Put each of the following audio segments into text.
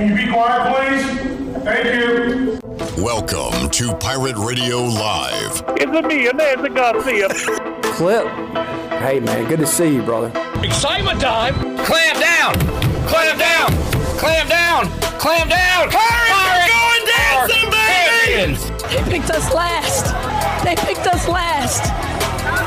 Can you be quiet, please? Thank you. Welcome to Pirate Radio Live. It's me, Nancy Garcia. Clip. Hey, man, good to see you, brother. Excitement time! Clam down! Clam down! Clam down! Clam down! Pirates are going dancing, baby! They picked us last. They picked us last.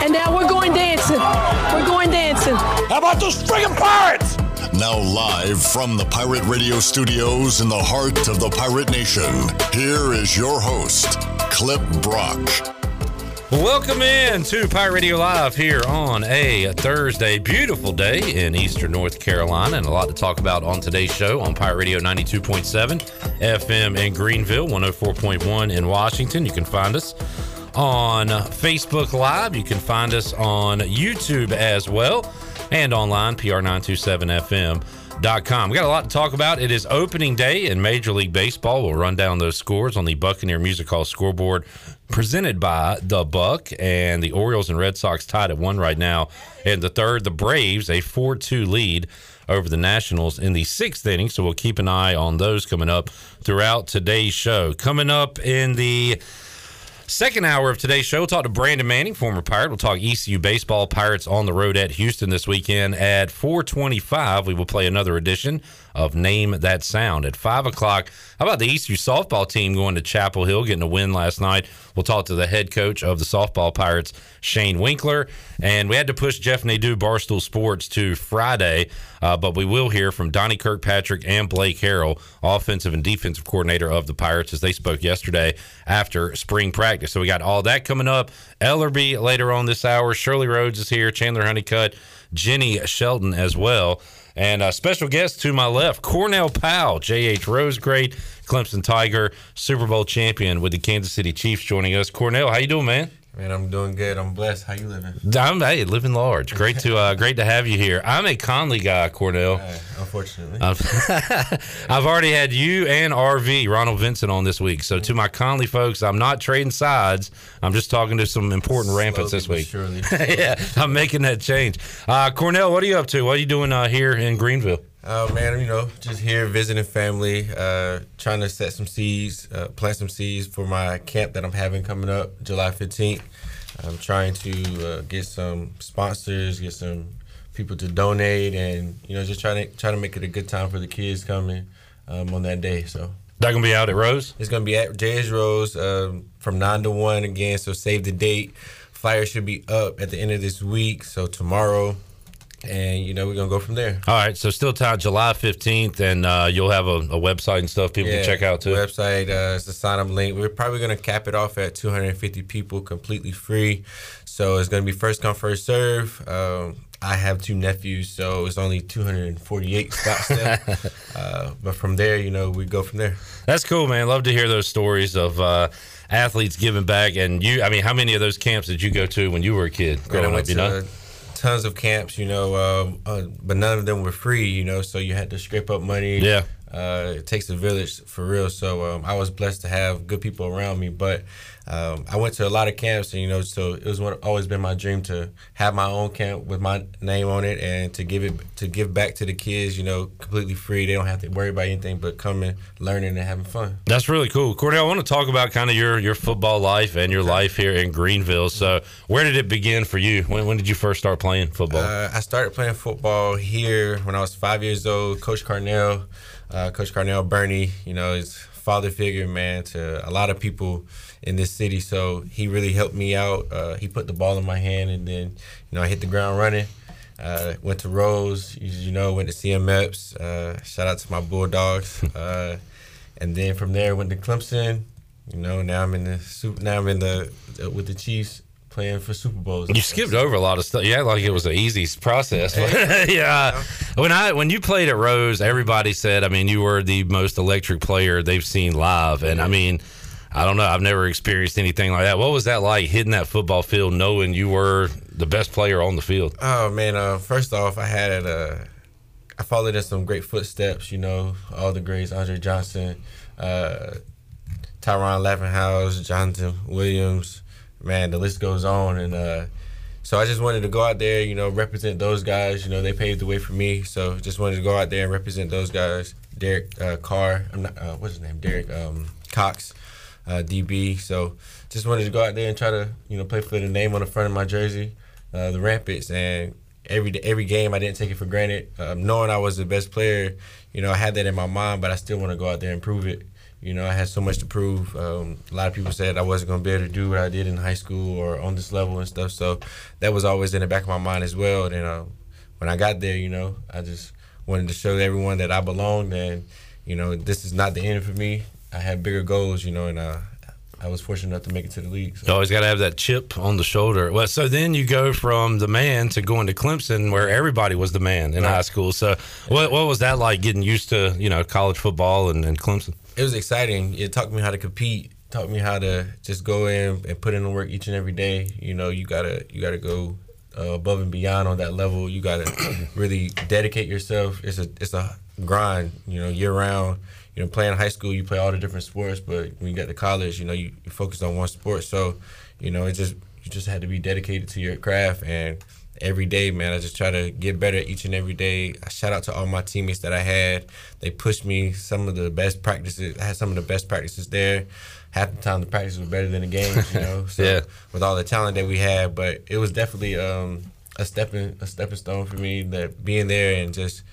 And now we're going dancing. We're going dancing. How about those friggin' pirates? Now, live from the Pirate Radio studios in the heart of the Pirate Nation, here is your host, Clip Brock. Welcome in to Pirate Radio Live here on a Thursday. Beautiful day in eastern North Carolina, and a lot to talk about on today's show on Pirate Radio 92.7 FM in Greenville, 104.1 in Washington. You can find us on Facebook Live. You can find us on YouTube as well and online, PR927FM.com. We got a lot to talk about. It is opening day in Major League Baseball. We'll run down those scores on the Buccaneer Music Hall scoreboard presented by the Buck and the Orioles and Red Sox tied at one right now. And the third, the Braves a 4-2 lead over the Nationals in the sixth inning. So we'll keep an eye on those coming up throughout today's show. Coming up in the Second hour of today's show, we'll talk to Brandon Manning, former Pirate. We'll talk ECU baseball. Pirates on the road at Houston this weekend. At 425, we will play another edition of Name That Sound. At 5 o'clock, how about the ECU softball team going to Chapel Hill, getting a win last night? We'll talk to the head coach of the softball Pirates, Shane Winkler. And we had to push Jeff Nadeau, Barstool Sports, to Friday, uh, but we will hear from Donnie Kirkpatrick and Blake Harrell, offensive and defensive coordinator of the Pirates, as they spoke yesterday after spring practice. So we got all that coming up. Ellerbe later on this hour. Shirley Rhodes is here. Chandler Honeycutt, Jenny Shelton as well. And a special guest to my left, Cornell Powell, J.H. Rose great, Clemson Tiger, Super Bowl champion with the Kansas City Chiefs joining us. Cornell, how you doing, man? Man, I'm doing good. I'm blessed. How you living? I'm hey, living large. Great to uh, great to have you here. I'm a Conley guy, Cornell. Uh, unfortunately, I've, I've already had you and RV Ronald Vincent on this week. So to my Conley folks, I'm not trading sides. I'm just talking to some important rampants this week. Surely, yeah, I'm making that change. Uh, Cornell, what are you up to? What are you doing uh, here in Greenville? Oh man, you know, just here visiting family, uh, trying to set some seeds, uh, plant some seeds for my camp that I'm having coming up July 15th. I'm trying to uh, get some sponsors, get some people to donate, and you know, just trying to try to make it a good time for the kids coming um, on that day. So that gonna be out at Rose. it's gonna be at Jay's Rose um, from nine to one again. So save the date. Flyer should be up at the end of this week. So tomorrow, and you know, we're gonna go from there. All right, so still time July 15th, and uh, you'll have a, a website and stuff people can check out too. Website, uh, it's the sign up link. We're probably to cap it off at 250 people, completely free. So it's to be first come, first serve. Um, I have two nephews, so it's only 248 spots there. uh, but from there, you know, we go from there. That's cool, man. Love to hear those stories of uh, athletes giving back. And you, I mean, how many of those camps did you go to when you were a kid growing up? You know, tons of camps, you know, um, uh, but none of them were free, you know, so you had to scrape up money. Yeah. Uh, it takes a village for real. So um, I was blessed to have good people around me. But um, I went to a lot of camps, and you know, so it was one, always been my dream to have my own camp with my name on it, and to give it to give back to the kids. You know, completely free. They don't have to worry about anything but coming, learning, and having fun. That's really cool. Cordell, I want to talk about kind of your, your football life and your life here in Greenville. So, where did it begin for you? When, when did you first start playing football? Uh, I started playing football here when I was five years old. Coach Carnell, uh, Coach Carnell Bernie, you know, is father figure, man, to a lot of people in this city. So he really helped me out. Uh, he put the ball in my hand, and then you know I hit the ground running. Uh, went to Rose, you, know, went to C.M. Eppes. Uh, shout out to my Bulldogs, uh, and then from there went to Clemson. You know, now I'm in the super. Now I'm in the with the Chiefs playing for Super Bowls. You skipped over a lot of stuff. Yeah, like it was an easy process. yeah. When I when you played at Rose, everybody said, I mean, you were the most electric player they've seen live, and I mean, I don't know, I've never experienced anything like that. What was that like hitting that football field, knowing you were the best player on the field? Oh man! Uh, first off, I had uh, I followed in some great footsteps. You know, all the greats: Andre Johnson, uh, Tyron Levenhouse, Jonathan Williams. Man, the list goes on. And uh, so I just wanted to go out there, you know, represent those guys. You know, they paved the way for me. So just wanted to go out there and represent those guys. Derek uh, Carr, I'm not, uh, what's his name? Derek um, Cox, uh, DB. So just wanted to go out there and try to, you know, play for the name on the front of my jersey, uh, the Rampants. And every every game, I didn't take it for granted. Um, knowing I was the best player, you know, I had that in my mind, but I still want to go out there and prove it. You know, I had so much to prove. Um, a lot of people said I wasn't going to be able to do what I did in high school or on this level and stuff. So that was always in the back of my mind as well. And uh, when I got there, you know, I just wanted to show everyone that I belonged and, you know, this is not the end for me. I had bigger goals, you know, and uh, I was fortunate enough to make it to the league. So. You always got to have that chip on the shoulder. Well, so then you go from the man to going to Clemson, where everybody was the man in right. high school. So, what what was that like getting used to you know college football and, and Clemson? It was exciting. It taught me how to compete. Taught me how to just go in and put in the work each and every day. You know, you gotta you gotta go uh, above and beyond on that level. You gotta really dedicate yourself. It's a it's a grind. You know, year round you know, playing high school, you play all the different sports, but when you get to college, you know, you, you focus on one sport. So, you know, it just you just had to be dedicated to your craft and every day, man. I just try to get better each and every day. I shout out to all my teammates that I had. They pushed me some of the best practices. I had some of the best practices there. Half the time the practice was better than the games, you know. So yeah. with all the talent that we had, but it was definitely um, a stepping a stepping stone for me that being there and just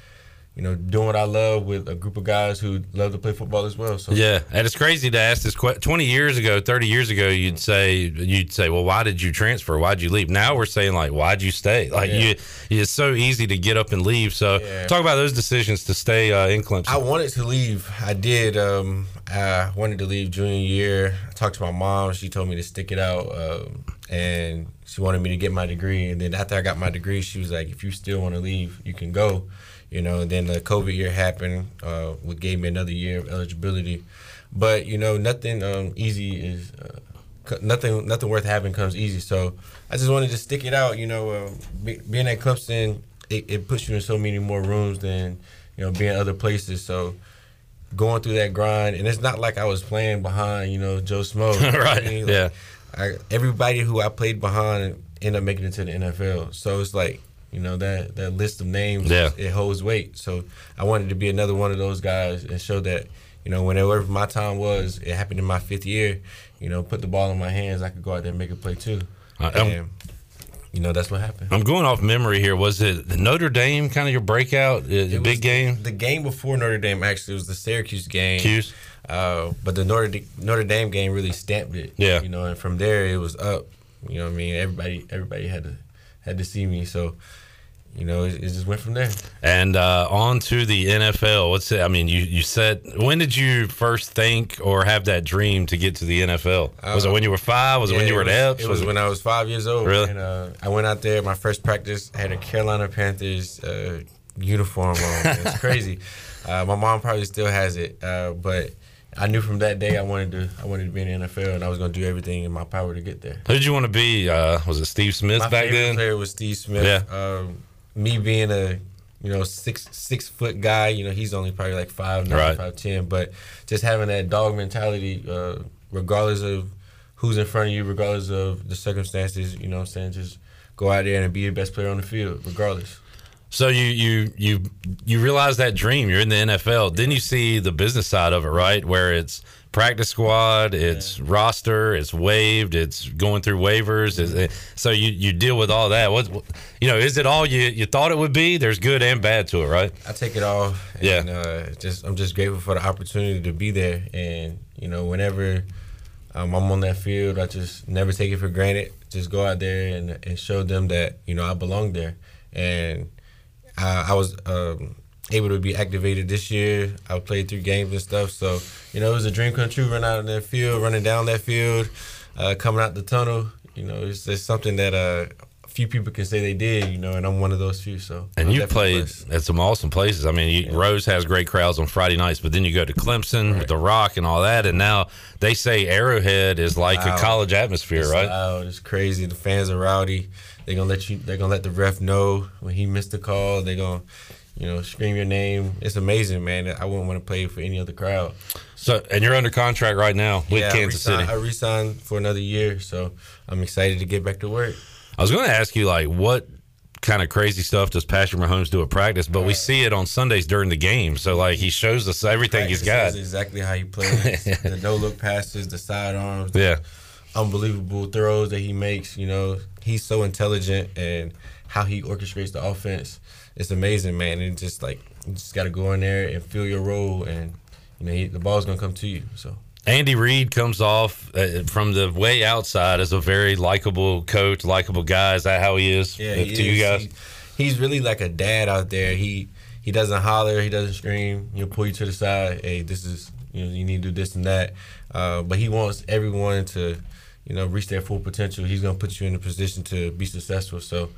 you know, doing what I love with a group of guys who love to play football as well. So yeah, and it's crazy to ask this question. Twenty years ago, thirty years ago, you'd say you'd say, well, why did you transfer? Why'd you leave? Now we're saying like, why'd you stay? Like yeah. you, it's so easy to get up and leave. So yeah. talk about those decisions to stay uh, in Clemson. I wanted to leave. I did. Um, I wanted to leave junior year. I talked to my mom. She told me to stick it out. Um, and she wanted me to get my degree. And then after I got my degree, she was like, if you still want to leave, you can go. You know, then the COVID year happened, uh, what gave me another year of eligibility. But you know, nothing um, easy is uh, nothing. Nothing worth having comes easy. So I just wanted to stick it out. You know, uh, be, being at Clemson, it, it puts you in so many more rooms than you know being other places. So going through that grind, and it's not like I was playing behind, you know, Joe Smo. right. I mean? like, yeah. I, everybody who I played behind ended up making it to the NFL. So it's like you know that that list of names, yeah. it holds weight. So I wanted to be another one of those guys and show that you know whenever my time was, it happened in my fifth year. You know, put the ball in my hands, I could go out there and make a play too. Uh, and, you know that's what happened. I'm going off memory here. Was it the Notre Dame kind of your breakout, the big game? The game before Notre Dame actually was the Syracuse game. Cuse. Uh, but the Notre Notre Dame game really stamped it. Yeah. You know, and from there it was up. You know, what I mean, everybody everybody had to had to see me. So you know, it, it, just went from there. And uh, on to the NFL. What's it? I mean, you you said when did you first think or have that dream to get to the NFL? Was it when you were five? Was yeah, it when you were was, at Eppes? It was, was when I was five years old. Really? And, uh, I went out there. My first practice had a Carolina Panthers uh, uniform on. It's crazy. Uh, my mom probably still has it, uh, but. I knew from that day I wanted to I wanted to be in the NFL and I was going to do everything in my power to get there. Who did you want to be? Uh, was it Steve Smith my back then? player was Steve Smith. Yeah. Um, me being a you know six six foot guy, you know he's only probably like five nine, right. five ten, but just having that dog mentality, uh, regardless of who's in front of you, regardless of the circumstances, you know what I'm saying, just go out there and be the best player on the field, regardless. So you you you you realize that dream. You're in the NFL. Then you see the business side of it, right? Where it's practice squad, it's yeah. roster, it's waived, it's going through waivers. So you, you deal with all that. What you know? Is it all you, you thought it would be? There's good and bad to it, right? I take it all. And, yeah. Uh, just I'm just grateful for the opportunity to be there, and you know, whenever um, I'm on that field, I just never take it for granted. Just go out there and and show them that you know I belong there, and I, I was. Um, able to be activated this year. I played three games and stuff, so you know it was a dream come true. Running out of that field, running down that field, uh, coming out the tunnel. You know, it's, it's something that uh, a few people can say they did. You know, and I'm one of those few. So and you played blessed. at some awesome places. I mean, you, yeah. Rose has great crowds on Friday nights, but then you go to Clemson right. with the Rock and all that, and now they say Arrowhead is like loud. a college atmosphere, it's right? Loud. It's crazy. The fans are rowdy. They're gonna let you. They're gonna let the ref know when he missed the call. They're gonna you know, scream your name. It's amazing, man. I wouldn't want to play for any other crowd. So, and you're under contract right now with yeah, Kansas I City. I re-signed for another year, so I'm excited to get back to work. I was going to ask you like what kind of crazy stuff does Patrick Mahomes do at practice, but we uh, see it on Sundays during the game. So like he shows us everything he's got. Exactly how he plays. the no look passes, the sidearms, the Yeah. Unbelievable throws that he makes. You know, he's so intelligent and how he orchestrates the offense. It's amazing, man. And just like you just got to go in there and feel your role, and you know he, the ball's gonna come to you. So Andy Reid comes off uh, from the way outside as a very likable coach, likable guy. Is that how he is yeah, uh, he to you guys? He- he's really like a dad out there. He he doesn't holler, he doesn't scream. He'll pull you to the side. Hey, this is you know you need to do this and that. Uh, but he wants everyone to you know reach their full potential. He's gonna put you in a position to be successful. So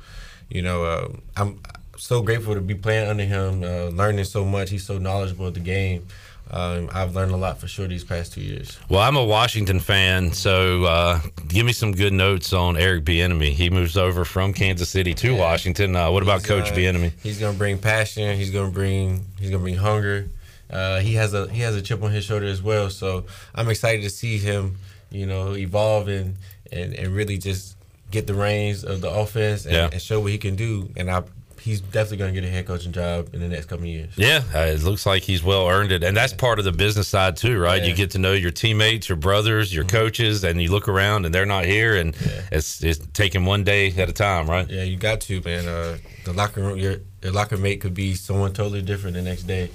you know uh, I'm so grateful to be playing under him, uh, learning so much. He's so knowledgeable of the game. Um, I've learned a lot for sure these past two years. Well, I'm a Washington fan, so uh, give me some good notes on Eric Bieniemy. He moves over from Kansas City to Washington. Uh, what about Coach uh, Bieniemy? He's gonna bring passion. He's gonna bring. He's gonna bring hunger. Uh, he has a he has a chip on his shoulder as well. So I'm excited to see him, you know, evolve and and, and really just get the reins of the offense and, Yeah. and show what he can do. And I, he's definitely gonna get a head coaching job in the next couple of years. Yeah, uh, it looks like he's well earned it, and that's part of the business side too, right? You get to know your teammates, your brothers, your coaches, and you look around and they're not here, and it's it's taking one day at a time, right? Yeah, you got to man. Uh, the locker room, your your locker mate could be someone totally different the next day,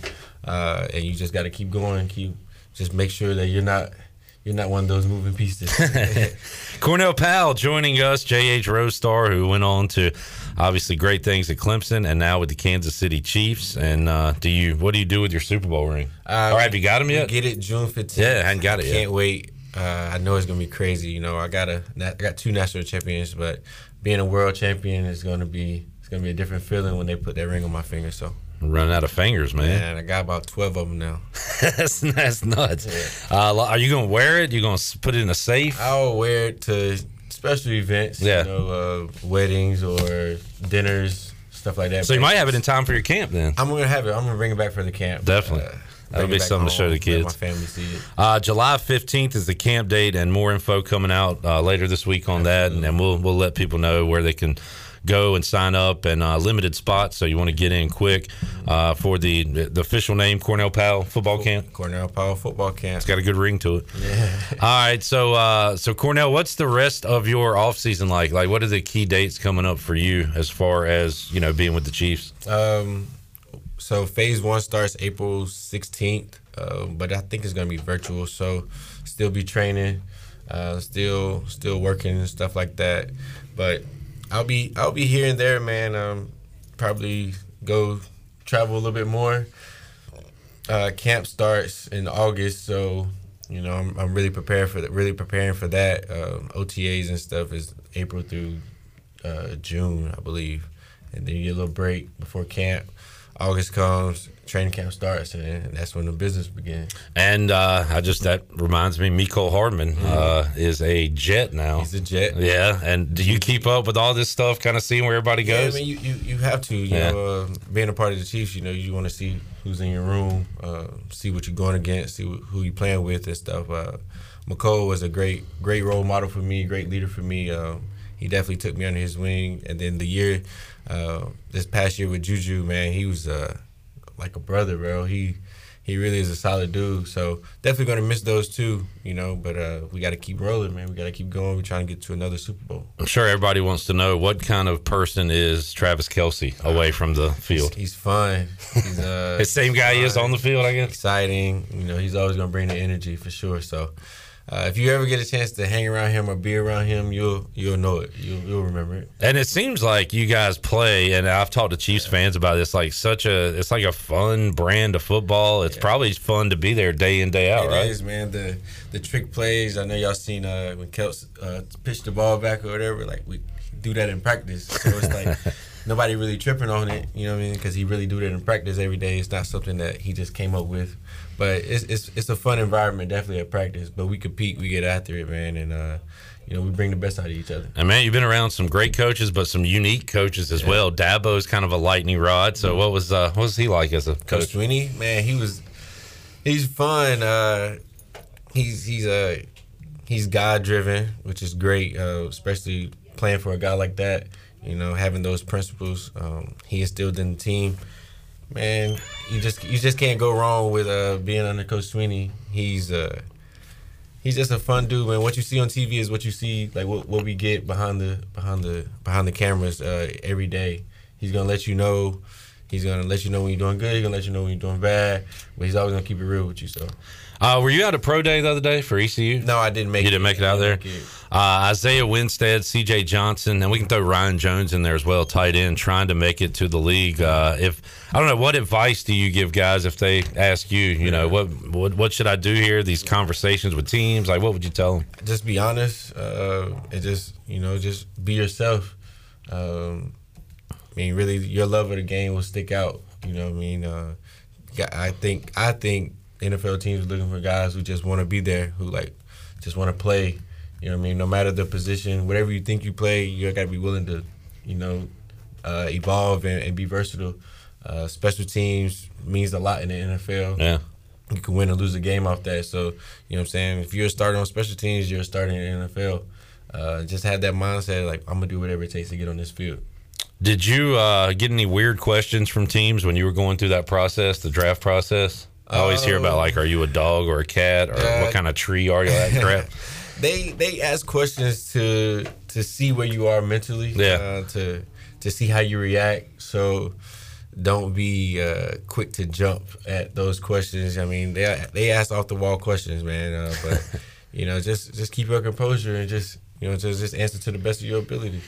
uh, and you just got to keep going. Keep just make sure that you're not you're not one of those moving pieces. Cornell Powell joining us, J.H. Rose Star, who went on to obviously great things at Clemson and now with the Kansas City Chiefs. And uh, do you what do you do with your Super Bowl ring? Uh, or have you got him yet? Get it June fifteenth. Yeah, I hadn't got it yet. Can't wait. Uh, I know it's gonna be crazy. You know, I got a I got two national champions, but being a world champion is gonna be it's gonna be a different feeling when they put that ring on my finger. So, Running out of fingers, man. man, I got about twelve of them now. that's, that's nuts. Uh, are you to wear it? You to put it in a safe? I'll wear it to special events. Yeah. You know, uh, weddings or dinners, stuff like that. So you might have it in time for your camp then. I'm gonna have it. I'm gonna bring it back for the camp. Definitely. Uh, That'll be something to show the kids. My family see it. Uh, July 15th is the camp date, and more info coming out uh, later this week on that. And, and we'll we'll let people know where they can go and sign up and uh, limited spots. So you want to get in quick uh, for the the official name Cornell Powell football camp. Cornell Powell football camp. It's got a good ring to it. Yeah. All right. So uh, so Cornell, what's the rest of your off season like? Like, what are the key dates coming up for you as far as you know being with the Chiefs? Um, so phase one starts April 16th, uh, but I think it's gonna be virtual. So still be training, uh, still still working and stuff like that. But I'll be I'll be here and there, man. Um, probably go travel a little bit more. Uh, camp starts in August, so you know I'm, I'm really prepared for that. Really preparing for that. Um, OTAs and stuff is April through uh, June, I believe, and then you get a little break before camp. August comes, training camp starts, and that's when the business begins. And uh, I just that reminds me, Mecole Hardman uh, is a Jet now. He's a Jet. Yeah, and do you keep up with all this stuff? Kind of seeing where everybody Yeah, I mean, you, you, you have to. You Yeah. know, uh, being a part of the Chiefs, you know, you want to see who's in your room, uh, see what you're going against, see who you're playing with and stuff. Uh, Mecole was a great, great role model for me, great leader for me. Um, he definitely took me under his wing. And then the year, uh, this past year with Juju, man, he was uh, like a brother, bro. He he really is a solid dude. So definitely gonna miss those two, you know. But uh, we got to keep rolling, man. We got to keep going. We're trying to get to another Super Bowl. I'm sure everybody wants to know what kind of person is Travis Kelce away from the field. He's fun. He's uh, The same guy he is on the field, I guess. exciting. You know, he's always gonna bring the energy for sure. So, uh, if you ever get a chance to hang around him or be around him, you'll you'll know it. You'll you'll remember it. And it seems like you guys play, and I've talked to Chiefs fans about this. Like such a, it's like a fun brand of football. It's probably fun to be there day in day out, It is, right? man. The the trick plays. I know y'all seen uh, when Kels uh, pitched the ball back or whatever. Like we do that in practice, so it's like nobody really tripping on it. You know what I mean? Because he really do that in practice every day. It's not something that he just came up with. But it's it's it's a fun environment, definitely at practice. But we compete, we get after it, man, and uh, you know we bring the best out of each other. And man, you've been around some great coaches, but some unique coaches as well. Dabo's kind of a lightning rod. So what was uh, what was he like as a Coach coach? Swinney, man, he was he's fun. Uh, he's he's uh, he's God driven, which is great, uh, especially playing for a guy like that, you know, having those principles um, he instilled in the team, man, you just you just can't go wrong with uh, being under Coach Swinney. He's uh, he's just a fun dude, man. What you see on TV is what you see, like what, what we get behind the behind the behind the cameras uh, every day. He's gonna let you know. He's gonna let you know when you're doing good. He's gonna let you know when you're doing bad. But he's always gonna keep it real with you. So. Uh, were you at a pro day the other day for ECU? No, I didn't make. You it. didn't make it out there. Uh, Isaiah Winstead, C.J. Johnson, and we can throw Ryan Jones in there as well, tight end, trying to make it to the league. Uh, if I don't know, what advice do you give guys if they ask you, you know, what what what should I do here? These conversations with teams, like what would you tell them? Just be honest, uh, and just you know, just be yourself. Um, I mean, really, your love of the game will stick out. You know what I mean? Uh, I think I think NFL teams are looking for guys who just want to be there, who like just want to play. You know what I mean? No matter the position, whatever you think you play, you got to be willing to, you know, uh, evolve and, and, be versatile. Uh, special teams means a lot in the NFL. Yeah. You can win or lose a game off that. So, you know what I'm saying? If you're starting on special teams, you're starting in the NFL. Uh, just have that mindset, like, I'm going to do whatever it takes to get on this field. Did you uh, get any weird questions from teams when you were going through that process, the draft process? I always hear about like, are you a dog or a cat, or uh, what kind of tree are you? That crap. they they ask questions to to see where you are mentally. Yeah. Uh, to to see how you react. So don't be uh, quick to jump at those questions. I mean, they they ask off the wall questions, man. Uh, but you know, just just keep your composure and just you know just just answer to the best of your ability.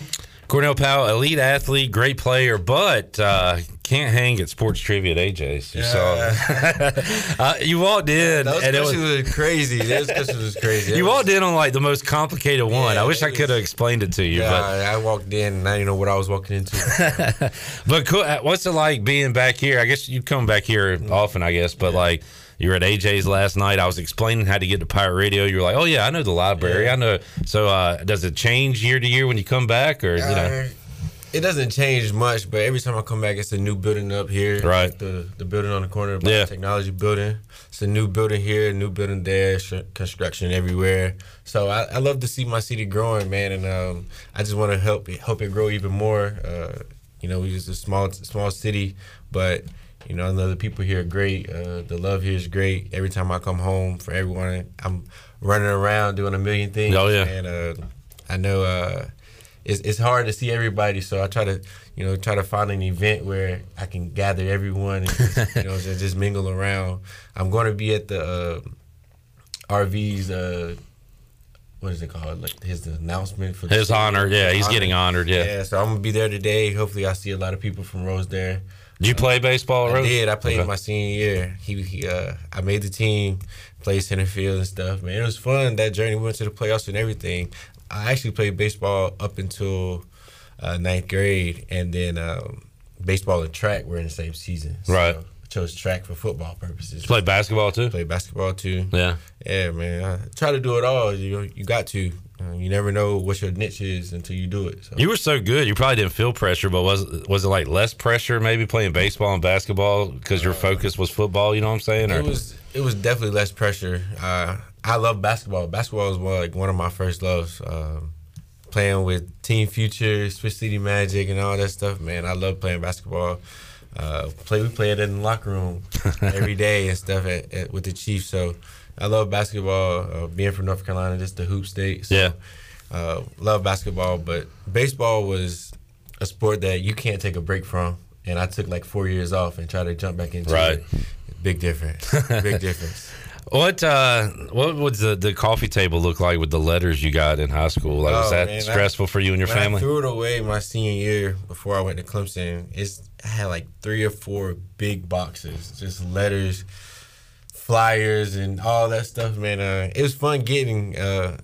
Cornell Powell, elite athlete, great player, but uh, can't hang at sports trivia at AJ's. You yeah. saw, uh, you walked in, those and it was, was crazy. Those questions was crazy. you was, walked in on like the most complicated one. Yeah, I wish I could have explained it to you. Yeah, but I walked in and I didn't know what I was walking into. but cool, what's it like being back here? I guess you come back here often, I guess, but like you were at AJ's last night. I was explaining how to get to Pirate Radio. You were like, "Oh yeah, I know the library. Yeah. I know." So, uh, does it change year to year when you come back, or you know? it doesn't change much, but every time I come back, it's a new building up here. Right. The the building on the corner, of yeah. technology building. It's a new building here, new building there, construction everywhere. So I, I love to see my city growing, man, and um, I just want to help it, help it grow even more. Uh, you know, we just a small small city, but you know, I know the people here are great. Uh, the love here is great. Every time I come home, for everyone, I'm running around doing a million things. Oh yeah, and uh, I know uh, it's, it's hard to see everybody, so I try to you know try to find an event where I can gather everyone and just, you know just, just, mingle around. I'm going to be at the uh, RV's. Uh, what is it called? Like his announcement for his honor. Yeah, he's honor. getting honored. Yeah. Yeah. So I'm gonna be there today. Hopefully, I see a lot of people from Rose there. Did you play baseball, I Rose? did. I played okay. my senior year. He, he uh, I made the team, played center field and stuff. Man, it was fun. That journey. We went to the playoffs and everything. I actually played baseball up until uh, ninth grade, and then um, baseball and track were in the same season. So right. I chose track for football purposes. Play basketball too. Play basketball too. Yeah. Yeah, man. I try to do it all. You you got to. Uh, you never know what your niche is until you do it. So. You were so good. You probably didn't feel pressure, but was was it like less pressure maybe playing baseball and basketball because your focus was football? You know what I'm saying? Or? It was. It was definitely less pressure. Uh, I love basketball. Basketball was one, like one of my first loves. Um, playing with Team Future, Switch City Magic, and all that stuff. Man, I love playing basketball. Uh, play we play it in the locker room every day and stuff at, at, with the Chiefs. So I love basketball. Uh, being from North Carolina, just the hoop state. So, yeah, uh, love basketball. But baseball was a sport that you can't take a break from. And I took like four years off and tried to jump back into right. it. Big difference. Big difference. What uh, what would the, the coffee table look like with the letters you got in high school? Like, oh, was that man, stressful I, for you and your family? I threw it away my senior year before I went to Clemson. It's I had like three or four big boxes, just letters, flyers, and all that stuff. Man, uh, it was fun getting. Uh,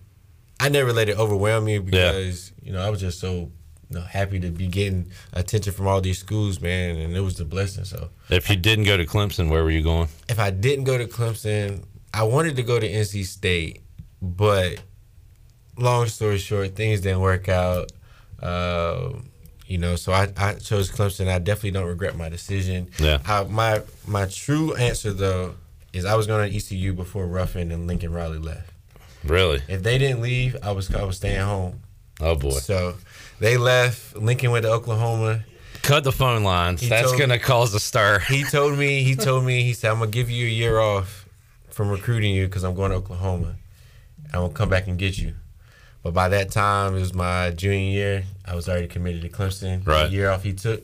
I never let it overwhelm me because yeah. you know I was just so you know, happy to be getting attention from all these schools, man, and it was a blessing. So, if you didn't go to Clemson, where were you going? If I didn't go to Clemson, I wanted to go to NC State, but long story short, things didn't work out. Uh, you know, so I, I chose Clemson. I definitely don't regret my decision. Yeah. I, my my true answer though is I was going to ECU before Ruffin and Lincoln Riley left. Really? If they didn't leave, I was I was staying home. Oh boy. So They left. Lincoln went to Oklahoma. Cut the phone lines. He That's going to cause a stir. He told me. He told me. He said, "I'm gonna give you a year off from recruiting you because I'm going to Oklahoma. I'm gonna come back and get you." But by that time, it was my junior year. I was already committed to Clemson. Right. The year off he took,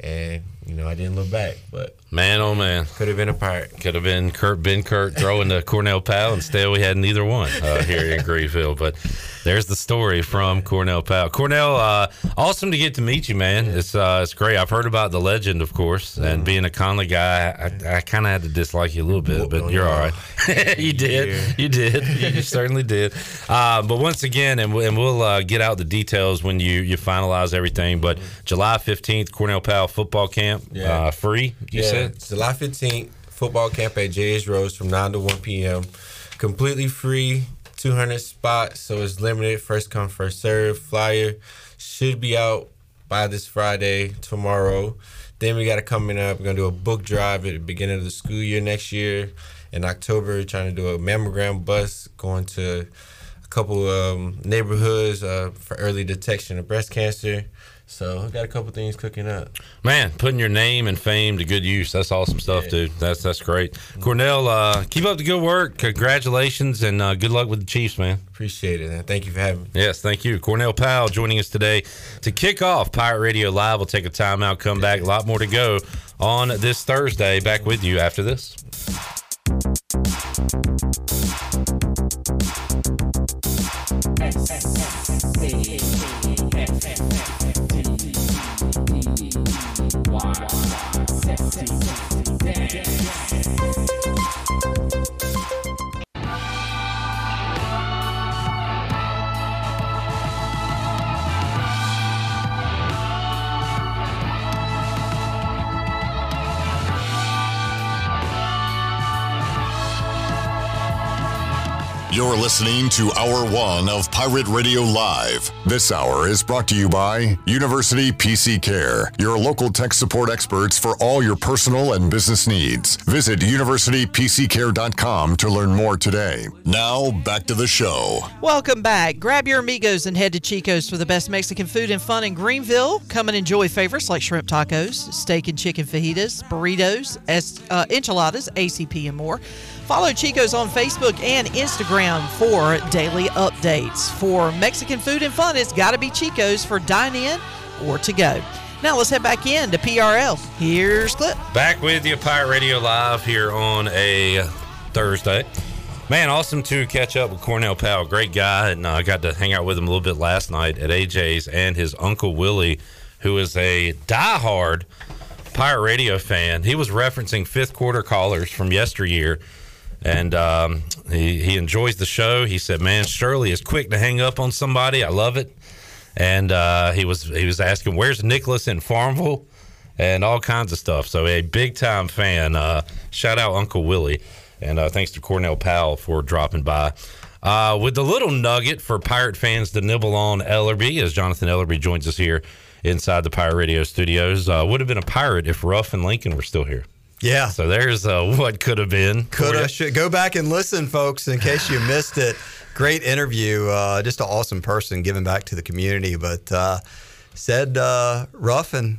and you know I didn't look back. But Man, oh man. could have been a pirate. Could have been Kurt Benkert throwing to Cornell Powell. Instead, we had neither one uh, here in Greenville. But there's the story from Cornell Powell. Cornell, uh, awesome to get to meet you, man. It's uh, it's great. I've heard about the legend, of course, and being a Conley guy, I, I kind of had to dislike you a little bit, but you're all right. you did, you did, you certainly did. Uh, but once again, and, and we'll uh, get out the details when you you finalize everything. But July 15th, Cornell Powell football camp, Yeah. uh, free. You yeah, said. July 15th, football camp at J.H. Rose from 9 to 1 p.m. Completely free, 200 spots, so it's limited. First come, first serve. Flyer should be out by this Friday, tomorrow. Then we got to coming up. We're gonna do a book drive at the beginning of the school year next year. In October, trying to do a mammogram bus, going to a couple um, neighborhoods uh, for early detection of breast cancer. So we got a couple things cooking up. Man, putting your name and fame to good use. That's awesome stuff, dude. That's that's great. Cornell, uh, keep up the good work. Congratulations and uh, good luck with the Chiefs, man. Appreciate it, and thank you for having me. Yes, thank you. Cornell Powell joining us today to kick off Pirate Radio Live. We'll take a timeout, come back. A lot more to go on this Thursday. Back with you after this. You're listening to Hour One of Pirate Radio Live. This hour is brought to you by University PC Care, your local tech support experts for all your personal and business needs. Visit universitypccare.com to learn more today. Now, back to the show. Welcome back. Grab your amigos and head to Chico's for the best Mexican food and fun in Greenville. Come and enjoy favorites like shrimp tacos, steak and chicken fajitas, burritos, es- uh, enchiladas, ACP, and more. Follow Chico's on Facebook and Instagram for daily updates. For Mexican food and fun, it's got to be Chico's for dine in or to go. Now let's head back in to PRL. Here's Clip. Back with you, Pirate Radio Live here on a Thursday. Man, awesome to catch up with Cornell Powell. Great guy, and I uh, got to hang out with him a little bit last night at AJ's and his uncle Willie, who is a diehard Pirate Radio fan. He was referencing fifth quarter callers from yesteryear, and um, he he enjoys the show. He said, "Man, Shirley is quick to hang up on somebody. I love it." And uh, he was he was asking, "Where's Nicholas in Farmville?" and all kinds of stuff. So a big time fan. Uh, shout out Uncle Willie, and uh, thanks to Cornell Powell for dropping by. Uh, with the little nugget for Pirate fans to nibble on Ellerbe, as Jonathan Ellerbe joins us here inside the Pirate Radio studios. Uh, would have been a pirate if Ruff and Lincoln were still here. Yeah. So there's uh, what could have been. Could have. Should go back and listen, folks, in case you missed it. Great interview. Uh, just an awesome person giving back to the community. But uh, said uh, Ruff and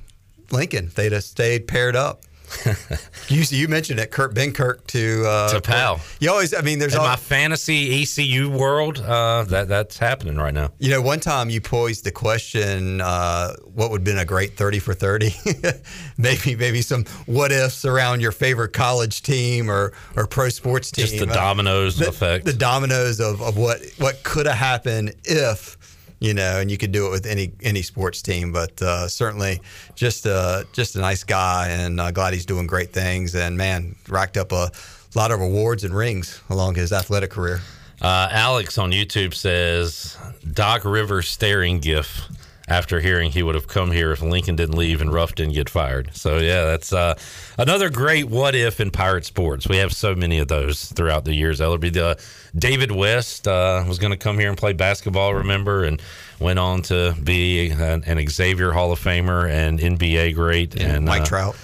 Lincoln, they'd have stayed paired up. you, you mentioned it, Kurt Benkert to uh, to Powell. You always, I mean, there's in all, my fantasy ECU world uh, that that's happening right now. You know, one time you posed the question, uh, what would have been a great 30 for 30? maybe maybe some what ifs around your favorite college team or, or pro sports team. Just the dominoes the, effect. The dominoes of, of what, what could have happened if, you know, and you could do it with any any sports team. But uh, certainly just, uh, just a nice guy and uh, glad he's doing great things. And, man, racked up a lot of awards and rings along his athletic career. Uh, Alex on YouTube says Doc Rivers staring gif after hearing he would have come here if Lincoln didn't leave and Ruff didn't get fired. So yeah, that's uh, another great what if in pirate sports. We have so many of those throughout the years. Ellerbe, the David West uh, was going to come here and play basketball, remember, and went on to be an, an Xavier Hall of Famer and NBA great. Yeah, and Mike uh, Trout.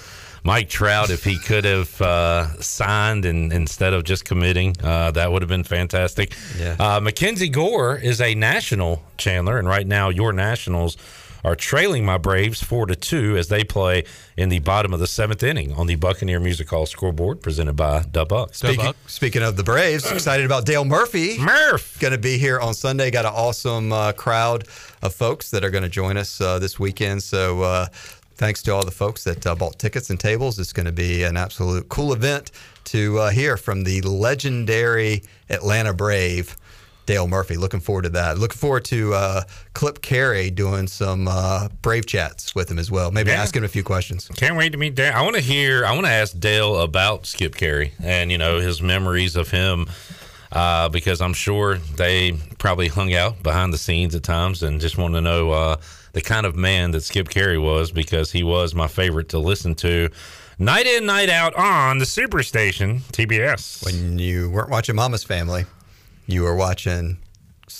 Mike Trout, if he could have uh, signed and instead of just committing, uh, that would have been fantastic. Yeah. Uh, Mackenzie Gore is a national Chandler, and right now your Nationals are trailing my Braves four to two as they play in the bottom of the seventh inning on the Buccaneer Music Hall scoreboard presented by Dub Buck. Speaking, speaking of the Braves, excited about Dale Murphy. Murph going to be here on Sunday. Got an awesome uh, crowd of folks that are going to join us uh, this weekend. So. Uh, thanks to all the folks that uh, bought tickets and tables. It's going to be an absolute cool event to uh, hear from the legendary Atlanta Brave. Dale Murphy. Looking forward to that. Looking forward to uh, Clip Carey doing some uh, Brave chats with him as well. Maybe Yeah. ask him a few questions. Can't wait to meet Dale. I want to hear. I want to ask Dale about Skip Caray and you know his memories of him, uh, because I'm sure they probably hung out behind the scenes at times and just wanted to know uh, the kind of man that Skip Caray was because he was my favorite to listen to. Night in, night out on the Superstation TBS. When you weren't watching Mama's Family, you were watching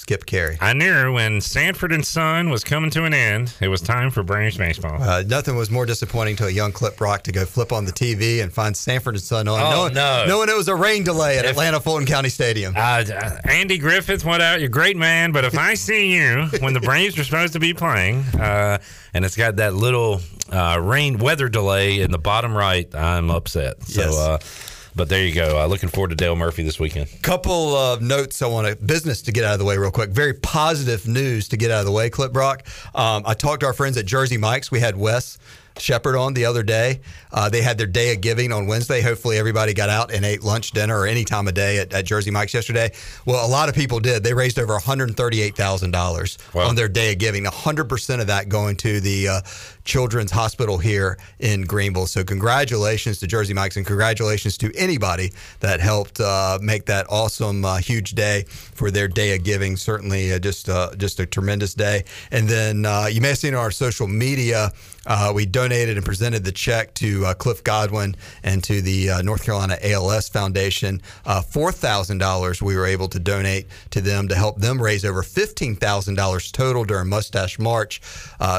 Skip Caray. I knew when Sanford and Son was coming to an end, it was time for Braves baseball. Uh, nothing was more disappointing to a young Clip Rock to go flip on the TV and find Sanford and Son on. Oh, knowing, no. knowing it was a rain delay at If- Atlanta Fulton County Stadium. Uh, Andy Griffith went out. You're a great man, but if I see you when the Braves are supposed to be playing, uh, and it's got that little uh, rain weather delay in the bottom right, I'm upset. So, Yes. But there you go. Uh, looking forward to Dale Murphy this weekend. Couple of notes I want to business to get out of the way real quick. Very positive news to get out of the way, Clip Brock. Um, I talked to our friends at Jersey Mike's. We had Wes Shepard on the other day. Uh, they had their day of giving on Wednesday. Hopefully, everybody got out and ate lunch, dinner, or any time of day at, at Jersey Mike's yesterday. Well, a lot of people did. They raised over $138,000 on their day of giving. 100% of that going to the uh, Children's Hospital here in Greenville. So, congratulations to Jersey Mike's and congratulations to anybody that helped uh, make that awesome, uh, huge day for their day of giving. Certainly, uh, just uh, just a tremendous day. And then uh, you may have seen on our social media. Uh, we donated and presented the check to Cliff Godwin and to the North Carolina ALS Foundation. Uh, $4,000 we were able to donate to them to help them raise over $15,000 total during Mustache March.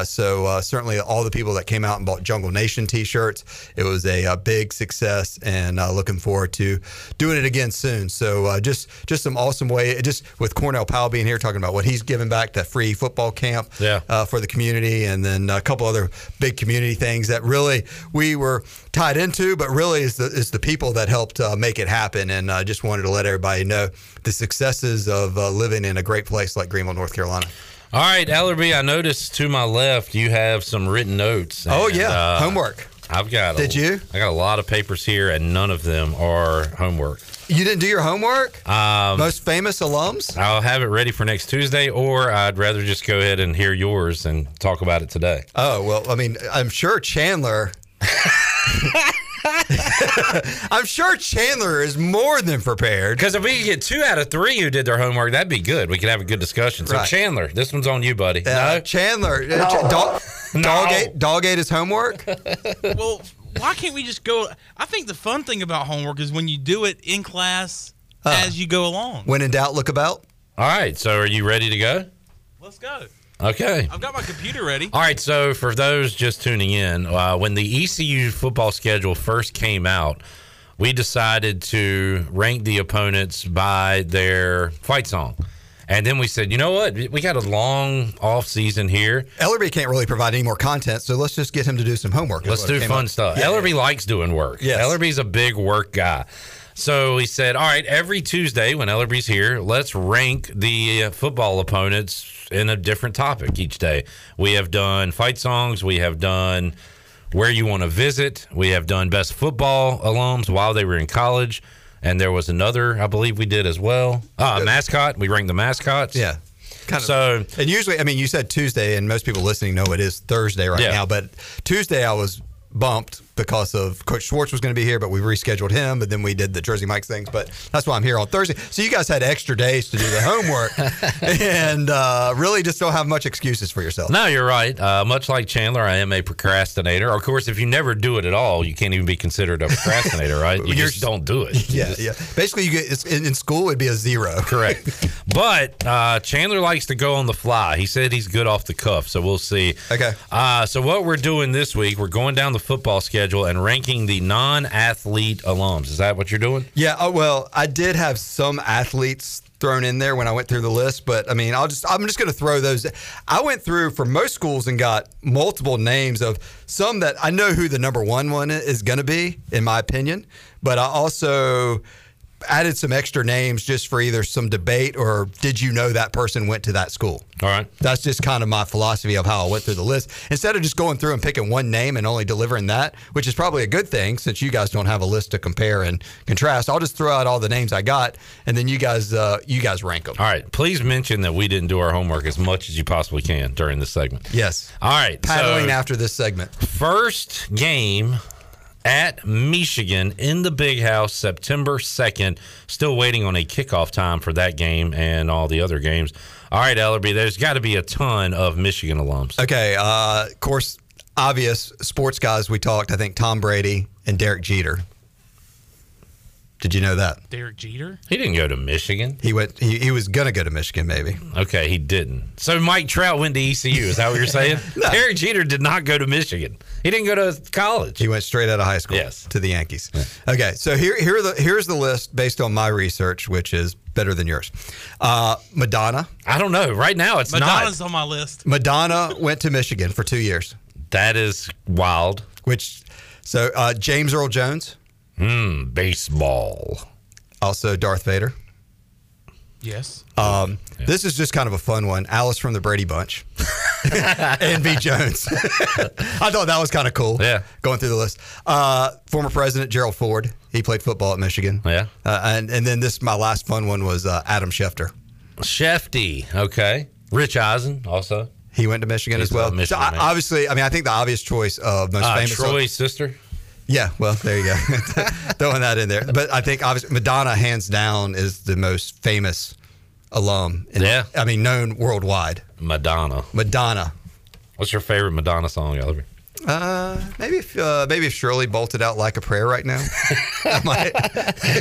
So, certainly, all the people that came out and bought Jungle Nation t shirts, it was a, uh big success and uh, looking forward to doing it again soon. So, uh, just just some awesome way, just with Cornell Powell being here talking about what he's giving back to free football camp Yeah. uh, for the community, and then a couple other big community things that really we were tied into, but really is the is the people that helped uh, make it happen. And I just wanted to let everybody know the successes of uh, living in a great place like Greenville, North Carolina. All right, Ellerbe, I noticed to my left you have some written notes. Oh, yeah. uh, Homework. I've got. Did a, you? I got a lot of papers here, and none of them are homework. You didn't do your homework? Um, Most famous alums? I'll have it ready for next Tuesday, or I'd rather just go ahead and hear yours and talk about it today. Oh well, I mean, I'm sure Chandler. I'm sure Chandler is more than prepared. Because if we could get two out of three who did their homework, that'd be good. We could have a good discussion. So Right. Chandler, this one's on you, buddy. Uh, no, Chandler, uh, Ch- dog, No. dog, ate, dog ate his homework. well, why can't we just go? I think the fun thing about homework is when you do it in class as you go along. When in doubt, look about. All right. So are you ready to go? Let's go. Okay. I've got my computer ready. All right. So for those just tuning in, uh, when the ECU football schedule first came out, we decided to rank the opponents by their fight song. And then we said, you know what? We got a long off season here. Ellerbe can't really provide any more content, so let's just get him to do some homework. Let's do came fun up. stuff. Yeah, Ellerbe yeah. likes doing work. Yes. Ellerbe's a big work guy. So he said, all right, every Tuesday when Ellerbe's here, let's rank the uh, football opponents in a different topic each day. We have done fight songs. We have done where you want to visit. We have done best football alums while they were in college. And there was another, I believe we did as well. Uh, mascot. We ranked the mascots. Yeah. Kind of. So And usually, I mean, you said Tuesday, and most people listening know it is Thursday right Yeah. now. But Tuesday, I was bumped because of Coach Schwartz was going to be here, but we rescheduled him, but then we did the Jersey Mike's things. But that's why I'm here on Thursday. So you guys had extra days to do the homework, and uh, really just don't have much excuses for yourself. No, you're right. Uh, much like Chandler, I am a procrastinator. Of course, if you never do it at all, you can't even be considered a procrastinator, right? You just don't do it. You Yeah, just- yeah. Basically, you get in, in school it'd be a zero. Correct. But uh, Chandler likes to go on the fly. He said he's good off the cuff, so we'll see. Okay. Uh, so what we're doing this week, we're going down the football schedule and ranking the non-athlete alums. Is that what you're doing? Yeah, oh, well, I did have some athletes thrown in there when I went through the list, but I mean, I'll just I'm just going to throw those. I went through for most schools and got multiple names of some that I know who the number one one is going to be, in my opinion, but I also added some extra names just for either some debate or did you know that person went to that school? All right. That's just kind of my philosophy of how I went through the list. Instead of just going through and picking one name and only delivering that, which is probably a good thing since you guys don't have a list to compare and contrast, I'll just throw out all the names I got and then you guys uh, you guys rank them. All right. Please mention that we didn't do our homework as much as you possibly can during this segment. Yes. All right. Paddling so after this segment. First game at Michigan in the Big House, September 2nd. Still waiting on a kickoff time for that game and all the other games. All right, Ellerbe, there's got to be a ton of Michigan alums. Okay, uh, of course, obvious sports guys we talked, I think Tom Brady and Derek Jeter. Did you know that? Derek Jeter? He didn't go to Michigan. He went he, he was gonna go to Michigan maybe. Okay, he didn't. So Mike Trout went to ECU. Is that what you're saying? No. Derek Jeter did not go to Michigan. He didn't go to college. He went straight out of high school Yes. to the Yankees. Okay, so here here are the here's the list based on my research, which is better than yours. Uh, Madonna. I don't know. Right now, it's Madonna's not. on my list. Madonna went to Michigan for two years. That is wild. Which so uh, James Earl Jones, Hmm, baseball. also Darth Vader. Yes. Um, This is just kind of a fun one. Alice from the Brady Bunch and V. Jones. I thought that was kind of cool. Yeah. Going through the list. Uh, former President Gerald Ford. He played football at Michigan. Yeah. Uh, and, and then this, my last fun one was uh, Adam Schefter. Shefty. Okay. Rich Eisen also. He went to Michigan He's as well. Michigan so I, obviously, I mean, I think the obvious choice of most Uh, famous. Troy's sister. Yeah, well, there you go. Throwing that in there. But I think obviously Madonna, hands down, is the most famous alum. In, Yeah. I mean, known worldwide. Madonna. Madonna. What's your favorite Madonna song, Ellerbe? Uh, maybe if uh, maybe if Shirley bolted out like a prayer right now, might.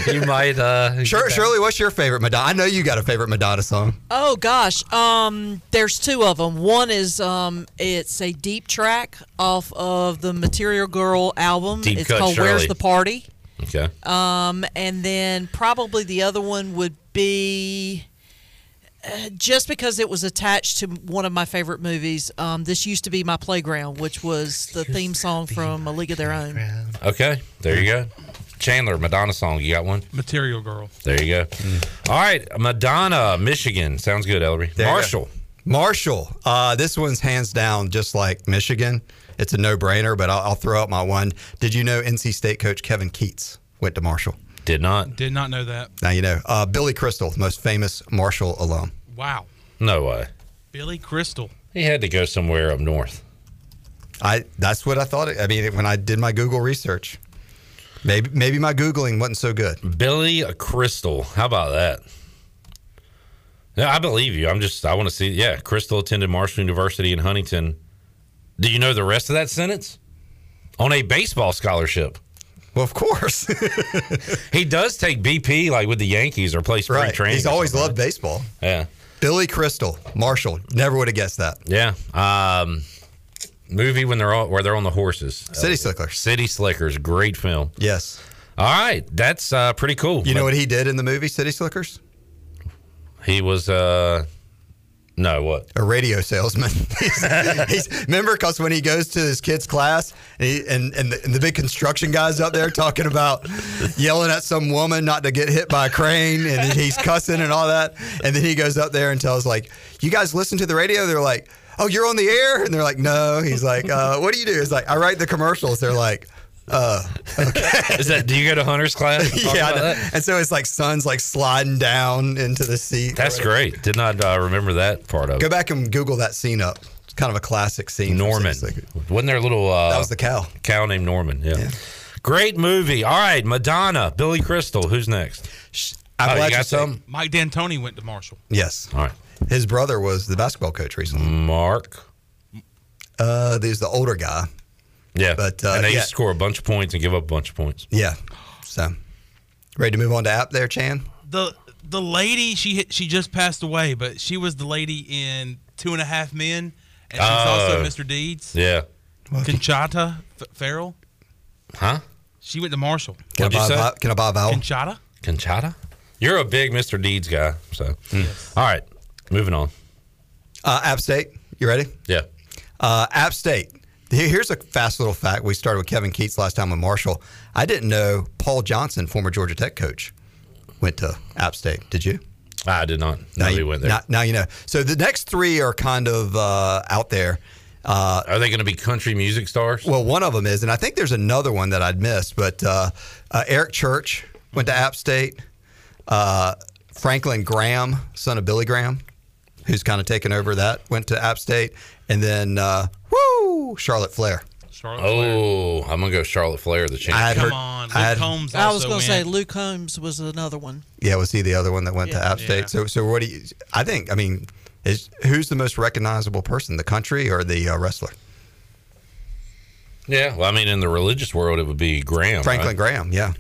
You might. Uh, Sure, Shirley, what's your favorite Madonna? I know you got a favorite Madonna song. Oh gosh, um, there's two of them. One is um, it's a deep track off of the Material Girl album. Deep it's Cut called "Where's the Party." Okay. Um, and then probably the other one would be just because it was attached to one of my favorite movies. Um, this used to be my playground, which was the theme song from A League of Their Own. Okay. There you go. Chandler, Madonna song. You got one? Material Girl. There you go. All right. Madonna, Michigan. Sounds good, Ellerbe. There. Marshall. Marshall. Uh, this one's hands down just like Michigan. It's a no brainer, but I'll, I'll throw out my one. Did you know NC State coach Kevin Keatts went to Marshall? Did not. Did not know that. Now you know. Uh, Billy Crystal, most famous Marshall alum. Wow. No way. Billy Crystal. He had to go somewhere up north. I that's what I thought. I mean, when I did my Google research, maybe maybe my googling wasn't so good. Billy Crystal. How about that? Yeah, I believe you. I'm just, I want to see. Yeah, Crystal attended Marshall University in Huntington. Do you know the rest of that sentence? On a baseball scholarship. Well, of course. he does take BP like with the Yankees or play spring right. training. He's always loved baseball. Yeah. Billy Crystal, Marshall. Never would have guessed that. Yeah. Um, movie when they're all, where they're on the horses. City Slickers. City Slickers. Great film. Yes. All right. That's uh, pretty cool. You know what he did in the movie City Slickers? He was, uh, no, what? A radio salesman. he's, he's, remember, because when he goes to his kid's class and, he, and, and, the, and the big construction guys up there talking about yelling at some woman not to get hit by a crane and he's cussing and all that. And then he goes up there and tells, like, you guys listen to the radio? They're like, oh, you're on the air? And they're like, no. He's like, uh, what do you do? He's like, I write the commercials. They're like, uh, okay. Is that, do you go to Hunter's class? Yeah, I about know. that? and so it's like sun's like sliding down into the seat. That's great. Did not uh, remember that part of Go it. back and Google that scene up. It's kind of a classic scene. from Norman. Wasn't there a little. Uh, That was the cow. cow named Norman. Yeah. Great movie. All right. Madonna, Billy Crystal. Who's next? I'm Oh, glad you you got said- some? Mike D'Antoni went to Marshall. Yes. All right. His brother was the basketball coach recently. Mark. Uh, there's the older guy. Yeah. But, uh, and they yeah. used to score a bunch of points and give up a bunch of points. Yeah. So, ready to move on to app there, Chan? The the lady she she just passed away, but she was the lady in Two and a Half Men, and she's was Oh. also Mr. Deeds. Yeah. Conchata F- Ferrell. Huh? She went to Marshall. Can I What'd you buy a say? Can I buy a vowel? Conchata. Conchata? You're a big Mr. Deeds guy. So, Yes. all right, moving on. Uh, App State, you ready? Yeah. Uh, App State. Here- Here's a fast little fact. We started with Kevin Keatts last time with Marshall. I didn't know Paul Johnson, former Georgia Tech coach, went to App State. Did you? I did not. Now you, went there. Now, now you know. So the next three are kind of uh, out there. Uh, Are they going to be country music stars? well, one of them is, and I think there's another one that I'd missed, but uh, uh, Eric Church went to App State. Uh, Franklin Graham, son of Billy Graham, who's kind of taken over that, went to App State. And then, uh, woo, Charlotte Flair. Charlotte. Oh, I'm gonna go Charlotte Flair, the champ. I had Come heard- on, Luke I had- Combs. I was going to say. Luke Combs was another one. Yeah, was he the other one that went to Yeah. App State? Yeah. So, so what do you? I think. I mean, is who's the most recognizable person, the country or the uh, wrestler? Yeah, well, I mean, in the religious world, it would be Graham. Franklin Graham. Yeah,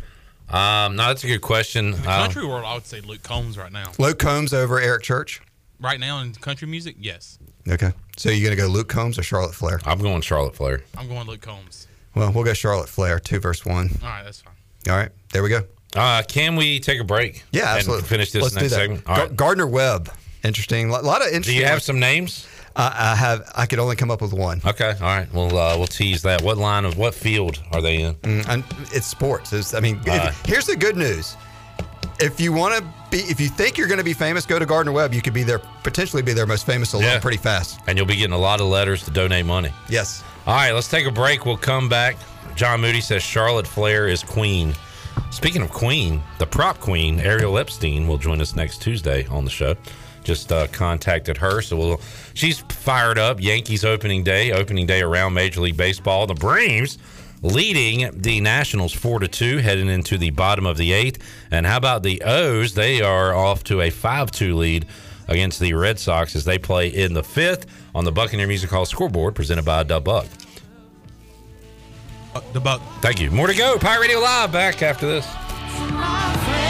Um, no, that's a good question. In the Uh, country world, I would say Luke Combs right now. Luke Combs over Eric Church. Right now in country music, yes. Okay, so you're gonna go Luke Combs or Charlotte Flair? I'm going Charlotte Flair. I'm going Luke Combs. Well, we'll go Charlotte Flair, two verse one. All right, that's fine. All right, there we go. Uh, can we take a break? Yeah, and absolutely. finish this Let's do next that. segment. All Gar- right. Gardner Webb, interesting. A lot of interesting. Do interesting. you have some names? Uh, I have. I could only come up with one. Okay, all right. Well, uh, we'll tease that. What line of what field are they in? Mm, and it's sports. It's, I mean, if- All right. here's the good news. If you want to be, if you think you're going to be famous, go to Gardner Webb. You could be there, potentially be their most famous alum Yeah. pretty fast. And you'll be getting a lot of letters to donate money. Yes. All right, let's take a break. We'll come back. John Moody says Charlotte Flair is queen. Speaking of queen, the prop queen, Ariel Epstein, will join us next Tuesday on the show. Just uh, contacted her, so we'll. She's fired up. Yankees opening day, opening day around Major League Baseball. The Braves leading the Nationals four to two, heading into the bottom of the eighth. And how about the O's? They are off to a five two lead against the Red Sox as they play in the fifth on the Buccaneer Music Hall scoreboard, presented by Dub Buck. Uh, the Buck. Thank you. More to go. Pirate Radio Live back after this.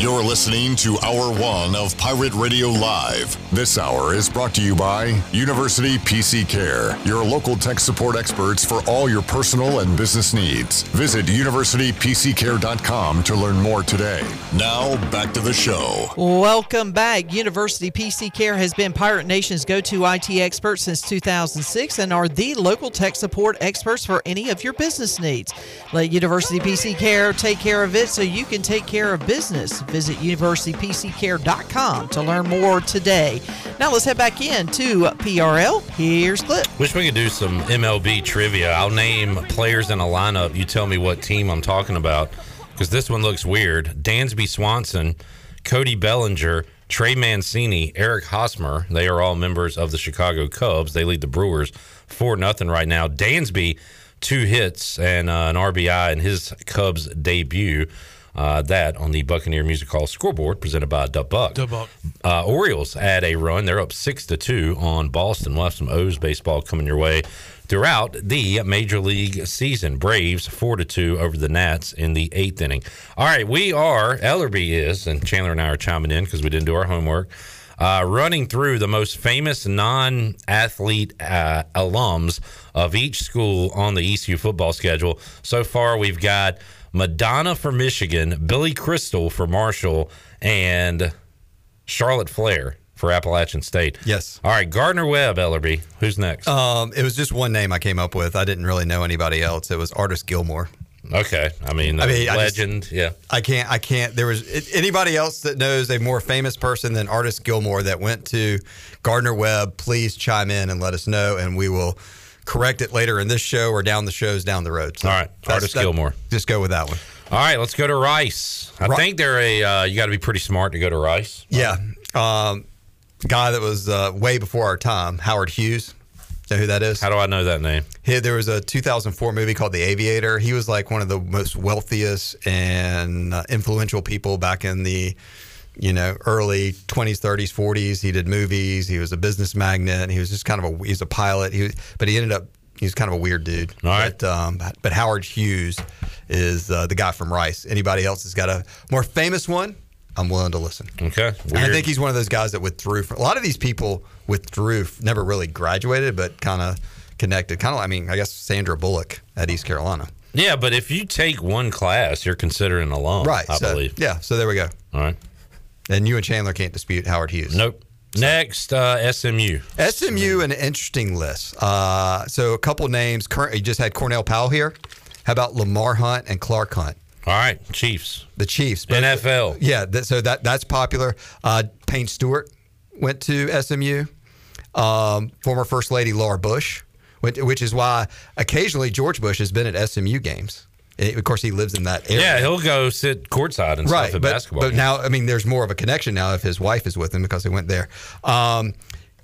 You're listening to Hour One of Pirate Radio Live. This hour is brought to you by University PC Care, your local tech support experts for all your personal and business needs. Visit universitypccare.com to learn more today. Now, back to the show. Welcome back. University PC Care has been Pirate Nation's go to IT expert since 2006 and are the local tech support experts for any of your business needs. Let University PC Care take care of it so you can take care of business. Visit universitypccare.com to learn more today. Now let's head back in to PRL. Here's Clip. Wish we could do some MLB trivia. I'll name players in a lineup. You tell me what team I'm talking about because this one looks weird. Dansby Swanson, Cody Bellinger, Trey Mancini, Eric Hosmer. They are all members of the Chicago Cubs. They lead the Brewers 4 nothing right now. Dansby, two hits and uh, an RBI in his Cubs debut. Uh, that on the Buccaneer Music Hall scoreboard presented by Dub Buck. The Buck. Uh, Orioles add a run. They're up six to two on Boston. We'll have some O's baseball coming your way throughout the Major League season. Braves four to two over the Nats in the eighth inning. All right, we are Ellerbe is, and Chandler and I are chiming in because we didn't do our homework. Uh, running through the most famous non-athlete uh, alums of each school on the ECU football schedule. So far, we've got Madonna for Michigan, Billy Crystal for Marshall, and Charlotte Flair for Appalachian State. Yes. All right, Gardner Webb, Ellerbe. Who's next? Um, it was just one name I came up with. I didn't really know anybody else. It was Artis Gilmore. Okay, I mean, I mean, I just- legend. yeah, I can't. I can't. There was anybody else that knows a more famous person than Artis Gilmore that went to Gardner Webb. Please chime in and let us know, and we will correct it later in this show or down the shows down the road. So All right, Artis that- Gilmore. Just go with that one. All right, let's go to Rice. I Ri- think they're a. Uh, you got to be pretty smart to go to Rice. Yeah, um, guy that was uh, way before our time, Howard Hughes. Know who that is? How do I know that name? He, there was a 2004 movie called The Aviator. He was like one of the most wealthiest and uh, influential people back in the you know, early 20s, 30s, 40s. He did movies. He was a business magnate. He was just kind of a he's a pilot. He was, but he ended up he was kind of a weird dude. All right. But, um, but Howard Hughes is uh, the guy from Rice. Anybody else has got a more famous one? I'm willing to listen. Okay. And I think he's one of those guys that withdrew. From, a lot of these people withdrew, never really graduated, but kind of connected. Kind of, I mean, I guess Sandra Bullock at East Carolina. Yeah, but if you take one class, you're considered an alum. right. I so, believe. Yeah. So there we go. All right. And you and Chandler can't dispute Howard Hughes. Nope. Next, uh, SMU. SMU, an interesting list. Uh, so a couple names. Current, you just had Cornell Powell here. How about Lamar Hunt and Clark Hunt? All right, Chiefs. The Chiefs. But- NFL. Yeah, that, so that that's popular. Uh, Payne Stewart went to SMU. Um, former First Lady Laura Bush, went, which is why occasionally George Bush has been at SMU games. Eh, of course, he lives in that area. Yeah, he'll go sit courtside and right, stuff at but, basketball. but games. now, I mean, there's more of a connection now if his wife is with him because they went there. Um,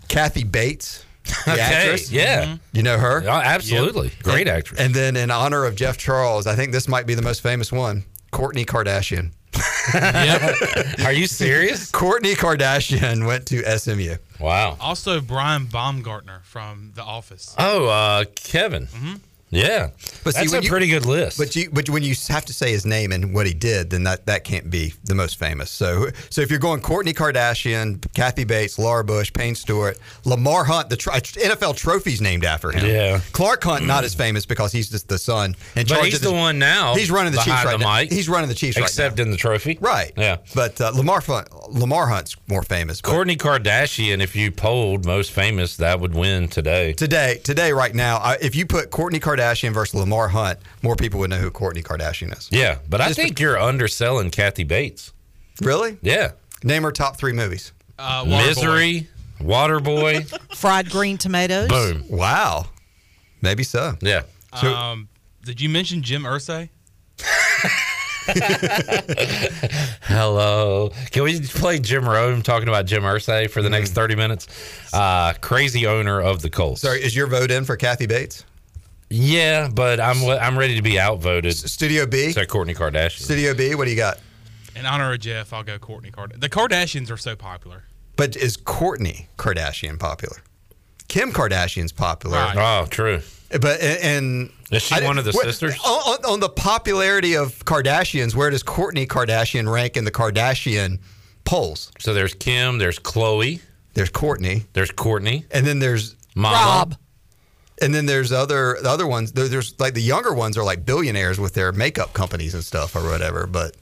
Kathy Bates, the Okay, actress. yeah. You know her? Oh, absolutely. Great And- actress. And then in honor of Jeff Charles, I think this might be the most famous one. Kourtney Kardashian. Are you serious? Kourtney Kardashian went to SMU. Wow. Also, Brian Baumgartner from The Office. Oh, uh, Kevin. Yeah, But see, that's when a you- pretty good list. But you, but when you have to say his name and what he did, then that, that can't be the most famous. So, so if you're going Kourtney Kardashian, Kathy Bates, Laura Bush, Payne Stewart, Lamar Hunt, the tr- NFL trophy's named after him. Yeah. Clark Hunt not as famous because he's just the son. In but he's of the one now. He's running the Chiefs right the now. mic, He's running the Chiefs right now. except in the trophy. Right. Yeah. But uh, Lamar Hunt, Lamar Hunt's more famous. Kourtney Kardashian, if you polled most famous, that would win today. today, today, right now, I, if you put Kourtney Kardashian versus Lamar Hunt, more people would know who Kourtney Kardashian is. Yeah, but I Just think you're underselling Kathy Bates. Really? Yeah. Name her top three movies. Uh, Misery, Waterboy, Fried green tomatoes. boom. Wow. Maybe so. Yeah. So- um, did you mention Jim Irsay? Hello. Can we play Jim Rome talking about Jim Irsay for the next 30 minutes? Uh, crazy owner of the Colts. Sorry, is your vote in for Kathy Bates? Yeah, but I'm I'm ready to be outvoted. Studio B? So Kourtney Kardashian. Studio B, what do you got? In honor of Jeff, I'll go Kourtney Kardashian. The Kardashians are so popular. But is Kourtney Kardashian popular? Kim Kardashian's popular. Right. Oh, true. But and Is she I- one of the where- sisters? On, on- on the popularity of Kardashians, where does Kourtney Kardashian rank in the Kardashian polls? So there's Kim, there's Khloe, There's Kourtney, there's Kourtney, and then there's Mama. Rob. And then there's other the other ones. There, there's like the younger ones are like billionaires with their makeup companies and stuff or whatever. But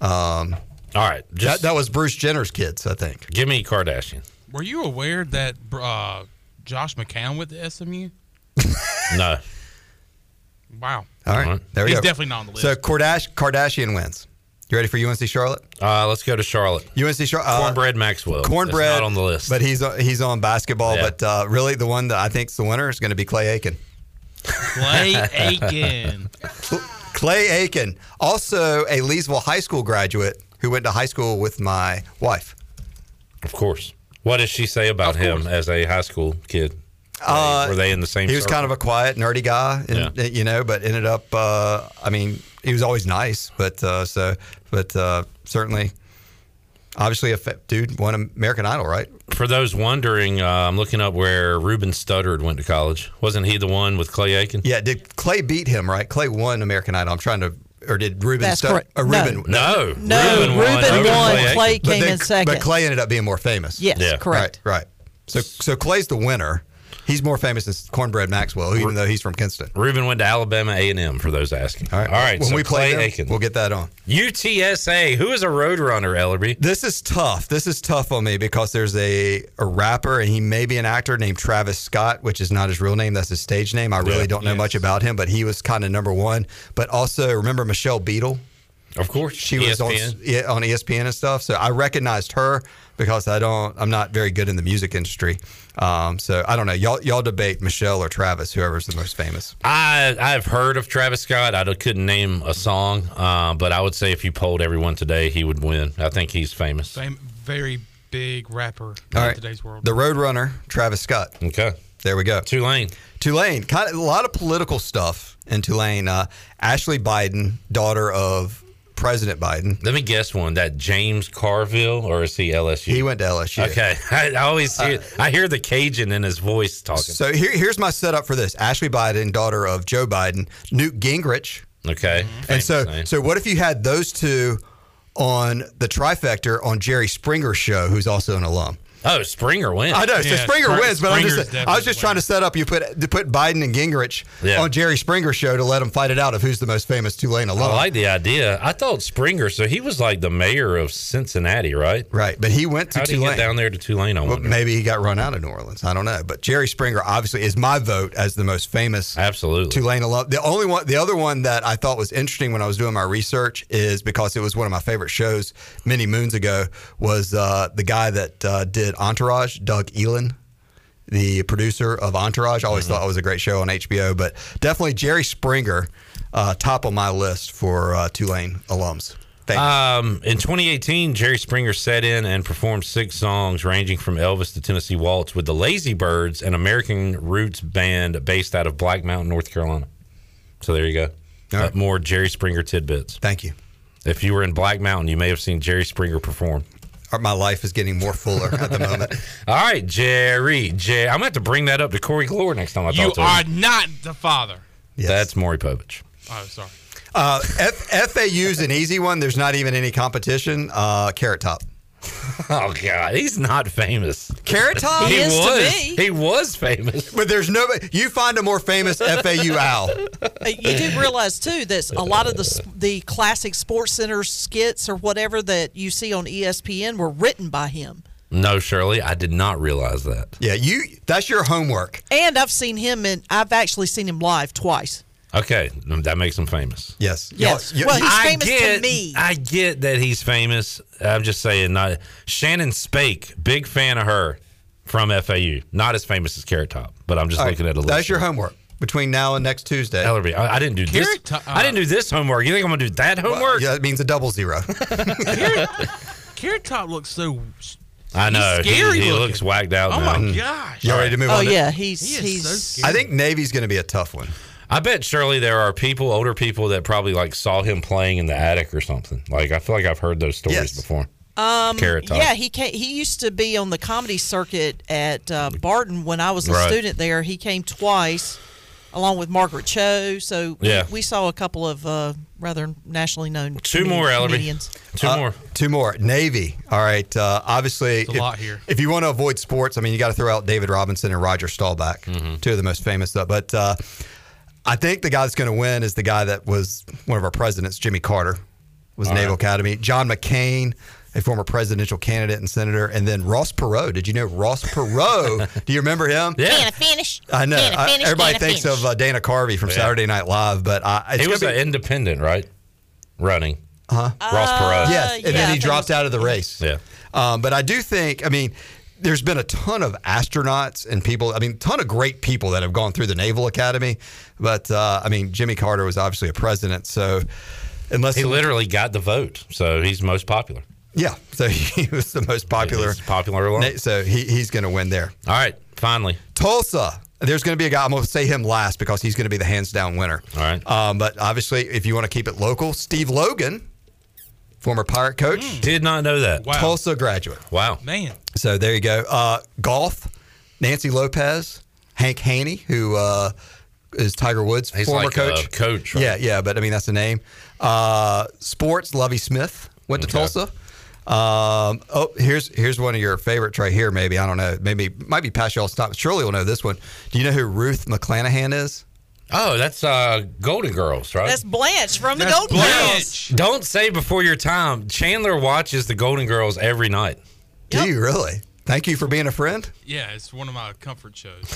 um, All right, that just that was Bruce Jenner's kids, I think. give me Kardashian. Were you aware that uh, Josh McCown with the SMU? No. Wow. All right, All right. there we He's go. definitely not on the list. So Kardash, Kardashian wins. You ready for UNC Charlotte? Uh, let's go to Charlotte. UNC Charlotte. Uh, Cornbread Maxwell. Cornbread That's not on the list. but he's on, he's on basketball. Yeah. But uh, really, the one that I think's the winner is going to be Clay Aiken. Clay Aiken. Clay Aiken, also a Leesville High School graduate who went to high school with my wife. of course. What does she say about him as a high school kid? Uh, Were they in the same? He was circle? kind of a quiet, nerdy guy, and you know, but ended up. Uh, I mean, he was always nice, but uh, so, but uh, certainly, obviously, a fa- dude won American Idol, right? For those wondering, uh, I'm looking up where Ruben Studdard went to college. Wasn't he the one with Clay Aiken? Yeah. Did Clay beat him? Right? Clay won American Idol. I'm trying to, or did Ruben? That's Stud- correct. Or No. Ruben? No, No, Ruben Ruben won. over won. Aiken. Clay came then- in second. But Clay ended up being more famous. Yes, Yeah. correct. Right. Right. So, so Clay's the winner. He's more famous than Cornbread Maxwell, even though he's from Kinston. Ruben went to Alabama A&M for those asking. All right. All right. When so we play Clay them, we'll get that on. UTSA. Who is a road runner, Ellerbe? This is tough. This is tough on me because there's a, a rapper and he may be an actor named Travis Scott, which is not his real name. That's his stage name. I really Yeah. don't know Yes. much about him, but he was kind of number one. But also, remember Michelle Beadle? Of course. She was on, ESPN. yeah, on ESPN and stuff. So I recognized her because I don't. I'm not very good in the music industry. Um, so I don't know. Y'all y'all debate Michelle or Travis, whoever's the most famous. I I've heard of Travis Scott. I couldn't name a song, uh, but I would say if you polled everyone today, he would win. I think he's famous. Fam- very big rapper in All right. today's world. The Roadrunner, Travis Scott. Okay. There we go. Tulane. Tulane, kind of a lot of political stuff in Tulane. Uh, Ashley Biden, daughter of President Biden. Let me guess one. That James Carville, or is he LSU? He went to LSU. Okay, I, always hear, uh, I hear the Cajun in his voice talking. So here, here's my setup for this: Ashley Biden, daughter of Joe Biden, Newt Gingrich. Okay, And so, name. so what if you had those two on the trifecta on Jerry Springer's show, who's also an alum? Oh, Springer wins. I know. so Yeah, Springer Spr- wins, but I'm just I was just trying to set up you put to put Biden and Gingrich Yeah. on Jerry Springer's show to let them fight it out of who's the most famous Tulane alum. I like the idea. I thought Springer, so he was like the mayor of Cincinnati, right? right, but he went to How did he Tulane. get down there to Tulane? I Well, maybe he got run out of New Orleans. I don't know, but Jerry Springer obviously is my vote as the most famous Absolutely. Tulane alum. The only one, the other one that I thought was interesting when I was doing my research is because it was one of my favorite shows many moons ago. Was uh, the guy that uh, did Entourage, Doug Ellin, the producer of Entourage. I always thought it was a great show on HBO, but definitely Jerry Springer, uh, top of my list for uh, Tulane alums. Um, in 2018, Jerry Springer set in and performed six songs ranging from Elvis to Tennessee Waltz with the Lazy Birds, an American roots band based out of Black Mountain, North Carolina. So there you go. All Uh, more Jerry Springer tidbits. Thank you. If you were in Black Mountain, you may have seen Jerry Springer perform. My life is getting more fuller at the moment. All right, Jerry. Jerry. I'm going to have to bring that up to Corey Glore next time I You talk to are not the father. Yes. That's Maury Povich. Oh, sorry. Uh, F- FAU's an easy one. There's not even any competition. Uh, Carrot Top. Oh, God. He's not famous. Carrot Top? He is to was. me. He was famous. But there's no. You find a more famous FAU owl. You do realize too that a lot of the the classic Sports Center skits or whatever that you see on ESPN were written by him. No, Shirley, I did not realize that. Yeah, you. That's your homework. And I've seen him and I've actually seen him live twice. Okay, that makes him famous. Yes. Yes. You- Well, he's I famous to me. I get that he's famous. I'm just saying, not Shannon Spake, big fan of her from FAU. Not as famous as Carrot Top, but I'm just All right, looking at a list. That's your homework between now and next Tuesday. Ellerbe, I, I didn't do this. Carrot Top- I didn't do this homework. You think I'm gonna do that Well, homework? yeah, it means a double zero. Carrot Top looks so. I know. He's scary he, he looks whacked out Oh now. my gosh. You ready to move Oh on? yeah, he's He he's. so scary. I think Navy's going to be a tough one. I bet surely there are people, older people, that probably like saw him playing in the attic or something. Like I feel like I've heard those stories Yes. before. Um, Carrot Top. Yeah, he came, he used to be on the comedy circuit at uh, Barton when I was a Right. student there. He came twice, along with Margaret Cho. So we- Yeah. we, saw a couple of uh, rather nationally known Two comedi- more, Ellerbe. comedians. Two Uh, more. Two more. Navy. All right. Uh, obviously, a if, lot here. if you want to avoid sports, I mean, you got to throw out David Robinson and Roger Staubach, Mm-hmm. two of the most famous. Stuff. But uh, I think the guy that's going to win is the guy that was one of our presidents, Jimmy Carter, was All Naval right. Academy. John McCain, a former presidential candidate and senator, and then Ross Perot. Did you know Ross Perot? Do you remember him? Yeah. finish. I know. Can I I- everybody Can I thinks finish? of uh, Dana Carvey from Yeah. Saturday Night Live, but uh, He was be, an independent, right? Running. huh? Ross Perot. Yes, Uh, and yeah, then he dropped out of the race. Yeah. Um, but I do think, I mean, there's been a ton of astronauts and people, I mean, ton of great people that have gone through the Naval Academy. But, uh, I mean, Jimmy Carter was obviously a president. So, unless He literally got the vote, so he's most popular. Yeah. So he was the most popular. He's popular alone. So he, he's going to win there. All right, finally. Tulsa. There's going to be a guy, I'm going to say him last because he's going to be the hands down winner. All right. Um, but obviously, if you want to keep it local, Steve Logan, former Pirate coach, Did not know that. Wow. Tulsa graduate. Wow. Man. So there you go. Uh, golf, Nancy Lopez, Hank Haney, who uh, is Tiger Woods' He's former like coach. a coach, right? Yeah, yeah, but I mean that's the name. Uh, sports, Lovie Smith went to Okay. Tulsa. Um, oh, here's here's one of your favorites right here. Maybe I don't know. Maybe might be past y'all's time. Surely will know this one. Do you know who Ruth McClanahan is? Oh, that's uh, Golden Girls, right? That's Blanche from the That's Golden Girls. Don't say before your time. Chandler watches the Golden Girls every night. Do you really? Thank you for being a friend. Yeah, it's one of my comfort shows.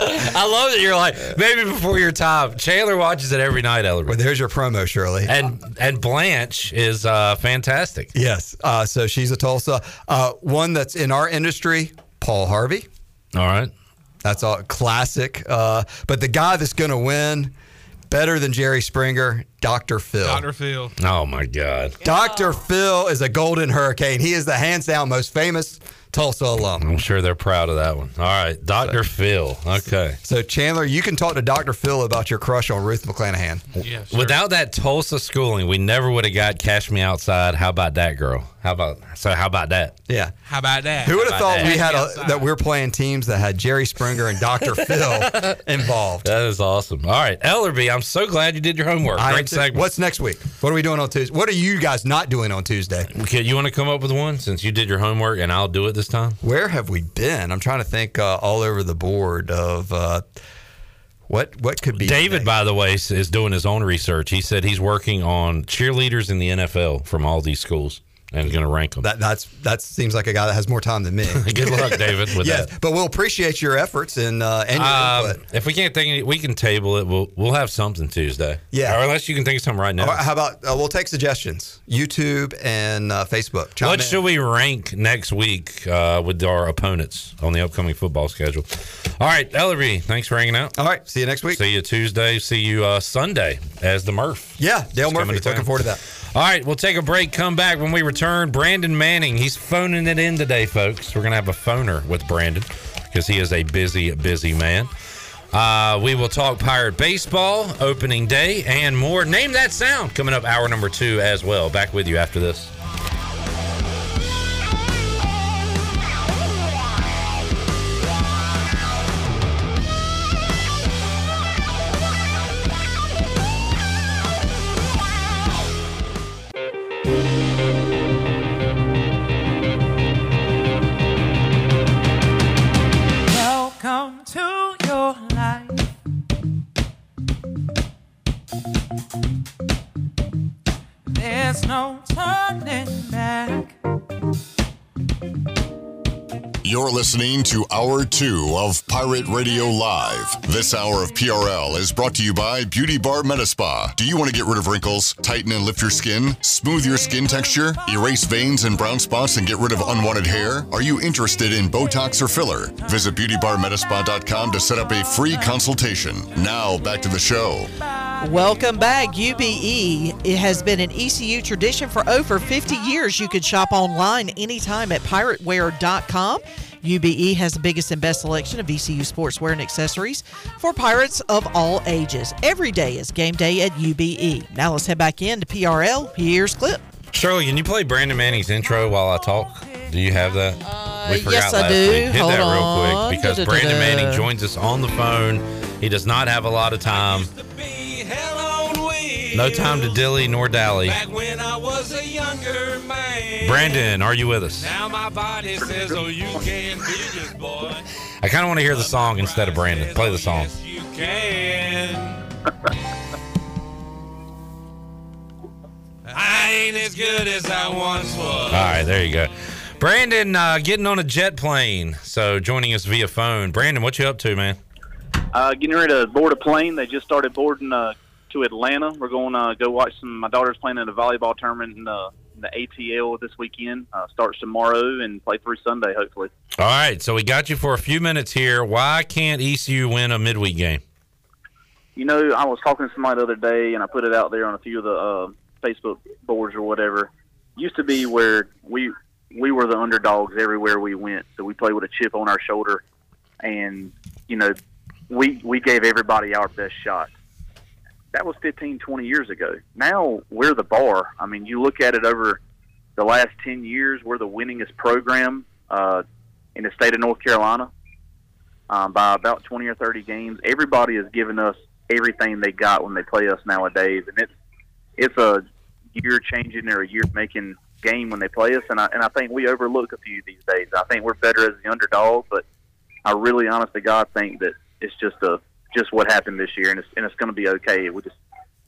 I love that you're like maybe before your time. Chandler watches it every night, Ellerbe. Well, there's your promo, Shirley. And and Blanche is uh, fantastic. Yes. Uh, so she's a Tulsa. Uh, one that's in our industry, Paul Harvey. All right. That's all classic. Uh, but the guy that's going to win, better than Jerry Springer, Dr. Phil. Dr. Phil. Oh my God. Dr. Phil is a golden hurricane. He is the hands down most famous Tulsa alum. I'm sure they're proud of that one. All right, Dr. Phil. Okay. So Chandler, you can talk to Dr. Phil about your crush on Ruth McClanahan. Yeah, Without that Tulsa schooling, we never would have got Cash Me Outside. How about that, girl? How about so? How about that? Yeah. How about that? Who would have thought about we had a, that we were playing teams that had Jerry Springer and Dr. Phil involved? That is awesome. All right, Ellerbe, I'm so glad you did your homework. I Great segment. What's next week? What are we doing on Tuesday? What are you guys not doing on Tuesday? Okay, you want to come up with one since you did your homework and I'll do it this time? Where have we been? I'm trying to think uh, all over the board of uh, what what could be. David, by the way, is- is doing his own research. He said he's working on cheerleaders in the NFL from all these schools and going to rank them. That that's that seems like a guy that has more time than me. Good luck, David, with yes, that. but we'll appreciate your efforts and uh, and your Um, input. if we can't think, any, we can table it. We'll we'll have something Tuesday. Yeah. or unless you can think of something right now. Or how about uh, we'll take suggestions? YouTube and uh, Facebook. Chime What in. should we rank next week uh, with our opponents on the upcoming football schedule? All right, Ellerbe, thanks for hanging out. All right, see you next week. See you Tuesday. See you uh, Sunday as the Murph. Yeah, Dale Murphy. Looking forward to that. All right, we'll take a break. Come back when we return. Brandon Manning, he's phoning it in today, folks. We're going to have a phoner with Brandon because he is a busy, busy man. Uh, we will talk Pirate Baseball, opening day, and more. Name that sound coming up hour number two as well. Back with you after this. There's no turning back. You're listening to Hour 2 of Pirate Radio Live. This hour of PRL is brought to you by Beauty Bar Metaspa. Do you want to get rid of wrinkles, tighten and lift your skin, smooth your skin texture, erase veins and brown spots, and get rid of unwanted hair? Are you interested in Botox or filler? Visit beautybarmetaspa.com to set up a free consultation. Now, back to the show. Welcome back, UBE. It has been an ECU tradition for over 50 years. You can shop online anytime at pirateware.com. UBE has the biggest and best selection of ECU sportswear and accessories for pirates of all ages. Every day is game day at UBE. Now let's head back in to PRL. Here's Clip. Shirley, can you play Brandon Manning's intro while I talk? Do you have that? we Uh, yes, I last do. week. Hit Hold that real quick because Da-da-da-da. Brandon Manning joins us on the phone. He does not have a lot of time. No time to dilly nor dally. When I was a younger man. Brandon, are you with us? Now my body says, oh, you can be this boy. I kind of want to hear the song instead of Brandon. Play the song. You can. I ain't as good as I once was. All right, there you go. Brandon, uh, getting on a jet plane. So joining us via phone. Brandon, what you up to, man? Uh, getting ready to board a plane. They just started boarding uh, to Atlanta. We're going to go watch some. My daughter's playing in a volleyball tournament in the, in the ATL this weekend. Uh, starts tomorrow and play through Sunday, hopefully. All right, so we got you for a few minutes here. Why can't ECU win a midweek game? You know, I was talking to somebody the other day, and I put it out there on a few of the uh, Facebook boards or whatever. Used to be where we we were the underdogs everywhere we went, so we played with a chip on our shoulder, and you know, we we gave everybody our best shot. That was 15, 20 years ago. Now we're the bar. I mean, you look at it over the last 10 years, we're the winningest program uh, in the state of North Carolina um, by about 20 or 30 games. Everybody has given us everything they got when they play us nowadays, and it's it's a year changing or a year making game when they play us, and I and I think we overlook a few these days. I think we're better as the underdog, but I really, honest to God, think that it's just a just what happened this year, and it's and it's going to be okay. We just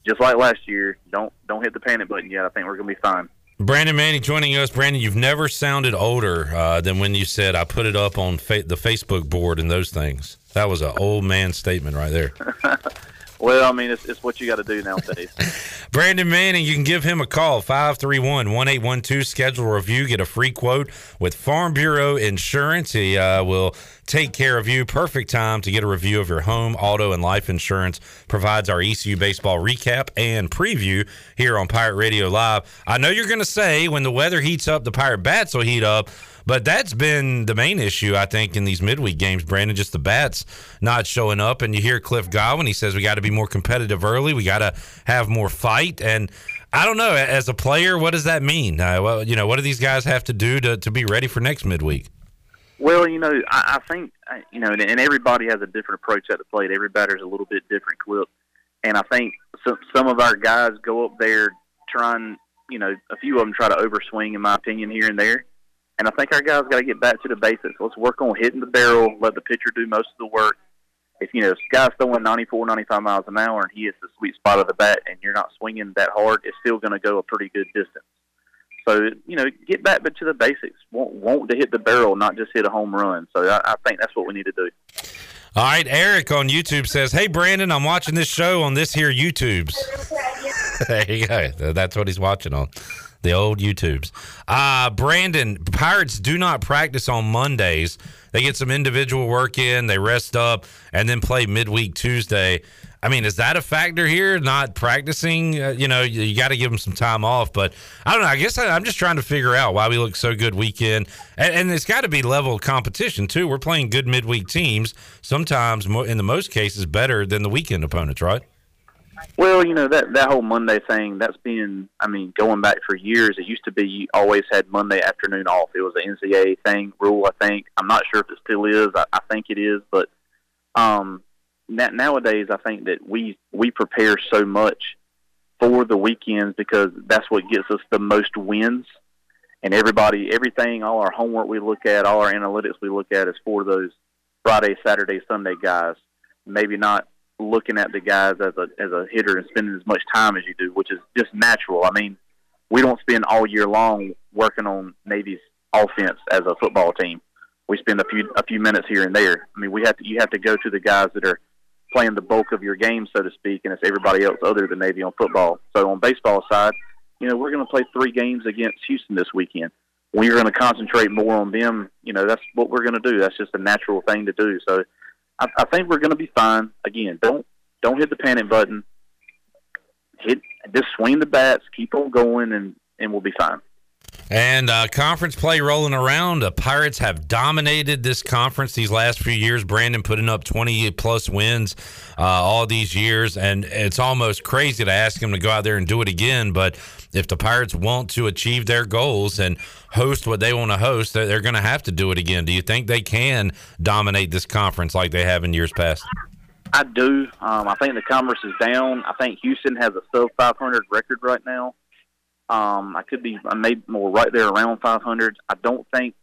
just like last year, don't don't hit the panic button yet. I think we're going to be fine. Brandon Manning joining us. Brandon, you've never sounded older uh, than when you said, I put it up on fa- the Facebook board and those things. That was an old man statement right there. Well, I mean, it's, it's what you got to do nowadays. Brandon Manning, you can give him a call, 531 1812. Schedule a review, get a free quote with Farm Bureau Insurance. He uh, will take care of you. Perfect time to get a review of your home, auto, and life insurance. Provides our ECU baseball recap and preview here on Pirate Radio Live. I know you're going to say when the weather heats up, the Pirate bats will heat up. But that's been the main issue, I think, in these midweek games, Brandon. Just the bats not showing up. And you hear Cliff Godwin, he says we got to be more competitive early. We got to have more fight. And I don't know, as a player, what does that mean? Uh, well, you know, what do these guys have to do to, to be ready for next midweek? Well, you know, I, I think uh, you know, and, and everybody has a different approach at the plate. Every batter's a little bit different clip, and I think some some of our guys go up there trying, you know, a few of them try to overswing, in my opinion, here and there. And I think our guys got to get back to the basics. Let's work on hitting the barrel, let the pitcher do most of the work. If you know, if guy's throwing 94, 95 miles an hour and he hits the sweet spot of the bat, and you're not swinging that hard, it's still going to go a pretty good distance. So you know, get back to the basics. Want, want to hit the barrel, not just hit a home run. So I, I think that's what we need to do. All right, Eric on YouTube says, "Hey Brandon, I'm watching this show on this here YouTube's." there you go. That's what he's watching on the old YouTubes. Uh, Brandon, Pirates do not practice on Mondays. They get some individual work in, they rest up, and then play midweek Tuesday. I mean, is that a factor here? Not practicing? Uh, you know, you, you got to give them some time off. But I don't know. I guess I, am just trying to figure out why we look so good weekend. And, and it's got to be level of competition, too. We're playing good midweek teams, sometimes, in the most cases, better than the weekend opponents, right? Well, you know that that whole Monday thing that's been I mean going back for years. It used to be you always had Monday afternoon off. It was an NCAA thing rule. I think I'm not sure if it still is. I, I think it is, but um, nowadays I think that we we prepare so much for the weekends because that's what gets us the most wins. And everybody, everything, all our homework we look at, all our analytics we look at is for those Friday, Saturday, Sunday guys. Maybe not looking at the guys as a as a hitter and spending as much time as you do, which is just natural. I mean, we don't spend all year long working on Navy's offense as a football team. We spend a few a few minutes here and there. I mean, we have to you have to go to the guys that are playing the bulk of your game, so to speak, and it's everybody else other than Navy on football. So on baseball side, you know, we're going to play three games against Houston this weekend. We're going to concentrate more on them. You know, that's what we're going to do. That's just a natural thing to do. So I, I think we're going to be fine. Again, don't don't hit the panic button. Hit just swing the bats, keep on going, and and we'll be fine. And uh, conference play rolling around. The Pirates have dominated this conference these last few years. Brandon putting up 20 plus wins uh, all these years. And it's almost crazy to ask him to go out there and do it again. But if the Pirates want to achieve their goals and host what they want to host, they're going to have to do it again. Do you think they can dominate this conference like they have in years past? I do. Um, I think the conference is down. I think Houston has a sub 500 record right now. Um, I could be I may more right there around 500. I don't think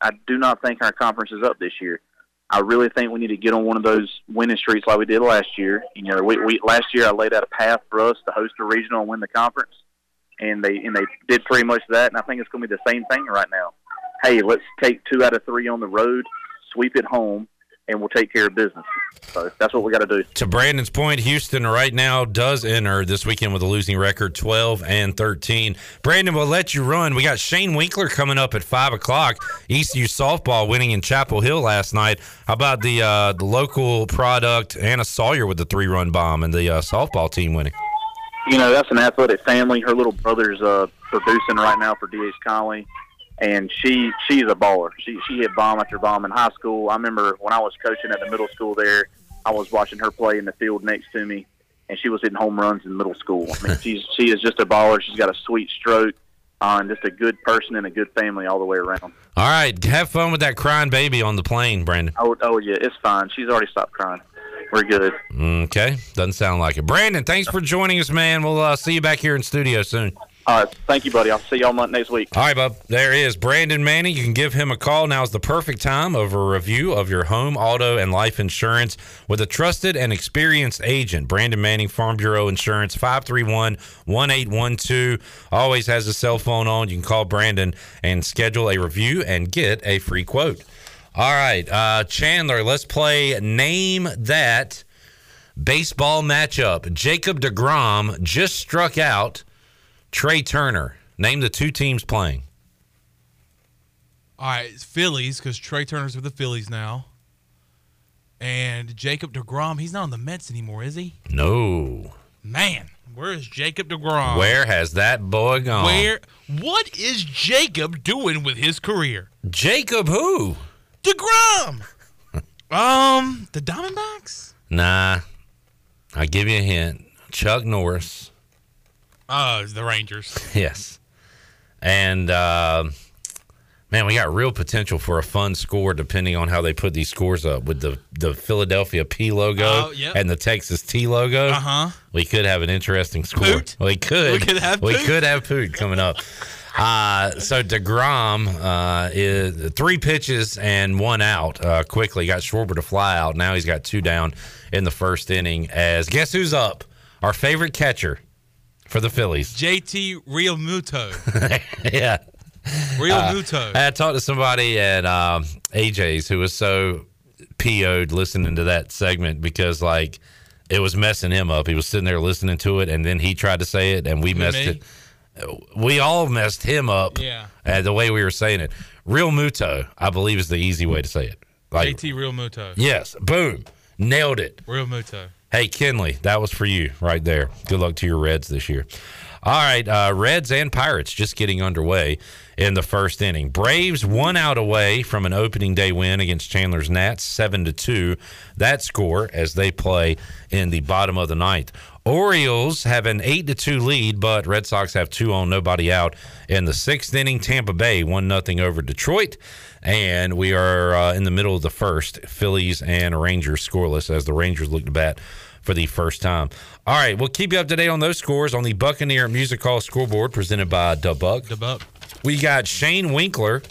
I do not think our conference is up this year. I really think we need to get on one of those winning streaks like we did last year. You know, we, we last year I laid out a path for us to host a regional and win the conference, and they and they did pretty much that. And I think it's going to be the same thing right now. Hey, let's take two out of three on the road, sweep it home, and we'll take care of business. So that's what we got to do. To Brandon's point, Houston right now does enter this weekend with a losing record, twelve and thirteen. Brandon we'll let you run. We got Shane Winkler coming up at five o'clock. ECU softball winning in Chapel Hill last night. How about the uh, the local product Anna Sawyer with the three run bomb and the uh, softball team winning? You know that's an athletic family. Her little brother's uh, producing right now for DH Conley and she she's a baller. She she hit bomb after bomb in high school. I remember when I was coaching at the middle school there, I was watching her play in the field next to me, and she was hitting home runs in middle school. I mean, she's she is just a baller. She's got a sweet stroke, uh, and just a good person and a good family all the way around. All right, have fun with that crying baby on the plane, Brandon. Oh oh yeah, it's fine. She's already stopped crying. We're good. Okay, doesn't sound like it. Brandon, thanks for joining us, man. We'll uh, see you back here in studio soon. All right. Thank you, buddy. I'll see y'all next week. All right, bub. There is Brandon Manning. You can give him a call. Now is the perfect time of a review of your home, auto, and life insurance with a trusted and experienced agent. Brandon Manning, Farm Bureau Insurance, 531 1812. Always has a cell phone on. You can call Brandon and schedule a review and get a free quote. All right. Uh, Chandler, let's play Name That baseball matchup. Jacob DeGrom just struck out Trea Turner. Name the two teams playing. All right, Phillies because Trea Turner's with the Phillies now. And Jacob DeGrom, he's not on the Mets anymore, is he? No. Man, where is Jacob DeGrom? Where has that boy gone? Where? What is Jacob doing with his career? Jacob who? DeGrom. um, the Diamondbacks. Nah. I'll give you a hint. Chuck Norris. Oh, it's the Rangers. Yes. And uh, man, we got real potential for a fun score depending on how they put these scores up with the, the Philadelphia P logo Oh, yep. and the Texas T logo. Uh-huh. We could have an interesting score. Poot? We could. We could have We could have Poot coming up. Uh, so Degrom uh, is three pitches and one out. Uh, quickly got Schwarber to fly out. Now he's got two down in the first inning. As guess who's up? Our favorite catcher for the Phillies. JT Realmuto. yeah. Real Uh, Muto. I talked to somebody at um, AJ's who was so PO'd listening to that segment because, like, it was messing him up. He was sitting there listening to it, and then he tried to say it, and we Who, messed me? it. We all messed him up. Yeah. uh, the way we were saying it. Realmuto, I believe, is the easy way to say it. Like, JT Realmuto. yes, boom, nailed it. Realmuto. Hey, Kinley, that was for you right there. Good luck to your Reds this year. All right, uh, Reds and Pirates just getting underway in the first inning. Braves one out away from an opening day win against Chandler's Nats, seven to two. That score as they play in the bottom of the ninth. Orioles have an eight to two lead, but Red Sox have two on, nobody out in the sixth inning. Tampa Bay one nothing over Detroit, and we are uh, in the middle of the first. Phillies and Rangers scoreless as the Rangers look to bat for the first time. All right, we'll keep you up to date on those scores on the Buccaneer Music Hall scoreboard presented by Da Buck. We got Shane Winkler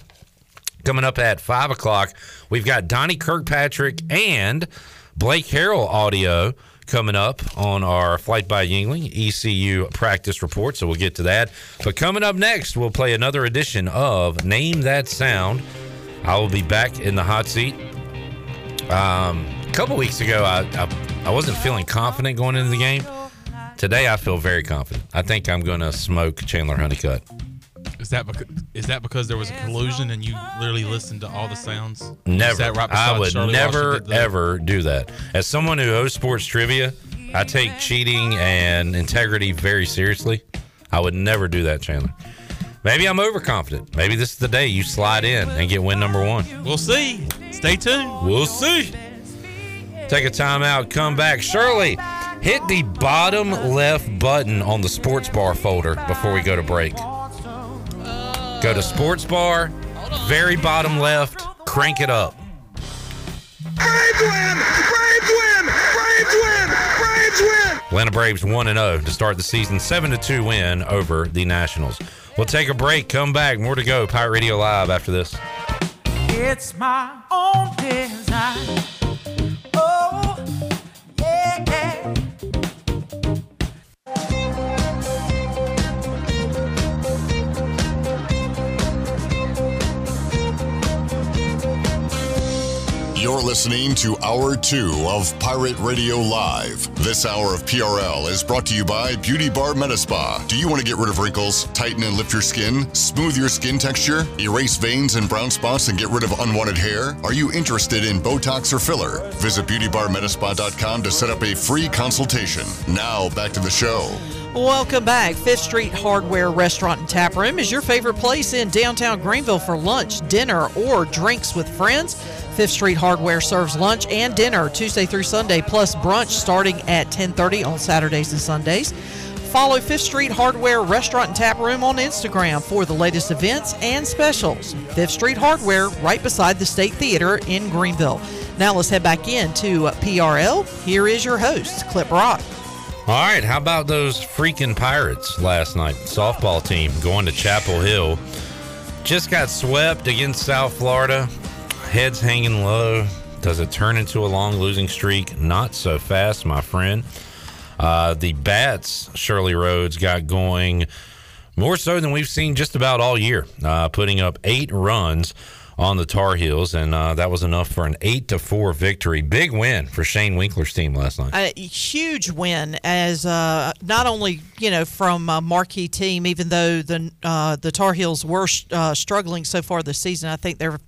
coming up at five o'clock. We've got Donnie Kirkpatrick and Blake Harrell audio coming up on our Flight by Yingling ECU practice report. So we'll get to that. But coming up next, we'll play another edition of Name That Sound. I will be back in the hot seat. Um, couple weeks ago, I, I I wasn't feeling confident going into the game. Today, I feel very confident. I think I'm going to smoke Chandler Honeycutt. Is that because, is that because there was a collusion and you literally listened to all the sounds? Never. Right I would Charlie never ever do that. As someone who owes sports trivia, I take cheating and integrity very seriously. I would never do that, Chandler. Maybe I'm overconfident. Maybe this is the day you slide in and get win number one. We'll see. Stay tuned. We'll see. Take a time out, come back. Shirley, hit the bottom left button on the sports bar folder before we go to break. Go to sports bar, very bottom left, crank it up. Braves win! Braves win! Braves win! Braves win! Atlanta Braves 1 0 to start the season, 7 2 win over the Nationals. We'll take a break, come back, more to go. Pirate Radio Live after this. It's my own design. You're listening to Hour 2 of Pirate Radio Live. This hour of PRL is brought to you by Beauty Bar Metaspa. Do you want to get rid of wrinkles, tighten and lift your skin, smooth your skin texture, erase veins and brown spots, and get rid of unwanted hair? Are you interested in Botox or filler? Visit BeautyBarMetaspa.com to set up a free consultation. Now, back to the show. Welcome back. Fifth Street Hardware Restaurant and Tap Room is your favorite place in downtown Greenville for lunch, dinner, or drinks with friends. Fifth Street Hardware serves lunch and dinner Tuesday through Sunday, plus brunch starting at 10:30 on Saturdays and Sundays. Follow Fifth Street Hardware Restaurant and Tap Room on Instagram for the latest events and specials. Fifth Street Hardware, right beside the State Theater in Greenville. Now let's head back into PRL. Here is your host, Clip Brock. All right, how about those freaking Pirates last night? Softball team going to Chapel Hill. Just got swept against South Florida. Heads hanging low. Does it turn into a long losing streak? Not so fast, my friend. Uh, the Bats, Shirley Rhodes, got going more so than we've seen just about all year, uh, putting up eight runs on the Tar Heels, and uh, that was enough for an eight to four victory. Big win for Shane Winkler's team last night. a huge win as uh, not only you know from a marquee team, even though the uh, the Tar Heels were uh, struggling so far this season. I think their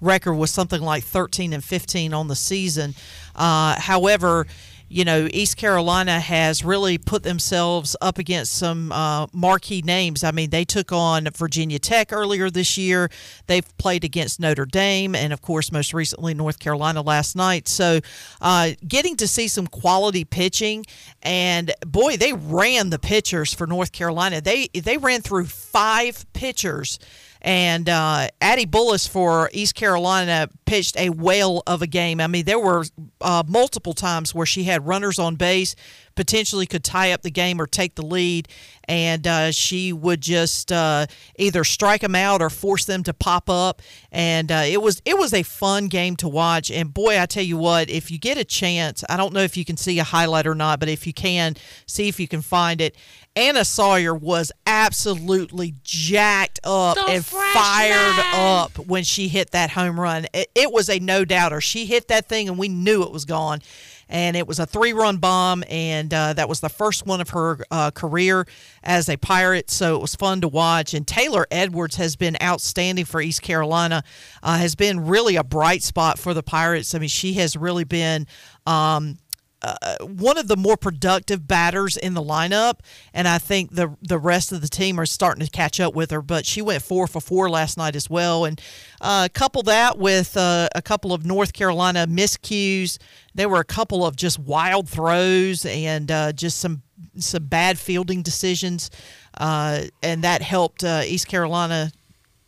record was something like 13 and 15 on the season. Uh, however, you know, East Carolina has really put themselves up against some uh, marquee names. I mean, they took on Virginia Tech earlier this year. They've played against Notre Dame, and of course, most recently North Carolina last night. So, uh, getting to see some quality pitching, and boy, they ran the pitchers for North Carolina. They they ran through five pitchers. And uh, Addie Bullis for East Carolina pitched a whale of a game. I mean, there were uh, multiple times where she had runners on base, potentially could tie up the game or take the lead, and uh, she would just uh, either strike them out or force them to pop up. And uh, it was it was a fun game to watch. And boy, I tell you what, if you get a chance, I don't know if you can see a highlight or not, but if you can, see if you can find it. Anna Sawyer was absolutely jacked up and fired up when she hit that home run. It, it was a no doubter. She hit that thing and we knew it was gone. And it was a three run bomb, and uh, that was the first one of her uh, career as a Pirate. So it was fun to watch. And Taylor Edwards has been outstanding for East Carolina, uh, has been really a bright spot for the Pirates. I mean, she has really been. Um, uh, one of the more productive batters in the lineup, and I think the the rest of the team are starting to catch up with her. But she went four for four last night as well, and uh, couple that with uh, a couple of North Carolina miscues. There were a couple of just wild throws and uh, just some some bad fielding decisions, uh, and that helped East Carolina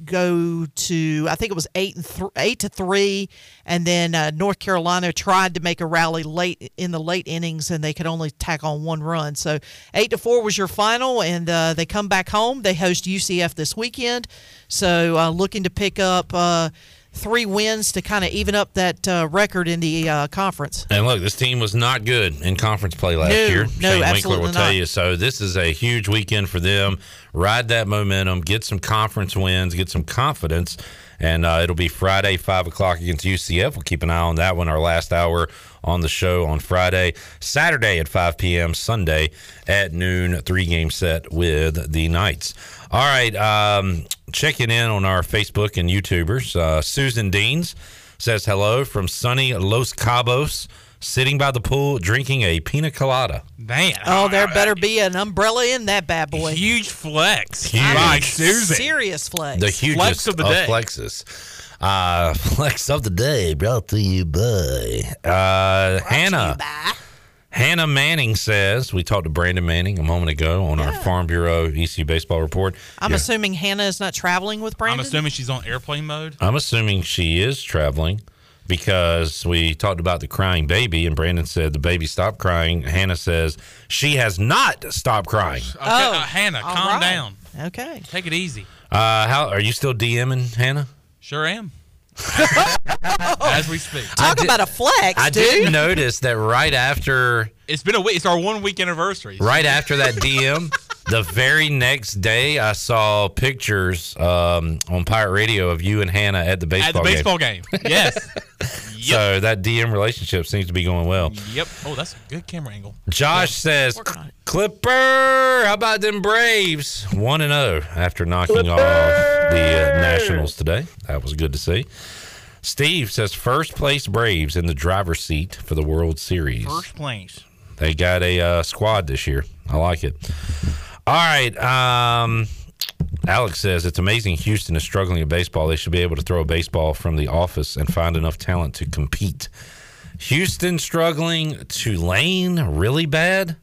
go to I think it was eight and th- eight to three, and then uh, North Carolina tried to make a rally late in the late innings, and they could only tack on one run. So eight to four was your final, and uh, they come back home. They host UCF this weekend, so uh, looking to pick up. Three wins to kind of even up that uh, record in the uh, conference. And look, this team was not good in conference play last No, year. no, Shane Winkler will tell you. So this is a huge weekend for them. Ride that momentum, get some conference wins, get some confidence. And uh, it'll be Friday, 5 o'clock against UCF. We'll keep an eye on that one, our last hour on the show on Friday. Saturday at 5 p.m., Sunday at noon, three game set with the Knights. All right, um, checking in on our Facebook and YouTubers. Uh, Susan Deans says hello from sunny Los Cabos, sitting by the pool drinking a pina colada. Man, Oh, there better be an umbrella in that bad boy. Huge flex. Huge. By Susan. Serious flex. The hugest Flex of the day. flexes. Uh, flex of the day brought to you by uh, Hannah. Hannah Manning says we talked to Brandon Manning a moment ago on our Farm Bureau ECU baseball report. I'm Yeah. assuming Hannah is not traveling with Brandon. I'm assuming she's on airplane mode. I'm assuming she is traveling because we talked about the crying baby, and Brandon said the baby stopped crying. Hannah says she has not stopped crying. Okay, uh, Hannah, calm right. down. Okay. Take it easy. Uh, how are you still DMing Hannah? Sure am. As we speak. Talk about a flex, I dude. did notice that right after It's been a week. It's our one week anniversary. right after that DM, the very next day I saw pictures um, on Pirate Radio of you and Hannah at the baseball At the baseball game. Yes. So that DM relationship seems to be going well. yep. Oh, that's a good camera angle. Josh says, Clipper, how about them Braves? 1 and 0 after knocking off the uh, Nationals today. That was good to see. Steve says, first place Braves in the driver's seat for the World Series. First place. They got a uh, squad this year. I like it. All right. Um, Alex says it's amazing Houston is struggling at baseball. They should be able to throw a baseball from the office and find enough talent to compete. Houston struggling. Tulane really bad.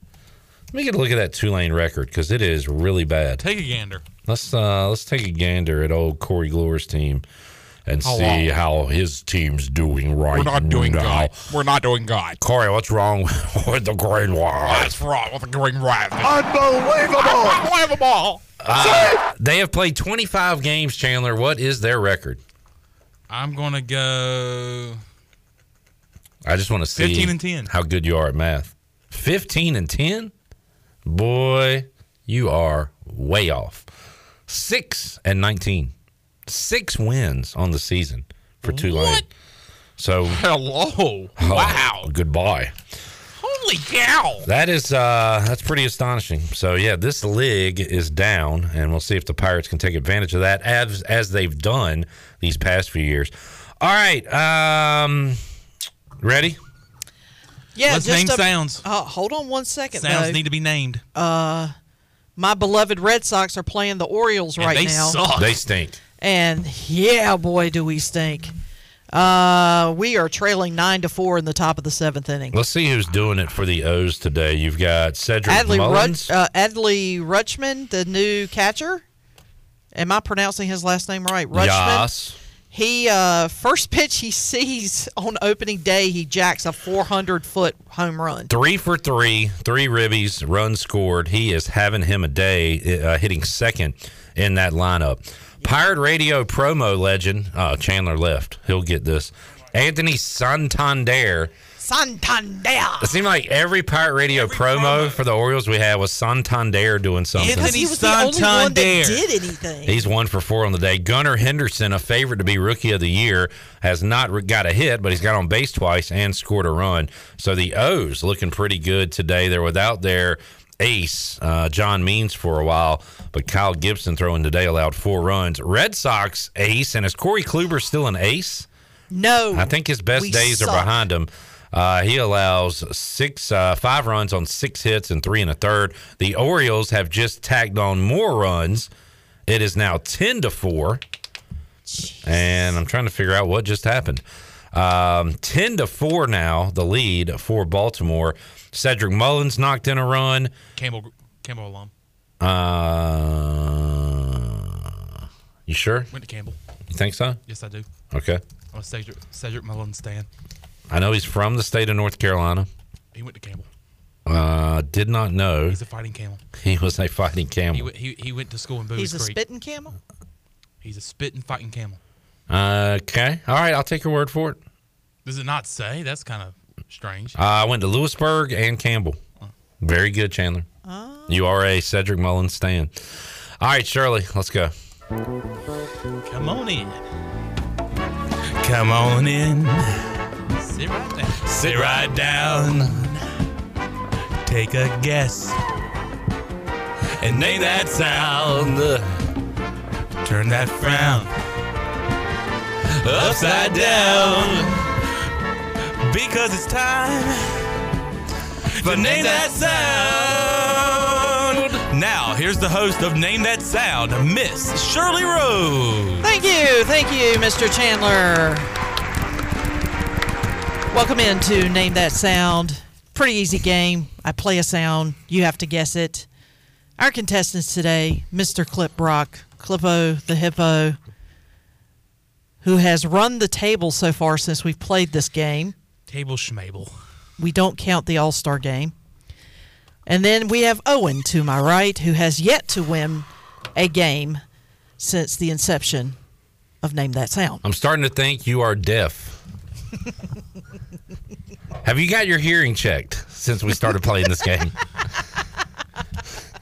Let me get a look at that Tulane record because it is really bad. Take a gander. Let's uh, let's take a gander at old Corey Glore's team and Oh, see how his team's doing right We're not doing now. good. We're not doing good. Corey, what's wrong with the Green Wave? What's wrong with the green rat. Unbelievable! Unbelievable. Uh, they have played 25 games, Chandler. What is their record? I'm gonna go. I just want to see 15 and 10. how good you are at math. 15 and 10? Boy, you are way off. 6 and 19. Six wins on the season for Tulane. What? So, Hello. oh, Wow. Goodbye. Holy cow. That is uh that's pretty astonishing. So yeah, this league is down, and we'll see if the Pirates can take advantage of that as as they've done these past few years. All right, um, ready? Yeah, Let's just name a- sounds. Uh, hold on one second. Sounds though. need to be named. Uh, my beloved Red Sox are playing the Orioles And right they now. suck. They stink. And yeah, boy, do we stink. Uh, we are trailing nine to four in the top of the seventh inning. Let's see who's doing it for the O's today. You've got Cedric Adley, Mullins. Rutch, uh, Adley Rutschman, the new catcher. Am I pronouncing his last name right? Rutschman. Yas. He uh, first pitch he sees on opening day, he jacks a 400 foot home run. Three for three, three ribbies, runs scored. He is having him a day, uh, hitting second in that lineup. Pirate Radio promo legend, uh, Chandler left. He'll get this. Anthony Santander. Santander. It seemed like every Pirate Radio promo, for the Orioles we had was Santander doing something. Because he was the only one that did anything. He's one for four on the day. Gunnar Henderson, a favorite to be rookie of the year, has not got a hit, but he's got on base twice and scored a run. So the O's looking pretty good today. They're without their ace, uh, John Means, for a while, but Kyle Gibson throwing today allowed four runs. Red Sox ace, and is Corey Kluber still an ace? No. I think his best days suck. are behind him. Uh, he allows six, uh, five runs on six hits and three and a third. The Orioles have just tacked on more runs. It is now ten to four, and I'm trying to figure out what just happened. Um, ten to four now, the lead for Baltimore. Cedric Mullins knocked in a run. Campbell Campbell alum. Uh, you sure? Went to Campbell. You think so? Yes, I do. Okay. I'm a Cedric Cedric Mullins stan. I know he's from the state of North Carolina. He went to Campbell. Uh, did not know He's a fighting camel. he was a fighting camel. He, went- he, he went to school in Bowes He's a spitting camel. He's a spitting fighting camel. Okay. All right. I'll take your word for it. Does it not say? That's kind of strange. Uh, I went to Louisburg and Campbell. Very good, Chandler. You are a Cedric Mullins stan. All right, Shirley, let's go. Come on in. Come on in. Sit right down. Sit right down. Take a guess. And name that sound. Turn that frown upside down. Because it's time for Name That Sound. Now, here's the host of Name That Sound, Miss Shirley Rose. Thank you, thank you, Mr. Chandler. Welcome into Name That Sound. Pretty easy game. I play a sound, you have to guess it. Our contestants today, Mr. Clip Brock, Clippo the Hippo, who has run the table so far since we've played this game. Table Schmable. We don't count the All Star game. And then we have Owen to my right, who has yet to win a game since the inception of Name That Sound. I'm starting to think you are deaf. Have you got your hearing checked since we started playing this game?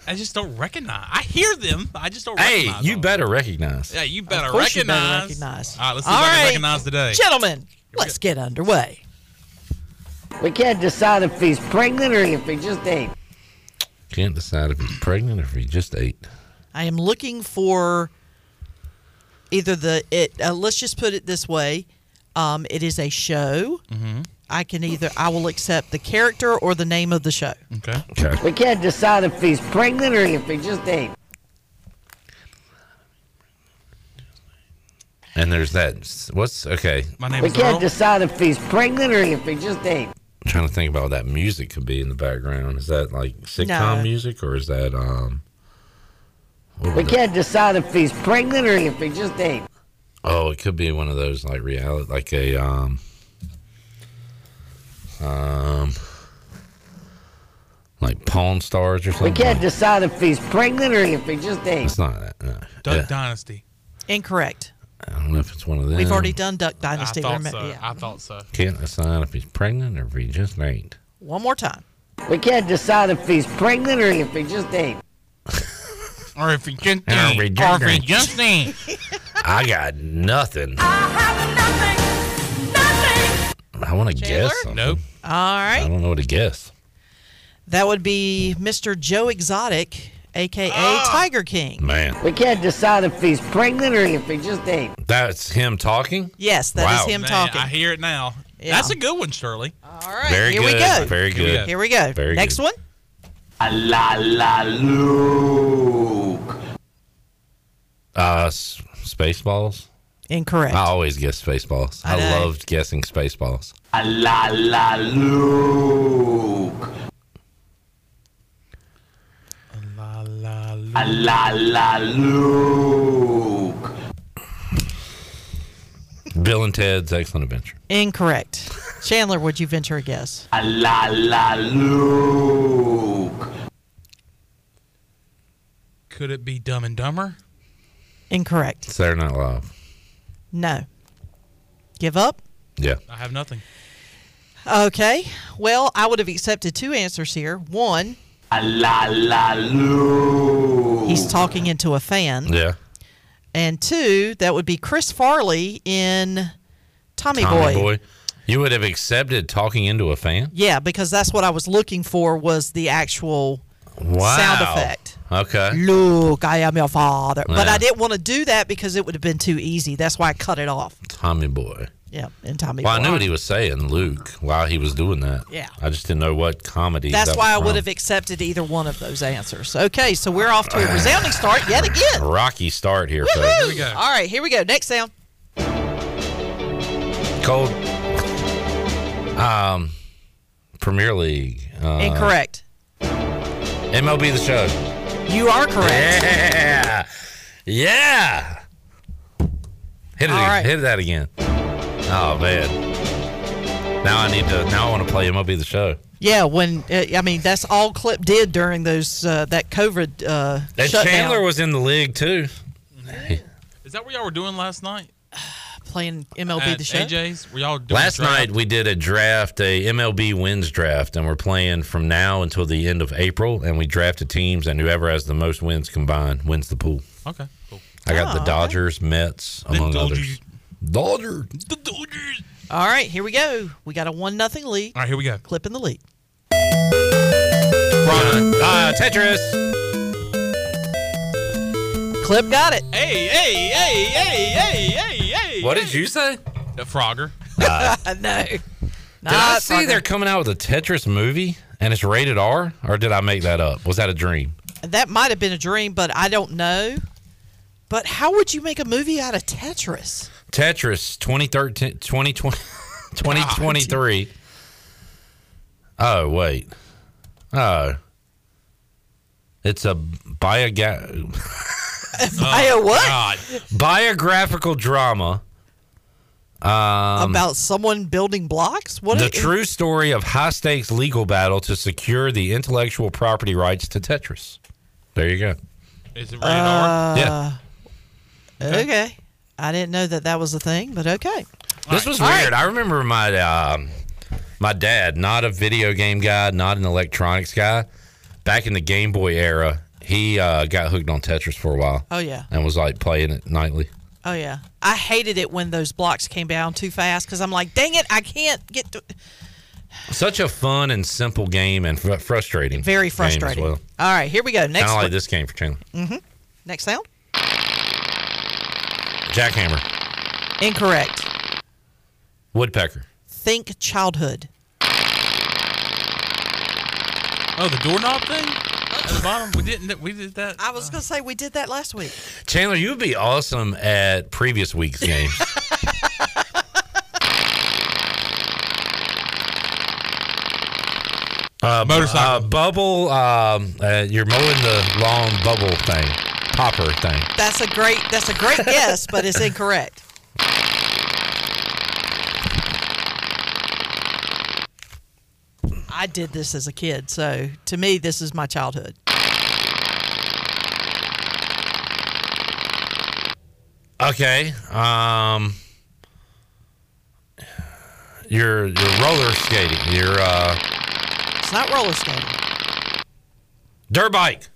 I just don't recognize. I hear them. I just don't hey, recognize you them. better recognize. Yeah, you better Of course you recognize. better recognize. All right, let's see All if I can recognize today. Gentlemen, let's get underway. We can't decide if he's pregnant or if he just ate. Can't decide if he's pregnant or if he just ate. I am looking for either the it. Uh, let's just put it this way: um, it is a show. Mm-hmm. I can either I will accept the character or the name of the show. Okay. Okay. We can't decide if he's pregnant or if he just ain't. And there's that. What's okay? My name We is can't Earl. decide if he's pregnant or if he just ain't. I'm trying to think about what that music could be in the background. Is that like sitcom No. music or is that um? what We would that- can't decide if he's pregnant or if he just ain't. Oh, it could be one of those like reality, like a um, um, like Pawn Stars or something. We can't decide if he's pregnant or if he just ate. It's not that. Uh, Duck yeah. Dynasty. Incorrect. I don't know if it's one of them. We've already done Duck Dynasty. I thought so. yeah. I thought so. Can't decide if he's pregnant or if he just ate. One more time. We can't decide if he's pregnant or if he just ate. Or if he just Or if he ate. just Or if he just ate. I got nothing. I want to guess. something. Nope. All I don't know what to guess. That would be Mr. Joe Exotic, aka Tiger King. Man, We can't decide if he's pregnant or if he just ate. that's him talking. Yes, that is Wow. him Man, talking. I hear it now. Yeah. That's a good one, Shirley. All right, Very here we go. Very Here we good. go. Here we go. Very Next good. one. La la Luke. Uh, Spaceballs. Incorrect. I always guess Spaceballs. I I, loved guessing Spaceballs. La la Luke. La la La la Luke. Bill and Ted's Excellent Adventure. Incorrect. Chandler, would you venture a guess? La la Luke. Could it be Dumb and Dumber? Incorrect. Saturday Night Live. No. Give up? Yeah. I have nothing. Okay. Well, I would have accepted two answers here. One, La la Luke. he's talking into a fan. Yeah. And two, that would be Chris Farley in Tommy, Boy. Tommy Boy. Boy. You would have accepted talking into a fan? Yeah, because that's what I was looking for was the actual Wow. sound effect. Okay. Luke, I am your father. But I didn't want to do that because it would have been too easy. That's why I cut it off. Tommy Boy. Yeah, and Tommy Well, I Boy. knew what he was saying, Luke, while he was doing that. Yeah. I just didn't know what comedy. That's that why I was would from. have accepted either one of those answers. Okay, so we're off to a resounding start yet again. Rocky start here, Woohoo! folks. Here we go. All right, here we go. Next sound. Cold. Um, Premier League. Uh, Incorrect. MLB the show. You are correct. Yeah. Yeah. Hit it. All right. Hit that again. Oh man. Now I need to. Now I want to play MLB the show. Yeah, when uh, I mean that's all Clip did during those uh, that COVID uh, And shutdown. Chandler was in the league too. Is that what y'all were doing last night? Playing MLB At the show. AJ's? Were y'all doing Last night we did a draft, a MLB wins draft, and we're playing from now until the end of April. And we drafted teams, and whoever has the most wins combined wins the pool. Okay, cool. I got Oh, the okay. Dodgers, Mets, among others. Dodgers. The Dodgers. All right, here we go. We got a one nothing lead. All right, here we go. Clip in the lead. Uh, Tetris. Clip got it. Hey, hey, hey, hey, hey, hey, hey. What did you say? The Frogger. Uh, no. Did I see they're coming out with a Tetris movie and it's rated R, or did I make that up? Was that a dream? That might have been a dream, but I don't know. But how would you make a movie out of Tetris? Tetris 2013, 2020, 2023. Oh, wait. Oh. It's a bioga- Bio what? God. biographical drama. Um, About someone building blocks? What? the i- true story of high stakes legal battle to secure the intellectual property rights to Tetris. There you go. Is it rated R? yeah. Okay. I didn't know that that was a thing, but okay. This was All right. weird. I remember my um, my dad, not a video game guy, not an electronics guy. Back in the Game Boy era, he uh, got hooked on Tetris for a while Oh yeah. and was like playing it nightly. Oh yeah. I hated it when those blocks came down too fast because I'm like, dang it, I can't get to. Such a fun and simple game and fr- frustrating. Very game as frustrating. well. All right, here we go. Next Kind of one. like this game for Chandler. Mm-hmm. Next sound. Jackhammer, Incorrect. woodpecker. Think childhood. Oh, the doorknob thing at the bottom. We didn't. We did that. I was gonna say we did that last week. Chandler, you would be awesome at previous week's games. Uh, Motorcycle. Uh, bubble. Um, uh, you're mowing the lawn bubble thing, popper thing. That's a great. That's a great guess, but it's incorrect. I did this as a kid, so to me, this is my childhood. Okay. Um, you're you're roller skating. You're uh, It's not roller skating. dirt bike.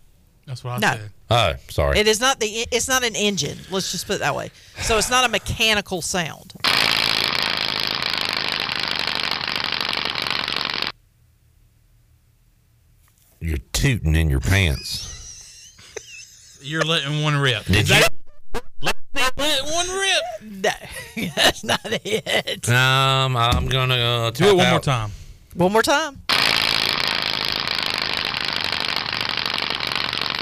That's what I No. said. Oh, sorry. It is not the. It's not an engine. Let's just put it that way. So it's not a mechanical sound. You're tooting in your pants. You're letting one rip. Did Is you? Let let one rip. No. That's not it. Um, I'm gonna uh, Do it tap one more time. One more time.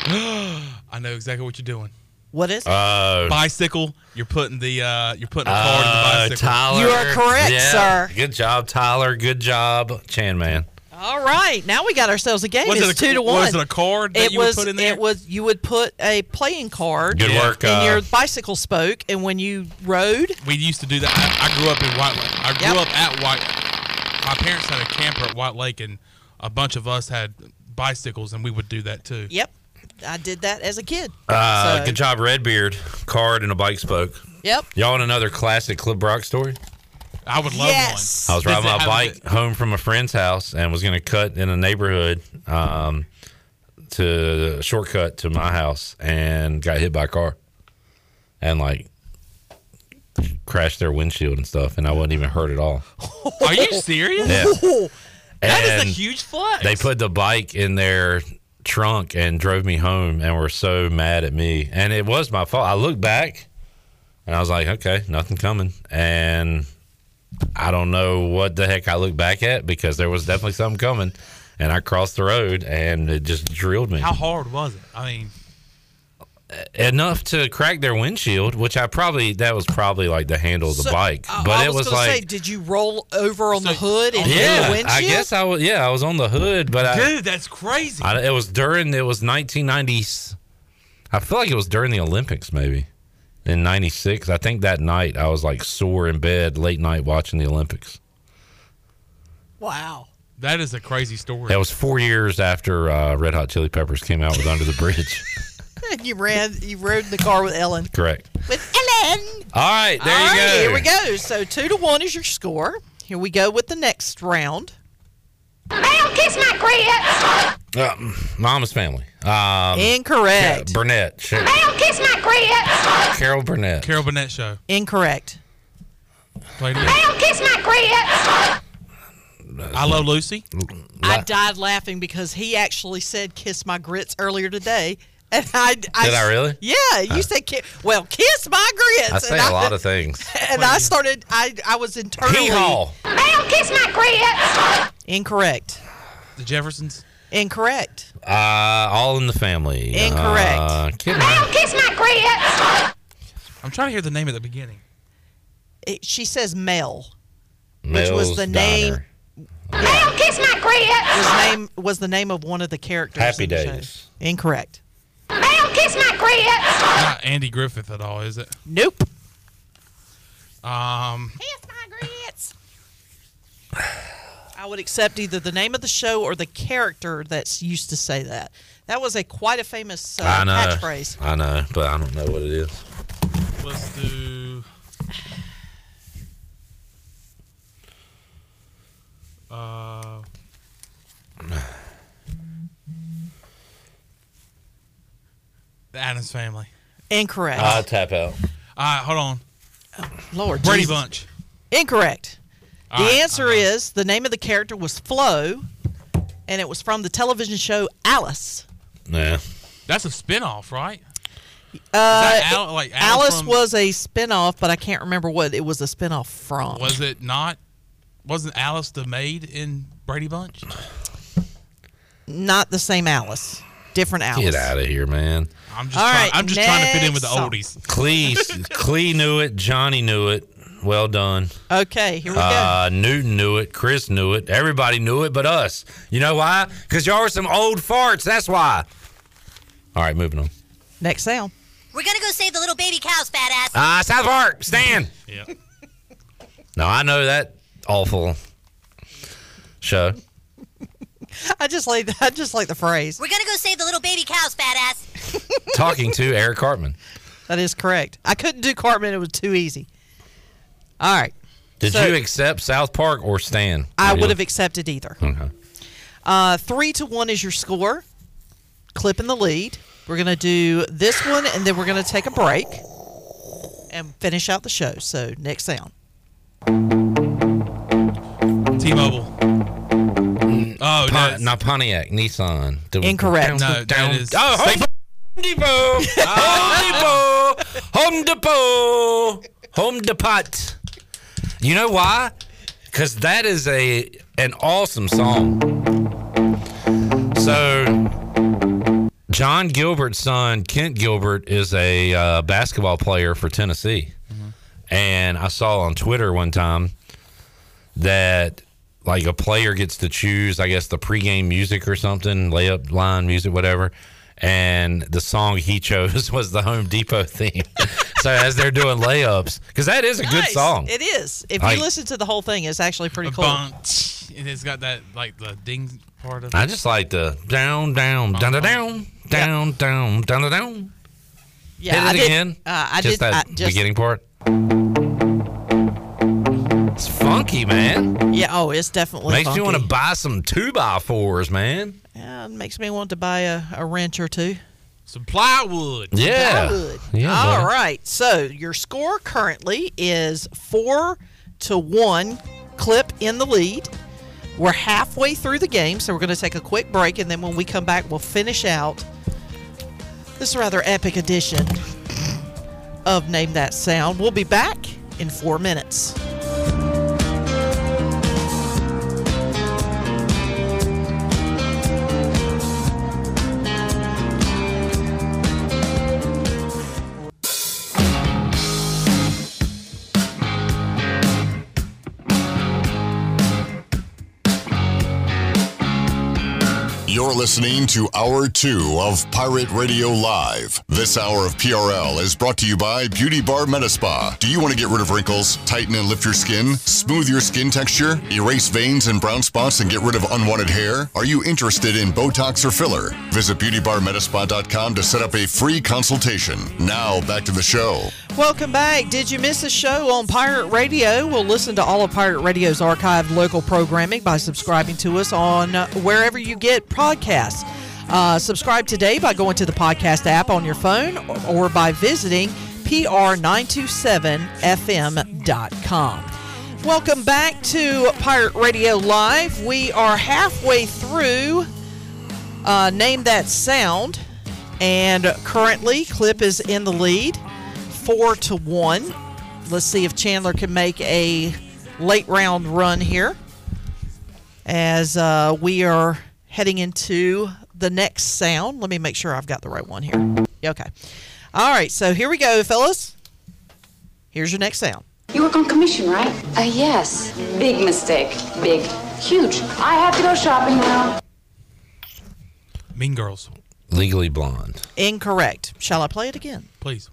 I know exactly what you're doing. What is it? Oh. bicycle. You're putting the uh, you're putting a card in the Uh, bicycle. Tyler. You are correct, Yeah. sir. Good job, Tyler. Good job, Chan Man. All right, now we got ourselves a game. Was it a- two to one. was it a card that it you would was, put in there? It was. You would put a playing card. Good work, In uh, your bicycle spoke, and when you rode, We used to do that. I, I grew up in White Lake. I grew Yep. up at White. My parents had a camper at White Lake, and a bunch of us had bicycles, and we would do that too. yep, I did that as a kid. Uh, So- Good job, Redbeard. Card and a bike spoke. Yep. Y'all want another classic Clip Brock story? I would love Yes. I was Does riding my have bike home from a friend's house and was going to cut in a neighborhood um, to shortcut to my house and got hit by a car and like crashed their windshield and stuff and I wasn't even hurt at all. Are you serious? Yeah. That is a huge flex. They put the bike in their trunk and drove me home and were so mad at me. And it was my fault. I looked back and I was like, okay, nothing coming. And I don't know what the heck I looked back at because there was definitely something coming. And I crossed the road and it just drilled me. How hard was it? I mean, Enough to crack their windshield, which I probably, that was probably like the handle of the So, bike. uh, but I it was, was gonna like, say, did you roll over on the hood and hit the yeah, windshield? I guess I was, yeah, I was on the hood, but I, dude, that's crazy. I, it was during it was 1990s. I feel like it was during the Olympics, maybe in '96. I think that night I was like sore in bed late night watching the Olympics. Wow. That is a crazy story. That was four years after uh, Red Hot Chili Peppers came out with Under the Bridge. you ran. You rode in the car with Ellen. Correct. With Ellen. All right, there All you right, go. Here we go. So two to one is your score. Here we go with the next round. Ma'am, kiss my grits. Uh, Mama's family. Um, Incorrect. Ca- Burnett. Sh- Ma'am, kiss my grits. Carol Burnett. Carol Burnett show. Incorrect. Play it again. Ma'am, kiss my grits. I love Lucy. I died laughing because he actually said "kiss my grits" earlier today, and I. I Did I really? Yeah, you said ki- well, kiss my grits. I say and a lot of things. And I started. I I was internally. Hee-haw. Ma'am, kiss my grits. Incorrect. The Jeffersons. Incorrect. Uh, all in the family. Incorrect. Uh, kid Ma'am, kiss my grits. I'm trying to hear the name at the beginning. It, she says Mel, which was the name. Diner. Ma'am, kiss my grits. Was name was the name of one of the characters. Happy in the show. Days. Incorrect. Ma'am, kiss my grits. Not Andy Griffith at all, is it? Nope. Um, Kiss my grits. I would accept either the name of the show or the character that's used to say that. That was a quite a famous uh, I know. catchphrase. I know, but I don't know what it is. let's do. Uh, the Addams Family. Incorrect. I tap out. All right, hold on. Lord Brady Jesus. Bunch. Incorrect. All the right, answer is the name of the character was Flo, and it was from the television show Alice. Yeah. That's a spinoff, right? Uh, Al- like Alice Alice from- was a spinoff, but I can't remember what it was a spinoff from. Was it not? Wasn't Alice the maid in Brady Bunch? Not the same Alice. Different Alice. Get out of here, man. I'm just All trying, right, I'm just trying to fit in with the song. oldies. Clee, Clee knew it. Johnny knew it. Well done. Okay, here we go. Uh, Newton knew it. Chris knew it. Everybody knew it but us. You know why? Because y'all are some old farts. That's why. All right, moving on. Next sale. We're gonna go save the little baby cows, fat ass. Uh, South Park, Stan. Yeah. No, I know that awful show. I just like I just like the phrase. We're gonna go save the little baby cows, fat ass. Talking to Eric Cartman. That is correct. I couldn't do Cartman; it was too easy. All right, Did So- you accept South Park or Stan? I would have accepted either. Okay. Uh, three to one is your score. Clip in the lead. We're gonna do this one, and then we're gonna take a break and finish out the show. So next sound. T-Mobile. Oh, Pon- no. not Pontiac, Nissan. Incorrect. No, down- is- Oh, Home Depot. Home Depot. Home Depot. Home Depot. You know why? Because that is a an awesome song. So, John Gilbert's son, Kent Gilbert, is a uh, basketball player for Tennessee. And I saw on Twitter one time that like a player gets to choose, I guess, the pregame music or something, layup line music, whatever and the song he chose was the Home Depot theme. so as they're doing layups, because that is a nice. good song. It is. If like, you listen to the whole thing, it's actually pretty cool. Bunch. It's got that like the ding part of it. I just like the down, down, uh-huh. down, down, down, yep. down, down, down. Yeah, Hit it I again. Did, uh, I just that I just, beginning part. It's funky, man. Yeah. Oh, it's definitely Makes you want to buy some two by fours, man. Yeah, it makes me want to buy a, a wrench or two. Some plywood. Yeah. Plywood. Yeah, All buddy. right. So your score currently is four to one. Clip in the lead. We're halfway through the game, so we're going to take a quick break, and then when we come back, we'll finish out this rather epic edition of Name That Sound. We'll be back in four minutes. You're listening to Hour 2 of Pirate Radio Live. This hour of PRL is brought to you by Beauty Bar Metaspa. Do you want to get rid of wrinkles, tighten and lift your skin, smooth your skin texture, erase veins and brown spots, and get rid of unwanted hair? Are you interested in Botox or filler? Visit BeautyBarMetaspa.com to set up a free consultation. Now, back to the show. Welcome back. Did you miss a show on Pirate Radio? We'll listen to all of Pirate Radio's archived local programming by subscribing to us on wherever you get podcasts. Uh, subscribe today by going to the podcast app on your phone or, or by visiting pr927fm.com. Welcome back to Pirate Radio Live. We are halfway through uh, Name That Sound, and currently Clip is in the lead four to one. Let's see if Chandler can make a late round run here as uh, we are heading into the next sound. Let me make sure I've got the right one here. Okay. All right, so here we go, fellas. Here's your next sound. You work on commission, right? Uh, yes. Big mistake. Big. Huge. I have to go shopping now. Mean Girls, Legally Blonde. Incorrect. Shall I play it again? please.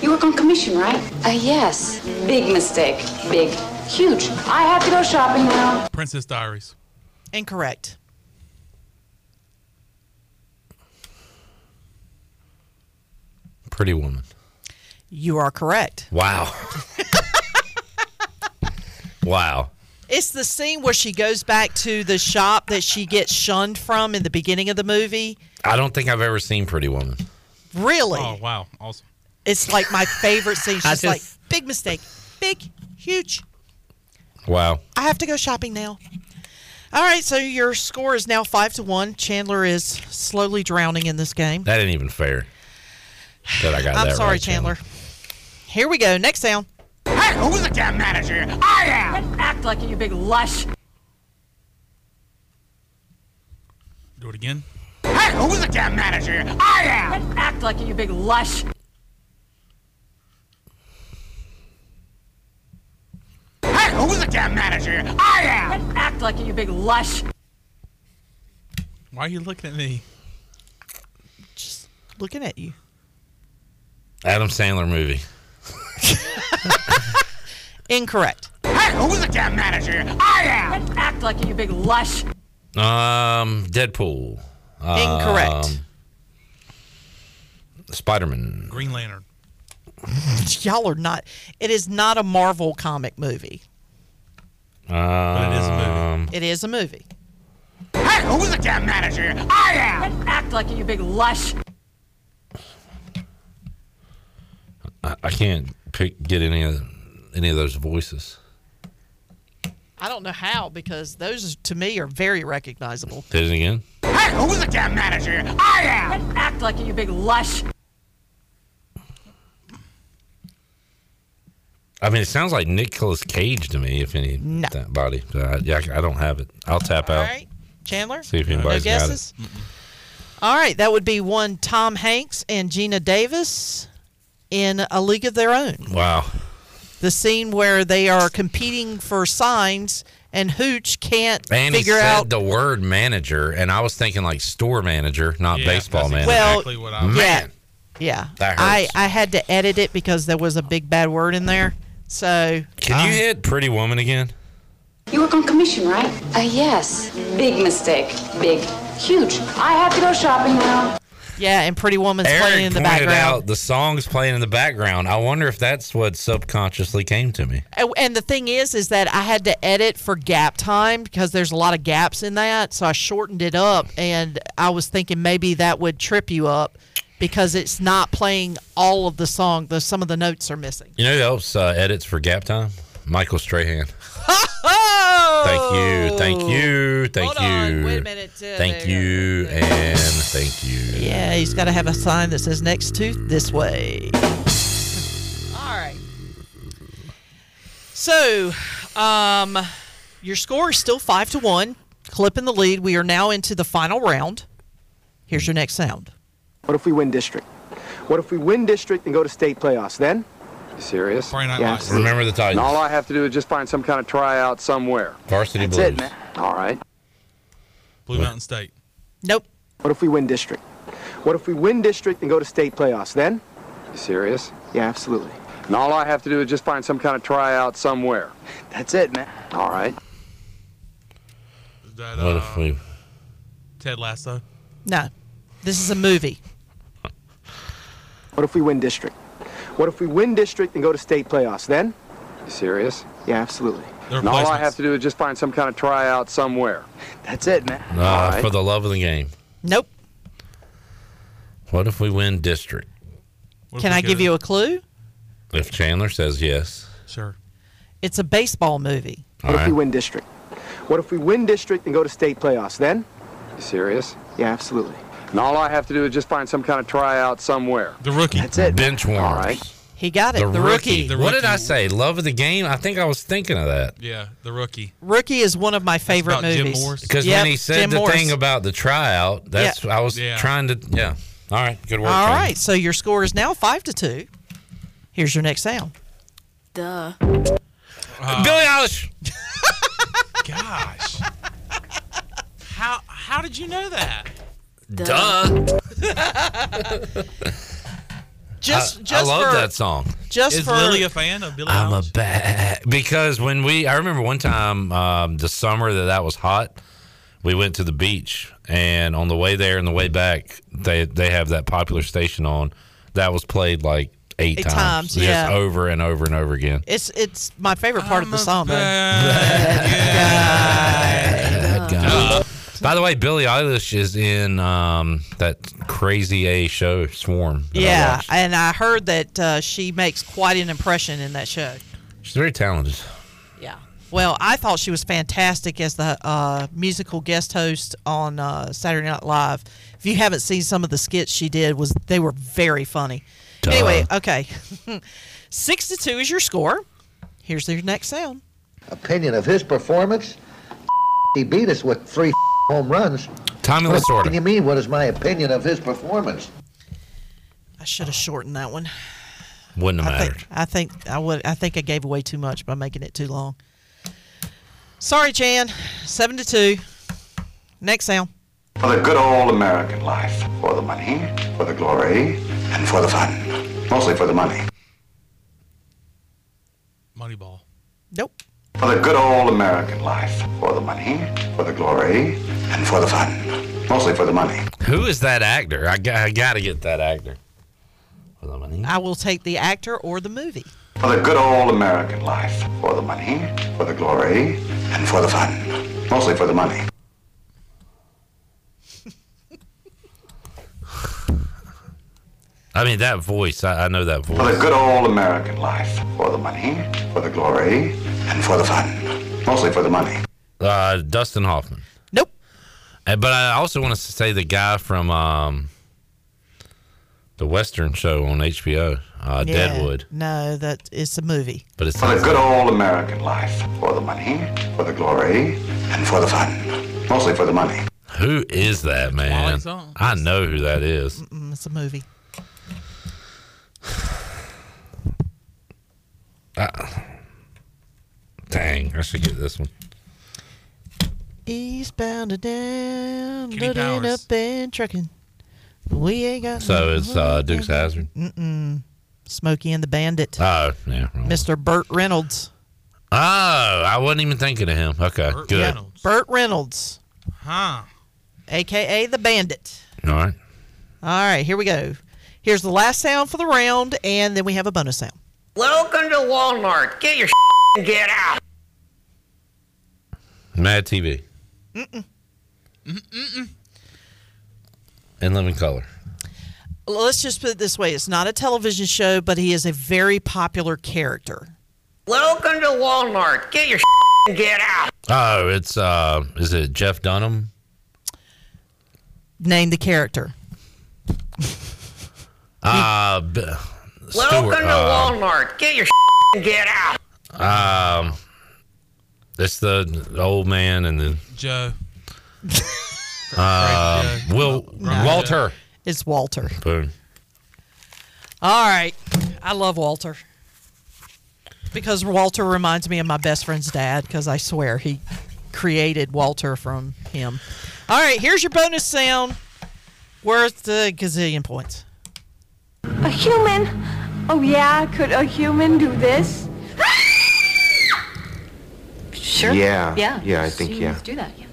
You work on commission, right? Uh, yes. Big mistake. Big. Huge. I have to go shopping now. Princess Diaries. Incorrect. Pretty Woman. You are correct. Wow. wow. It's the scene where she goes back to the shop that she gets shunned from in the beginning of the movie. I don't think I've ever seen Pretty Woman. Really? Oh wow, awesome. It's like my favorite scene. I She's like, big mistake. Big, huge. Wow. I have to go shopping now. All right, so your score is now five to one. Chandler is slowly drowning in this game. That ain't even fair. That I got I'm that sorry, right, Chandler. Here we go. Next sound. Hey, who's the damn manager? I am! Act like it, you big lush. Do it again. Hey, who's the damn manager? I am! Act like it, you big lush. Hey, who's the damn manager? I am! Act like it, you big lush. Why are you looking at me? Just looking at you. Adam Sandler movie. Incorrect. Hey, who's the damn manager? I am! Act like it, you big lush. Um, Deadpool. Incorrect. Um, Spider-Man. Green Lantern. Y'all are not. It is not a Marvel comic movie. Um, it is a movie. It is a movie. Hey, who's the damn manager? I am! Act like it, you big lush. I, I can't pick get any of any of those voices. I don't know how because those to me are very recognizable. Did it again? Hey, who's the damn manager? I am! Act like it, you big lush. I mean, it sounds like Nicolas Cage to me. If any No. that body, uh, yeah, I don't have it. I'll tap out. All right, Chandler? See if no anybody's got it. guesses? All right, that would be one Tom Hanks and Geena Davis in A League of Their Own. Wow. The scene where they are competing for signs and Hooch can't And he figure said out. the word manager, and I was thinking like store manager, not Yeah, baseball that's manager. Well, Man, yeah, yeah. I. I had to edit it because there was a big bad word in there. So Can you hit Pretty Woman again? You work on commission, right? Uh, yes. Big mistake. Big. Huge. I have to go shopping now. Yeah, and Pretty Woman's Eric playing in the pointed background. out the song's playing in the background. I wonder if that's what subconsciously came to me. And- And the thing is, is that I had to edit for gap time because there's a lot of gaps in that. So I shortened it up, and I was thinking maybe that would trip you up because it's not playing all of the song. The some of the notes are missing. You know who else uh, edits for Gap Time? Michael Strahan. Thank you, thank you, thank you. Wait a minute. Thank you and thank you. Yeah, he's got to have a sign that says next to this way. All right. So, um, your score is still five to one. Clip in the lead. We are now into the final round. Here's your next sound. What if we win district? What if we win district and go to state playoffs? Then? You serious? Friday yeah, Lights. Remember the Titans. And all I have to do is just find some kind of tryout somewhere. Varsity That's Blues. it, man. All right. Blue Mountain State. Nope. What if we win district? What if we win district and go to state playoffs? Then? You serious? Yeah, absolutely. And all I have to do is just find some kind of tryout somewhere. That's it, man. All right. Is that What uh, if we? Ted Lasso? No, this is a movie. What if we win district? What if we win district and go to state playoffs? Then? You serious? Yeah, absolutely. And all I have to do is just find some kind of tryout somewhere. That's it, man. Uh, All right. For the love of the game. Nope. What if we win district? Can I give you a clue? If Chandler says yes. Sure. It's a baseball movie. What if we win district? What if we win district and go to state playoffs? Then? You serious? Yeah, absolutely. And all I have to do is just find some kind of tryout somewhere. The rookie. That's it. Bench warmers. All right. He got it. The, The, rookie. rookie. What did I say? Love of the game? I think I was thinking of that. Yeah, the rookie. Rookie is one of my favorite about movies. Because Yep, when he said Jim the Morris. thing about the tryout, that's I was Yeah. trying to. Yeah. All right. Good work. All Chandler. right, so your score is now five to two. Here's your next sound. Duh. Uh, Billie Eilish. Gosh. How how did you know that? Duh. Just, I, just I love for, that song. Just Is for Lily a fan of Billie I'm a bad because when we I remember one time um, the summer that that was hot, we went to the beach and on the way there and the way back they they have that popular station on that was played like eight, Eight times, times, just yeah. over and over and over again. it's it's my favorite part of the I'm a song. Though. bad God. By the way, Billie Eilish is in um, that crazy A show Swarm. that I Yeah, and I heard that uh, she makes quite an impression in that show. she's very talented. Yeah. Well, I thought she was fantastic as the uh, musical guest host on uh, Saturday Night Live. If you haven't seen some of the skits she did, was they were very funny. Duh. Anyway, okay, six to two is your score. Here's your next sound. opinion of his performance. He beat us with three home runs. Tommy What Lasorda. can you mean? What is my opinion of his performance? I should have shortened that one. Wouldn't have I mattered. think I think I would I think I gave away too much by making it too long. Sorry, Chan. Seven to two. Next sound. For the good old American life. For the money, for the glory, and for the fun. Mostly for the money. Moneyball. Nope. For the good old American life. For the money, for the glory, and for the fun. Mostly for the money. Who is that actor? I got, I got to get that actor. For the money. I will take the actor or the movie. For the good old American life. For the money, for the glory, and for the fun. Mostly for the money. I mean that voice. I, I know that voice. For the good old American life. For the money, for the glory, and for the fun. Mostly for the money. Uh, Dustin Hoffman. Nope. Uh, But I also want to say the guy from um, The Western show on HBO, uh, Yeah. Deadwood. No, that it's a movie. But it's For the good old American life. For the money, for the glory, and for the fun. Mostly for the money. Who is that man? I know who that is. Mm, it's a movie. Ah. Dang, I should get this one. Eastbound and down, Kenny loading Powers. up and trucking. We ain't got. So no it's uh, Dukes Hazard. Mm-mm. Smokey and the Bandit. Oh, yeah. wrong. Mr. Burt Reynolds. Oh, I wasn't even thinking of him. Okay, good. Burt Reynolds, Huh. aka the Bandit. All right. All right, here we go. Here's the last sound for the round, and then we have a bonus sound. Welcome to Walmart. Get your and get out. Mad TV. Mm-mm. Mm-mm. In living color. Let's just put it this way: it's not a television show, but he is a very popular character. Welcome to Walmart. Get your and get out. Oh, it's uh, is it Jeff Dunham? Name the character. Uh, B- Stewart. Welcome to uh, Walmart. Get your and get out. Um, it's the old man and the Joe. uh, Will No. Walter. It's Walter. Boom. All right, I love Walter because Walter reminds me of my best friend's dad. Because I swear he created Walter from him. All right, here's your bonus sound, worth a gazillion points. A human? Oh, yeah, could a human do this? Sure. Yeah. Yeah. Yeah, I think, yeah. do that, yeah.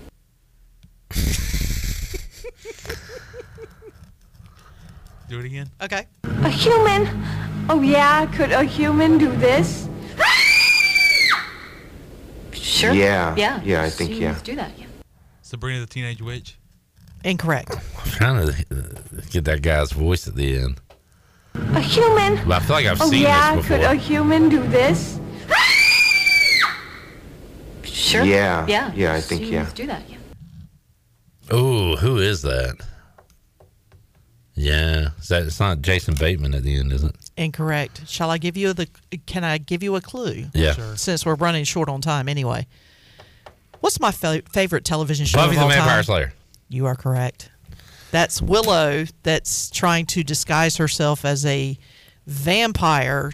Do it again. Okay. A human? Oh, yeah, could a human do this? Sure. Yeah. Yeah. Yeah, I think, yeah. do that, yeah. Sabrina the Teenage Witch. Incorrect. I'm trying to uh, get that guy's voice at the end. A human? But I feel like I've oh, seen yeah, this could a human do this? Sure. Yeah. Yeah. Yeah, I think, yeah. do that, yeah. Ooh, who is that? Yeah, is that it's not Jason Bateman at the end, is it? Incorrect. Shall I give you the? Can I give you a clue? Yeah. Sure. Since we're running short on time, anyway. What's my fa- favorite television show Buffy of the all Vampire time? Slayer. You are correct. That's Willow. That's trying to disguise herself as a vampire.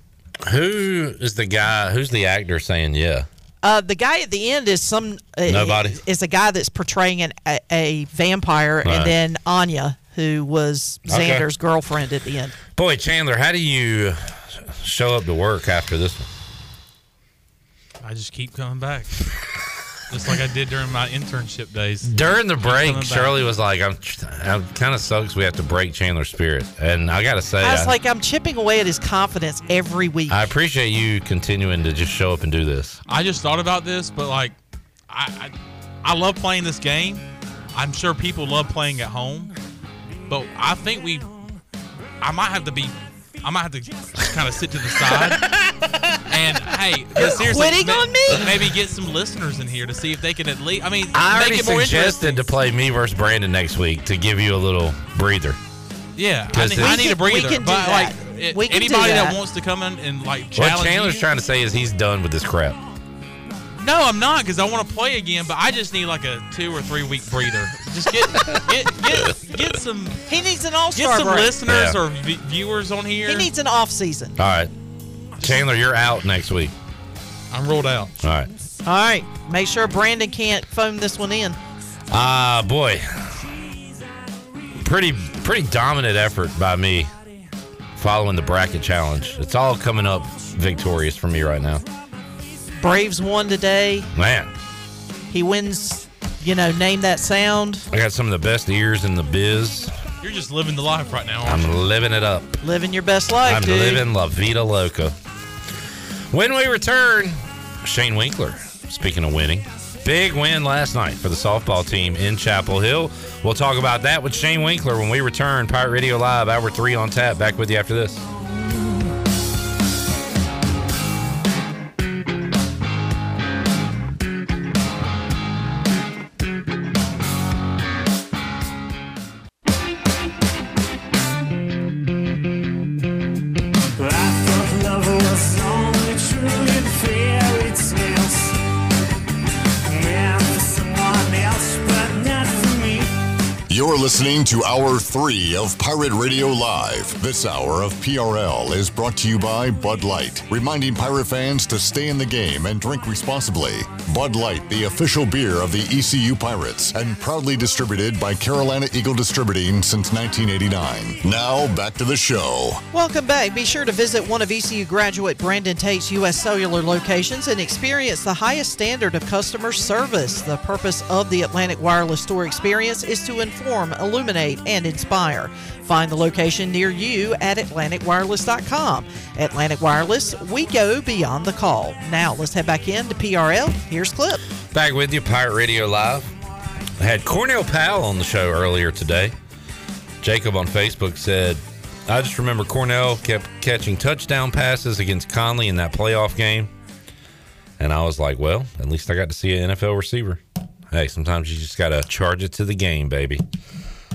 Who is the guy? Who's the actor saying yeah? Uh, the guy at the end is some uh, Nobody? Is a guy that's portraying an, a, a vampire, Right. and then Anya, who was Okay. Xander's girlfriend at the end. Boy, Chandler, how do you show up to work after this one? I just keep coming back. Just like I did during my internship days. During the break. Shirley was like, "I'm, I'm kind of sucks. We have to break Chandler's spirit." And I gotta say, I was I, like, I'm chipping away at his confidence every week. I appreciate you continuing to just show up and do this. I just thought about this, but like, I, I I love playing this game. I'm sure people love playing at home, but I think we, I might have to be, I might have to kind of sit to the side. and hey, but seriously, Quitting ma- on me? Maybe get some listeners in here to see if they can at least. I mean, I make already it more suggested to play me versus Brandon next week to give you a little breather. Yeah, I 'Cause need, it's- I need a We breather. can do but that. like, it- We can do anybody that. that. wants to come in and like What Chandler's you- trying to say is he's done with this crap. No, I'm not because I want to play again. But I just need like a two or three week breather. Just get get get, get some. He needs an all-star. Get star some break. listeners Yeah. or v- viewers on here. He needs an off season. All right, Chandler, you're out next week. I'm ruled out. All right. All right. Make sure Brandon can't phone this one in. Ah, boy. Pretty pretty dominant effort by me following the bracket challenge. It's all coming up victorious for me right now. Braves won today. Man, He wins, you know, name that sound. I got some of the best ears in the biz. You're just living the life right now. Aren't I'm living it up. Living your best life, I'm dude. living La Vida Loca. When we return, Shane Winkler, speaking of winning, big win last night for the softball team in Chapel Hill. We'll talk about that with Shane Winkler when we return. Pirate Radio Live, hour three on tap. Back with you after this. Listening to Hour 3 of Pirate Radio Live. This hour of PRL is brought to you by Bud Light, reminding Pirate fans to stay in the game and drink responsibly. Bud Light, the official beer of the ECU Pirates, and proudly distributed by Carolina Eagle Distributing since 1989. Now, back to the show. Welcome back. Be sure to visit one of ECU graduate Brandon Tate's U.S. Cellular locations and experience the highest standard of customer service. The purpose of the Atlantic Wireless Store experience is to inform, illuminate, and inspire. Find the location near you at AtlanticWireless.com. Atlantic Wireless, we go beyond the call. Now, let's head back in to PRL. Here's Clip. Back with you, Pirate Radio Live. I had Cornell Powell on the show earlier today. Jacob on Facebook said, I just remember Cornell kept catching touchdown passes against Conley in that playoff game. And I was like, well, at least I got to see an NFL receiver. Hey, sometimes you just got to charge it to the game, baby.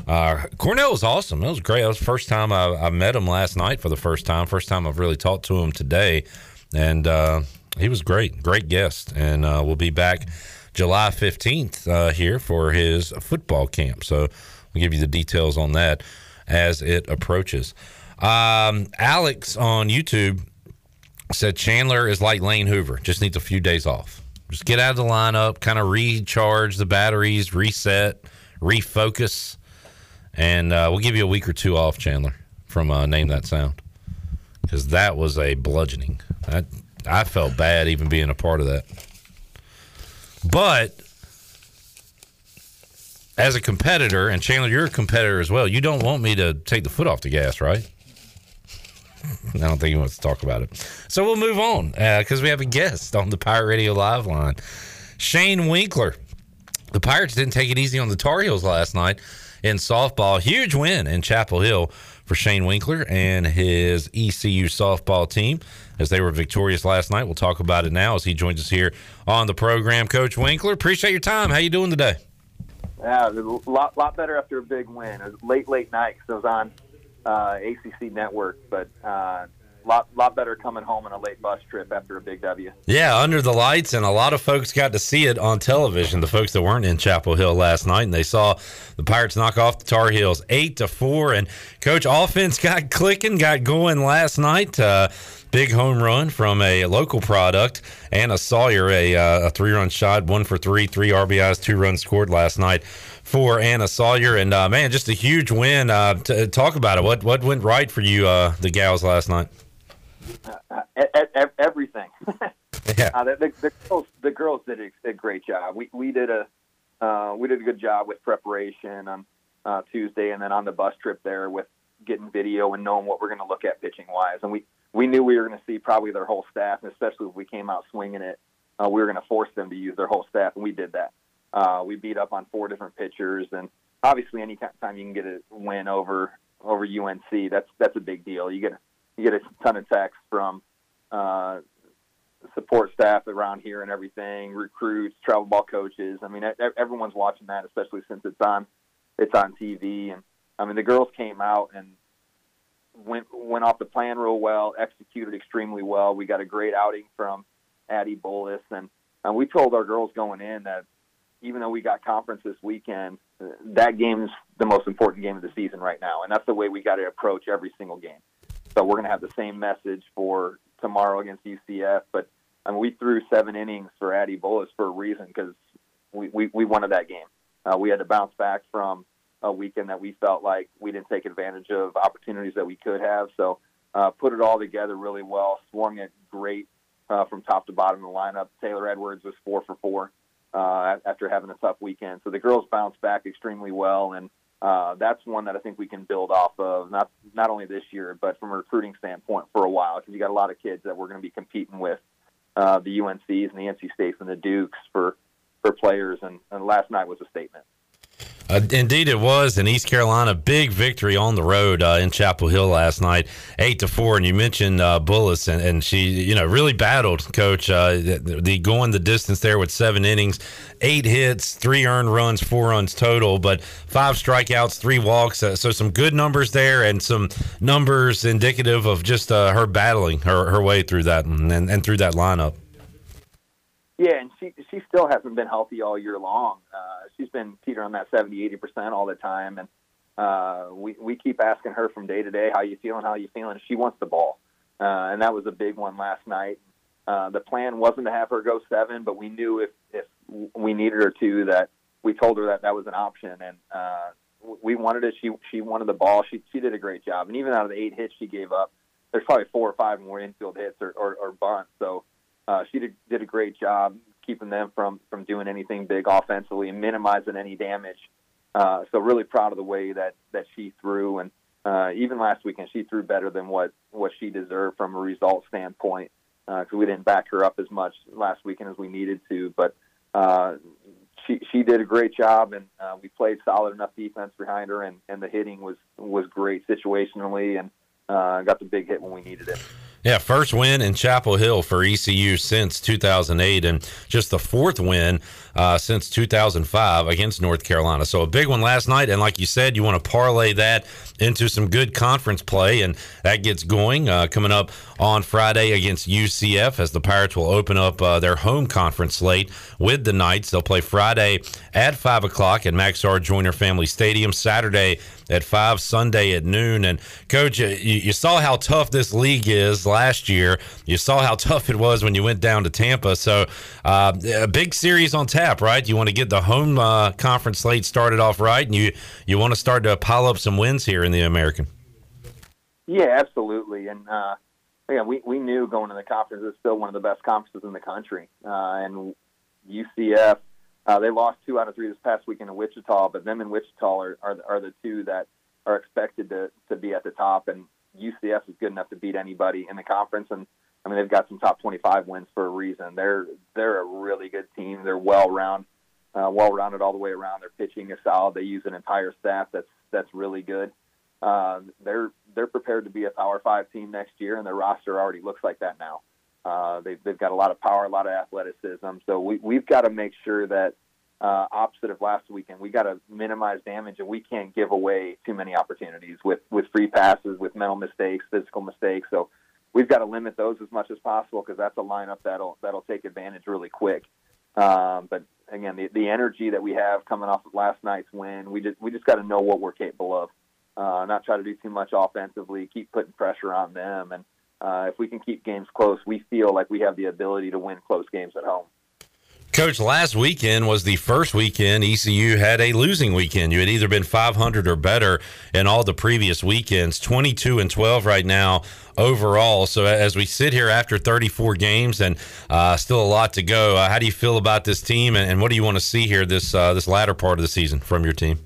Uh, Cornell was awesome. It was great. That was the first time I, I, met him last night for the first time. First time I've really talked to him today. And uh, he was great. Great guest. And uh, we'll be back July 15th uh, here for his football camp. So we'll give you the details on that as it approaches. Um, Alex on YouTube said Chandler is like Lane Hoover, just needs a few days off. Just get out of the lineup, kind of recharge the batteries, reset, refocus, and uh, we'll give you a week or two off, Chandler, from uh, Name That Sound, because that was a bludgeoning. I, I felt bad even being a part of that. But as a competitor, and Chandler, you're a competitor as well, you don't want me to take the foot off the gas, right? I don't think he wants to talk about it. So we'll move on because uh, we have a guest on the Pirate Radio Live line. Shane Winkler. The Pirates didn't take it easy on the Tar Heels last night in softball. Huge win in Chapel Hill for Shane Winkler and his ECU softball team as they were victorious last night. We'll talk about it now as he joins us here on the program. Coach Winkler, appreciate your time. How you doing today? Yeah, a lot, lot better after a big win. It was late, late night because I was on uh, ACC network, but uh, lot lot better coming home on a late bus trip after a big W. Yeah, under the lights, and a lot of folks got to see it on television. The folks that weren't in Chapel Hill last night, and they saw the Pirates knock off the Tar Heels eight to four. And Coach, offense got clicking, got going last night. Uh, big home run from a local product. Anna Sawyer, a, uh, a three run shot, one for three, three RBIs, two runs scored last night for Anna Sawyer. And uh, man, just a huge win. Uh, t- talk about it. What what went right for you, uh, the gals, last night? Uh, everything. yeah. Uh, the, the, girls, the girls did a, a, great job. We we did a uh, we did a good job with preparation on uh, Tuesday, and then on the bus trip there with getting video and knowing what we're going to look at pitching wise. And we we knew we were going to see probably their whole staff, and especially if we came out swinging it, uh, we were going to force them to use their whole staff, and we did that. Uh, we beat up on four different pitchers, and obviously, any time you can get a win over over UNC, that's that's a big deal. You get you get a ton of texts from uh, support staff around here and everything, recruits, travel ball coaches. I mean, everyone's watching that, especially since it's on it's on TV. And I mean, the girls came out and went went off the plan real well, executed extremely well. We got a great outing from Addie Bullis, and, and we told our girls going in that even though we got conference this weekend, that game's the most important game of the season right now, and that's the way we got to approach every single game. So we're going to have the same message for tomorrow against UCF. But I mean, we threw seven innings for Addie Bullis for a reason because we, we, we wanted that game. Uh, we had to bounce back from a weekend that we felt like we didn't take advantage of opportunities that we could have. So uh, put it all together really well, swung it great uh, from top to bottom of the lineup. Taylor Edwards was four for four uh, after having a tough weekend. So the girls bounced back extremely well, and uh, that's one that I think we can build off of not not only this year, but from a recruiting standpoint for a while, because you got a lot of kids that we're going to be competing with uh, the UNCs and the NC States and the Dukes for for players, and, and last night was a statement. Uh, indeed, it was in East Carolina. Big victory on the road uh, in Chapel Hill last night, eight to four. And you mentioned uh, Bullis, and, and she, you know, really battled, Coach. Uh, the, the, going the distance there with seven innings, eight hits, three earned runs, four runs total, but five strikeouts, three walks. Uh, so some good numbers there, and some numbers indicative of just uh, her battling her, her way through that and, and through that lineup. Yeah, and she she still hasn't been healthy all year long. Uh, she's been teetering on that 70, 80 percent all the time, and uh, we we keep asking her from day to day, how you feeling, how you feeling. She wants the ball, uh, and that was a big one last night. Uh, the plan wasn't to have her go seven, but we knew if if we needed her to, that we told her that that was an option, and uh, we wanted it. She she wanted the ball. She she did a great job, and even out of the eight hits she gave up, there's probably four or five more infield hits or or, or bunts. So uh, she did did a great job keeping them from from doing anything big offensively and minimizing any damage. Uh, so really proud of the way that that she threw, and uh, even last weekend she threw better than what what she deserved from a result standpoint because we didn't back her up as much last weekend as we needed to. But uh, she she did a great job, and uh, we played solid enough defense behind her, and, and the hitting was was great situationally, and uh, got the big hit when we needed it. Yeah, first win in Chapel Hill for ECU since 2008, and just the fourth win uh, since 2005 against North Carolina. So a big one last night, and like you said, you want to parlay that into some good conference play, and that gets going uh, coming up on Friday against UCF as the Pirates will open up uh, their home conference slate with the Knights. They'll play Friday at five o'clock at Max R. Joyner Family Stadium. Saturday at five, Sunday at noon. And coach, you, you saw how tough this league is last year. You saw how tough it was when you went down to Tampa. So uh, a big series on tap, right? You want to get the home uh, conference slate started off right, and you you want to start to pile up some wins here in the American. Yeah, absolutely. And uh, yeah, we we knew going to the conference is still one of the best conferences in the country, uh, and UCF. Uh, they lost two out of three this past weekend in Wichita, but them and Wichita are, are, are the two that are expected to, to be at the top. And UCF is good enough to beat anybody in the conference. And I mean, they've got some top 25 wins for a reason. They're they're a really good team. They're well round, uh, well rounded all the way around. Their pitching is solid. They use an entire staff that's that's really good. Uh, they're they're prepared to be a Power Five team next year, and their roster already looks like that now. Uh, they've, they've got a lot of power, a lot of athleticism. So we, we've got to make sure that uh, opposite of last weekend, we got to minimize damage, and we can't give away too many opportunities with with free passes, with mental mistakes, physical mistakes. So we've got to limit those as much as possible because that's a lineup that'll that'll take advantage really quick. Um, but again, the, the energy that we have coming off of last night's win, we just we just got to know what we're capable of. Uh, not try to do too much offensively, keep putting pressure on them, and uh, if we can keep games close, we feel like we have the ability to win close games at home. Coach, last weekend was the first weekend ECU had a losing weekend. You had either been 500 or better in all the previous weekends, 22 and 12 right now overall. So as we sit here after 34 games and uh, still a lot to go, uh, how do you feel about this team and, and, what do you want to see here this uh, this latter part of the season from your team?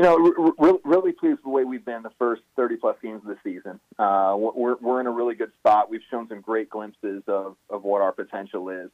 You know, re- really pleased with the way we've been the first 30 plus games of the season. Uh, we're, we're in a really good spot. We've shown some great glimpses of, of what our potential is.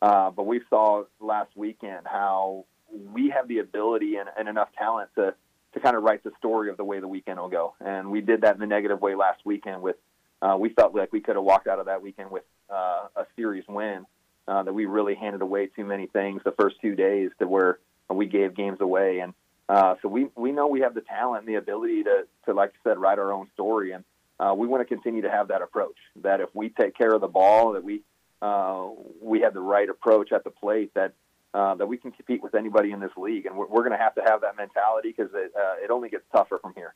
Uh, but we saw last weekend how we have the ability and, and enough talent to, to kind of write the story of the way the weekend will go. And we did that in the negative way last weekend with, uh, we felt like we could have walked out of that weekend with uh, a series win, uh, that we really handed away too many things the first two days to where we gave games away. And, uh, so we, we know we have the talent and the ability to, to, like I said, write our own story. And uh, we want to continue to have that approach that if we take care of the ball, that we, uh, we have the right approach at the plate, that, uh, that we can compete with anybody in this league. And we're, we're going to have to have that mentality because it, uh, it only gets tougher from here.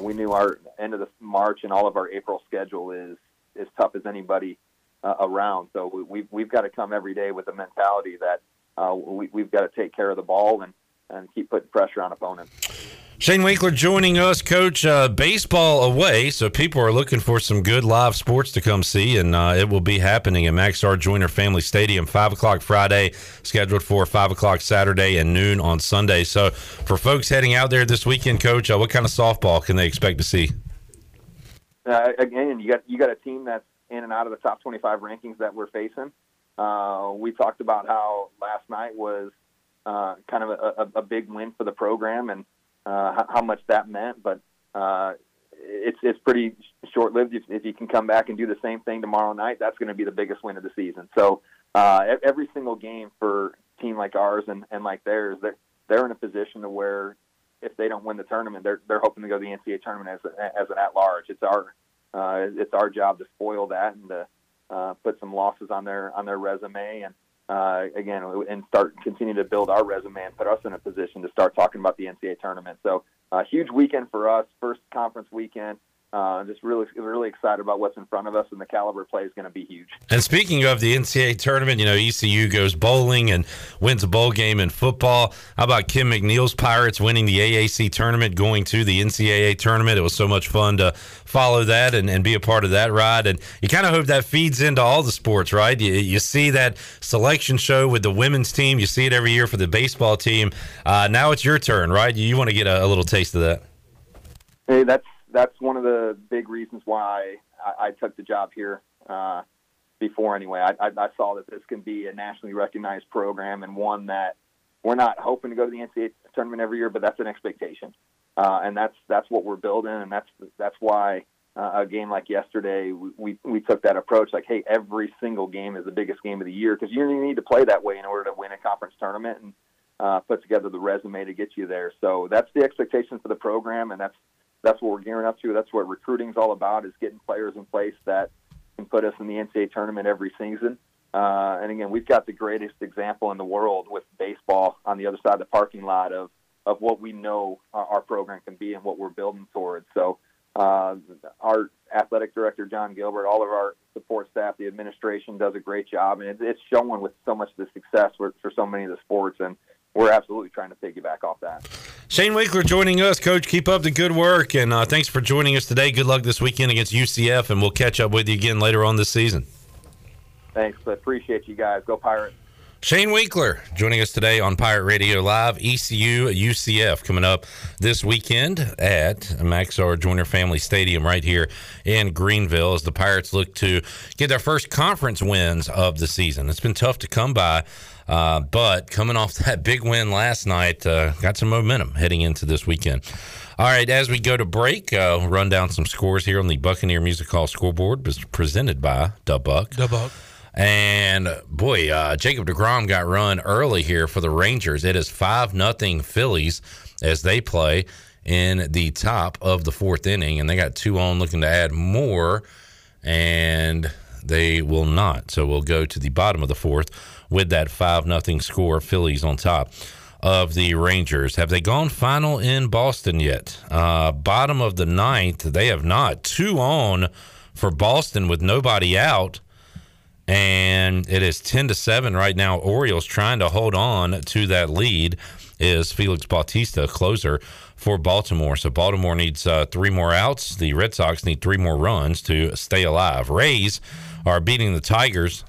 We knew our end of the March and all of our April schedule is as tough as anybody around. So we, we've, we've got to come every day with the mentality that we, we've got to take care of the ball and, and keep putting pressure on opponents. Shane Winkler joining us, Coach. Uh, baseball away, so people are looking for some good live sports to come see, and uh, it will be happening at Max R. Joyner Family Stadium, five o'clock Friday, scheduled for five o'clock Saturday and noon on Sunday. So, for folks heading out there this weekend, Coach, uh, what kind of softball can they expect to see? Uh, again, you got you got a team that's in and out of the top twenty-five rankings that we're facing. Uh, we talked about how last night was uh, kind of a, a, a, big win for the program and uh, how, much that meant. But uh, it's it's pretty short lived. If, if, you can come back and do the same thing tomorrow night, that's going to be the biggest win of the season. So uh, every single game for team like ours and, and like theirs, they're they're in a position to where if they don't win the tournament, they're they're hoping to go to the NCAA tournament as a, as an at large. It's our uh, it's our job to spoil that and to uh, put some losses on their on their resume and uh, again, and start continue to build our resume and put us in a position to start talking about the NCAA tournament. So, uh, huge weekend for us, first conference weekend. Uh, just really, really excited about what's in front of us, and the caliber play is going to be huge. And speaking of the NCAA tournament, you know ECU goes bowling and wins a bowl game in football. How about Kim McNeill's Pirates winning the AAC tournament, going to the NCAA tournament? It was so much fun to follow that and, and be a part of that ride. And you kind of hope that feeds into all the sports, right? You, you see that selection show with the women's team. You see it every year for the baseball team. Uh, now it's your turn, right? You want to get a, a little taste of that. Hey, that's that's one of the big reasons why I, I took the job here uh, before. Anyway, I, I, I saw that this can be a nationally recognized program and one that we're not hoping to go to the NCAA tournament every year, but that's an expectation, uh, and that's that's what we're building, and that's that's why. Uh, a game like yesterday, we, we we took that approach. Like, hey, every single game is the biggest game of the year because you need to play that way in order to win a conference tournament and uh, put together the resume to get you there. So that's the expectation for the program, and that's that's what we're gearing up to. That's what recruiting is all about: is getting players in place that can put us in the NCAA tournament every season. Uh, and again, we've got the greatest example in the world with baseball on the other side of the parking lot of of what we know our, our program can be and what we're building towards. So, uh, our athletic director Jon Gilbert, all of our support staff, the administration does a great job, and it's, it's showing with so much of the success for, for so many of the sports. And we're absolutely trying to piggyback off that. Shane Winkler joining us, Coach. Keep up the good work, and uh, thanks for joining us today. Good luck this weekend against UCF, and we'll catch up with you again later on this season. Thanks. I appreciate you guys. Go Pirates. Shane Winkler joining us today on Pirate Radio Live. ECU UCF coming up this weekend at Max R. Joyner Family Stadium right here in Greenville as the Pirates look to get their first conference wins of the season. It's been tough to come by, uh, but coming off that big win last night, uh, got some momentum heading into this weekend. All right, as we go to break, uh, run down some scores here on the Buccaneer Music Hall scoreboard, presented by Dubuck. Dubuck. And boy, uh, Jacob DeGrom got run early here for the Rangers. It is 5 nothing Phillies as they play in the top of the fourth inning. And they got two on looking to add more, and they will not. So we'll go to the bottom of the fourth with that 5 nothing score. Phillies on top of the Rangers. Have they gone final in Boston yet? Uh, bottom of the ninth, they have not. Two on for Boston with nobody out and it is 10 to 7 right now orioles trying to hold on to that lead is felix bautista closer for baltimore so baltimore needs uh, three more outs the red sox need three more runs to stay alive rays are beating the tigers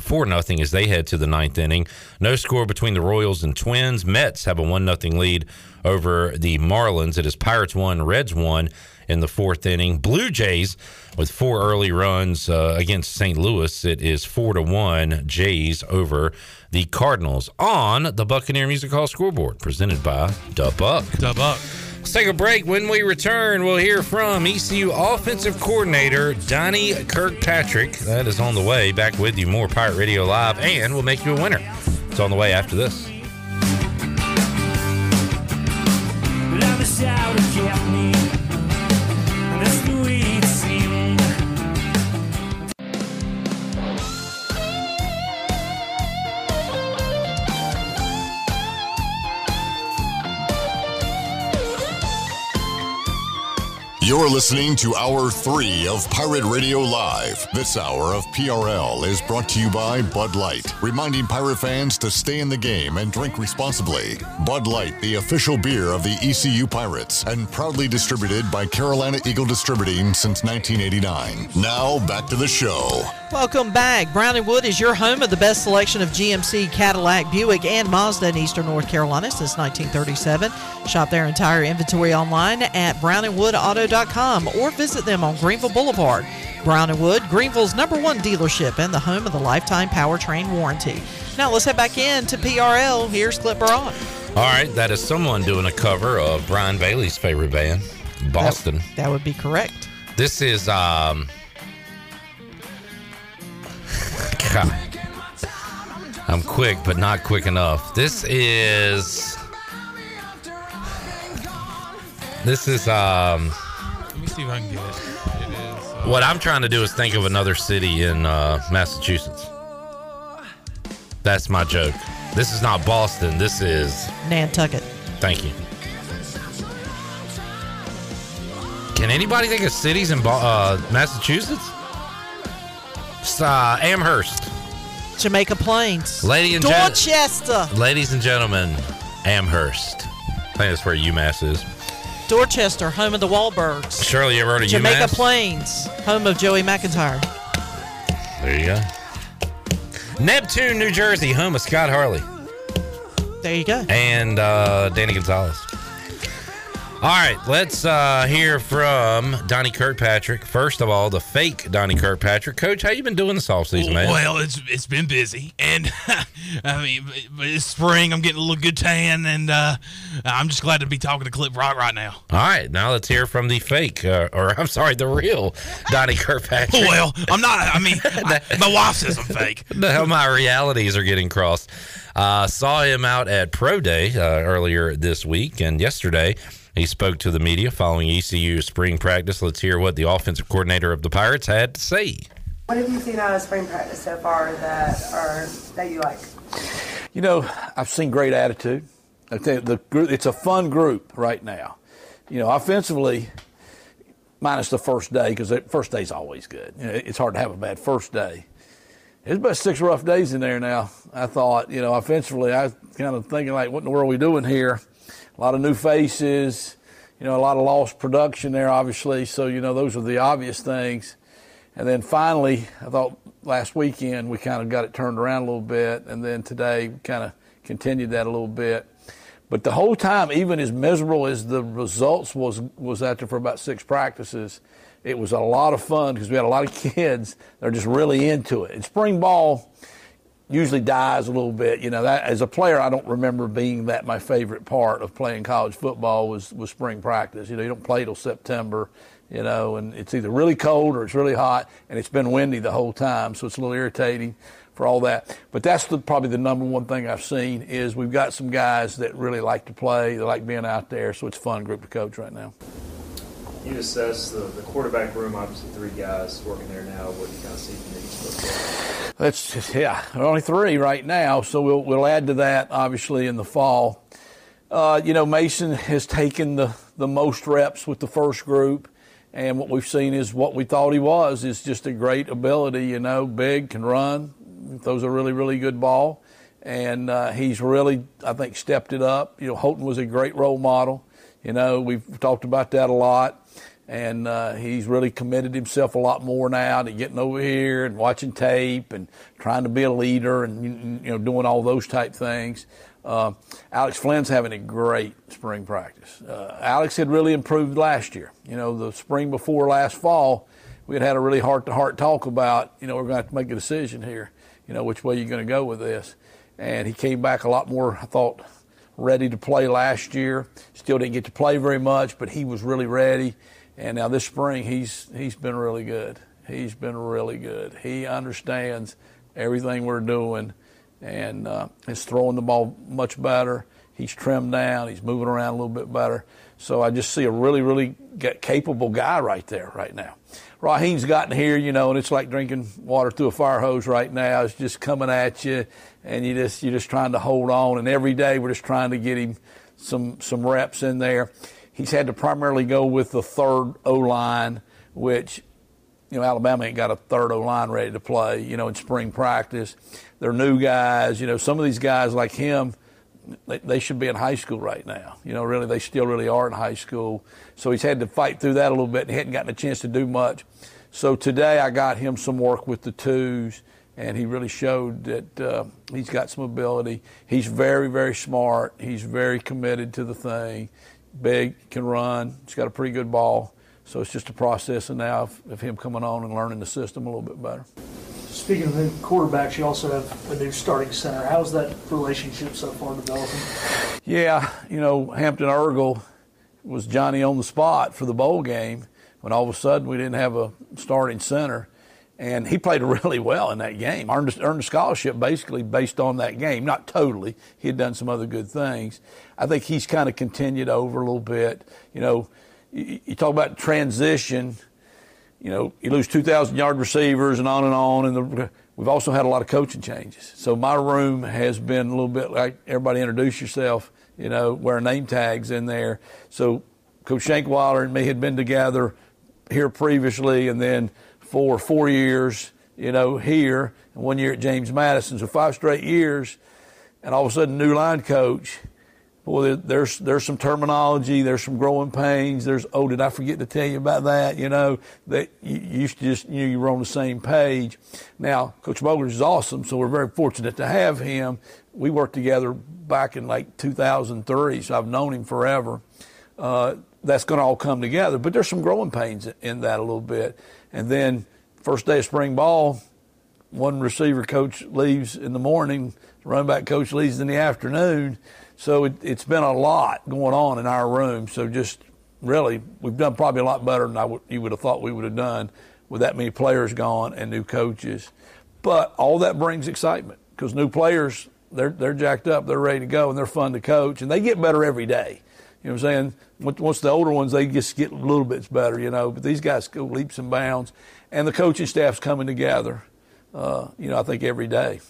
four nothing as they head to the ninth inning. No score between the Royals and Twins. Mets have a one nothing lead over the Marlins. It is Pirates one, Reds one in the fourth inning. Blue Jays with four early runs uh, against St. Louis. It is four to one Jays over the Cardinals on the Buccaneer Music Hall scoreboard, presented by Dubuck. Dubuck. Let's take a break. When we return, we'll hear from ECU offensive coordinator Donnie Kirkpatrick. That is on the way. Back with you, more Pirate Radio Live, and we'll make you a winner. It's on the way after this. You're listening to Hour 3 of Pirate Radio Live. This hour of PRL is brought to you by Bud Light, reminding pirate fans to stay in the game and drink responsibly. Bud Light, the official beer of the ECU Pirates, and proudly distributed by Carolina Eagle Distributing since 1989. Now, back to the show. Welcome back. Brown and Wood is your home of the best selection of GMC, Cadillac, Buick, and Mazda in Eastern North Carolina since 1937. Shop their entire inventory online at brownandwoodauto.com or visit them on Greenville Boulevard. Brown and Wood, Greenville's number one dealership and the home of the lifetime powertrain warranty. Now let's head back in to PRL. Here's Clip Baron. All right, that is someone doing a cover of Brian Bailey's favorite band, Boston. That, that would be correct. This is um God. I'm quick, but not quick enough. This is. This is um. Let me see if I can get it. It is. Uh, what I'm trying to do is think of another city in uh, Massachusetts. That's my joke. This is not Boston. This is Nantucket. Thank you. Can anybody think of cities in uh, Massachusetts? Uh, Amherst. Jamaica Plains. Lady and gen- Dorchester. Ladies and gentlemen, Amherst. I think that's where UMass is. Dorchester, home of the Wahlbergs. Shirley, you ever heard of Jamaica UMass? Plains, home of Joey McIntyre. There you go. Neptune, New Jersey, home of Scott Harley There you go. and uh, Danny Gonzalez. All right, let's uh, hear from Donnie Kirkpatrick. First of all, the fake Donnie Kirkpatrick. Coach, how you been doing this offseason, man? Well, it's it's been busy, and I mean, but- it's spring. I'm getting a little good tan, and uh, I'm just glad to be talking to Clip Brock right now. All right, now let's hear from the fake, uh, or I'm sorry, the real Donnie Kirkpatrick. Well, I'm not. I mean, I- my wife says I'm fake. now my realities are getting crossed. Uh, saw him out at Pro Day uh, earlier this week, and yesterday he spoke to the media following ECU spring practice. Let's hear what the offensive coordinator of the Pirates had to say. What have you seen out of spring practice so far that are that you like? You know, I've seen great attitude. I think the group, it's a fun group right now. You know, offensively, minus the first day because the first day's always good. You know, it's hard to have a bad first day. There's about six rough days in there now. I thought, you know, offensively, I was kind of thinking like, what in the world are we doing here? A lot of new faces, you know, a lot of lost production there, obviously. So, you know, those are the obvious things. And then finally, I thought last weekend we kind of got it turned around a little bit, and then today kind of continued that a little bit. But the whole time, even as miserable as the results was was after for about six practices, it was a lot of fun because we had a lot of kids that are just really into it. And spring ball usually dies a little bit. You know, that as a player, I don't remember being that my favorite part of playing college football was was spring practice. You know, you don't play till September. You know, and it's either really cold or it's really hot, and it's been windy the whole time, so it's a little irritating for all that. But that's the, probably the number one thing I've seen is we've got some guys that really like to play, they like being out there, so it's a fun group to coach right now. You assess the, the quarterback room, obviously three guys working there now. What do you kind of see from each? That's yeah, only three right now, so we'll we'll add to that obviously in the fall. Uh, you know, Mason has taken the the most reps with the first group, and what we've seen is what we thought he was is just a great ability. You know, big, can run, throws a really really good ball, and uh, he's really I think stepped it up. You know, Holton was a great role model. You know, we've talked about that a lot and uh, he's really committed himself a lot more now to getting over here and watching tape and trying to be a leader and you know doing all those type things. Uh, Alex Flynn's having a great spring practice. Uh, Alex had really improved last year. You know, the spring before last fall, we had had a really heart-to-heart talk about you know we're going to have to make a decision here. You know which way you're going to go with this, and he came back a lot more. I thought ready to play last year. Still didn't get to play very much, but he was really ready. And now this spring, he's he's been really good. He's been really good. He understands everything we're doing, and uh, is throwing the ball much better. He's trimmed down. He's moving around a little bit better. So I just see a really, really capable guy right there right now. Raheim's gotten here, you know, and it's like drinking water through a fire hose right now. It's just coming at you, and you just you're just trying to hold on. And every day we're just trying to get him some some reps in there. He's had to primarily go with the third O line, which you know Alabama ain't got a third O line ready to play. You know, in spring practice, they're new guys. You know, some of these guys like him, they, should be in high school right now. You know, really, they still really are in high school. So he's had to fight through that a little bit and hadn't gotten a chance to do much. So today I got him some work with the twos, and he really showed that uh, he's got some ability. He's very, very smart. He's very committed to the thing. Big, can run. He's got a pretty good ball. So it's just a process now of, of him coming on and learning the system a little bit better. Speaking of new quarterbacks, you also have a new starting center. How's that relationship so far developing? Yeah, you know, Hampton Ergle was Johnny on the spot for the bowl game when all of a sudden we didn't have a starting center. And he played really well in that game. Earned a, earned a scholarship basically based on that game. Not totally. He had done some other good things. I think he's kind of continued over a little bit. You know, you, you talk about transition. You know, you lose 2,000 yard receivers and on and on. And the, we've also had a lot of coaching changes. So my room has been a little bit like everybody introduce yourself, you know, wear name tags in there. So Coach Shankweiler and me had been together here previously, and then for four years, you know, here, and one year at James Madison. So five straight years, and all of a sudden, new line coach. Boy, there's there's some terminology, there's some growing pains. There's oh, did I forget to tell you about that? You know that you, to just know you were on the same page. Now, Coach Bogler is awesome, so we're very fortunate to have him. We worked together back in like 2003, so I've known him forever. Uh, that's going to all come together, but there's some growing pains in that a little bit. And then first day of spring ball, one receiver coach leaves in the morning, running back coach leaves in the afternoon. So it, has been a lot going on in our room. So just really, we've done probably a lot better than I w- you would have thought we would have done with that many players gone and new coaches. But all that brings excitement because new players, they're, they're jacked up, they're ready to go, and they're fun to coach, and they get better every day. You know what I'm saying? Once the older ones, they just get a little bit better, you know. But these guys go leaps and bounds, and the coaching staff's coming together. Uh, you know, I think every day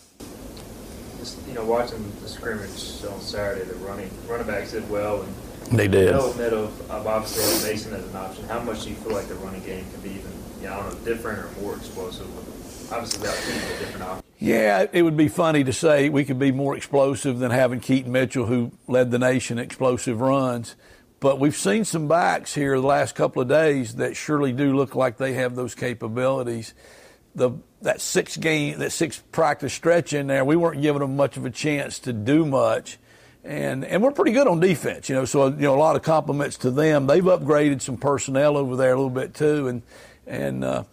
just you know watching the scrimmage on Saturday, the running running backs did well, and they did. No admit of, of obviously Mason as an option. How much do you feel like the running game can be even, you know, I don't know, different or more explosive? Obviously, without Keaton, a different option. Yeah, it would be funny to say we could be more explosive than having Keaton Mitchell, who led the nation in explosive runs. But we've seen some backs here the last couple of days that surely do look like they have those capabilities. The that six game, that six practice stretch in there, we weren't giving them much of a chance to do much. And, and we're pretty good on defense, you know, so, you know, a lot of compliments to them. They've upgraded some personnel over there a little bit too. And, and, uh,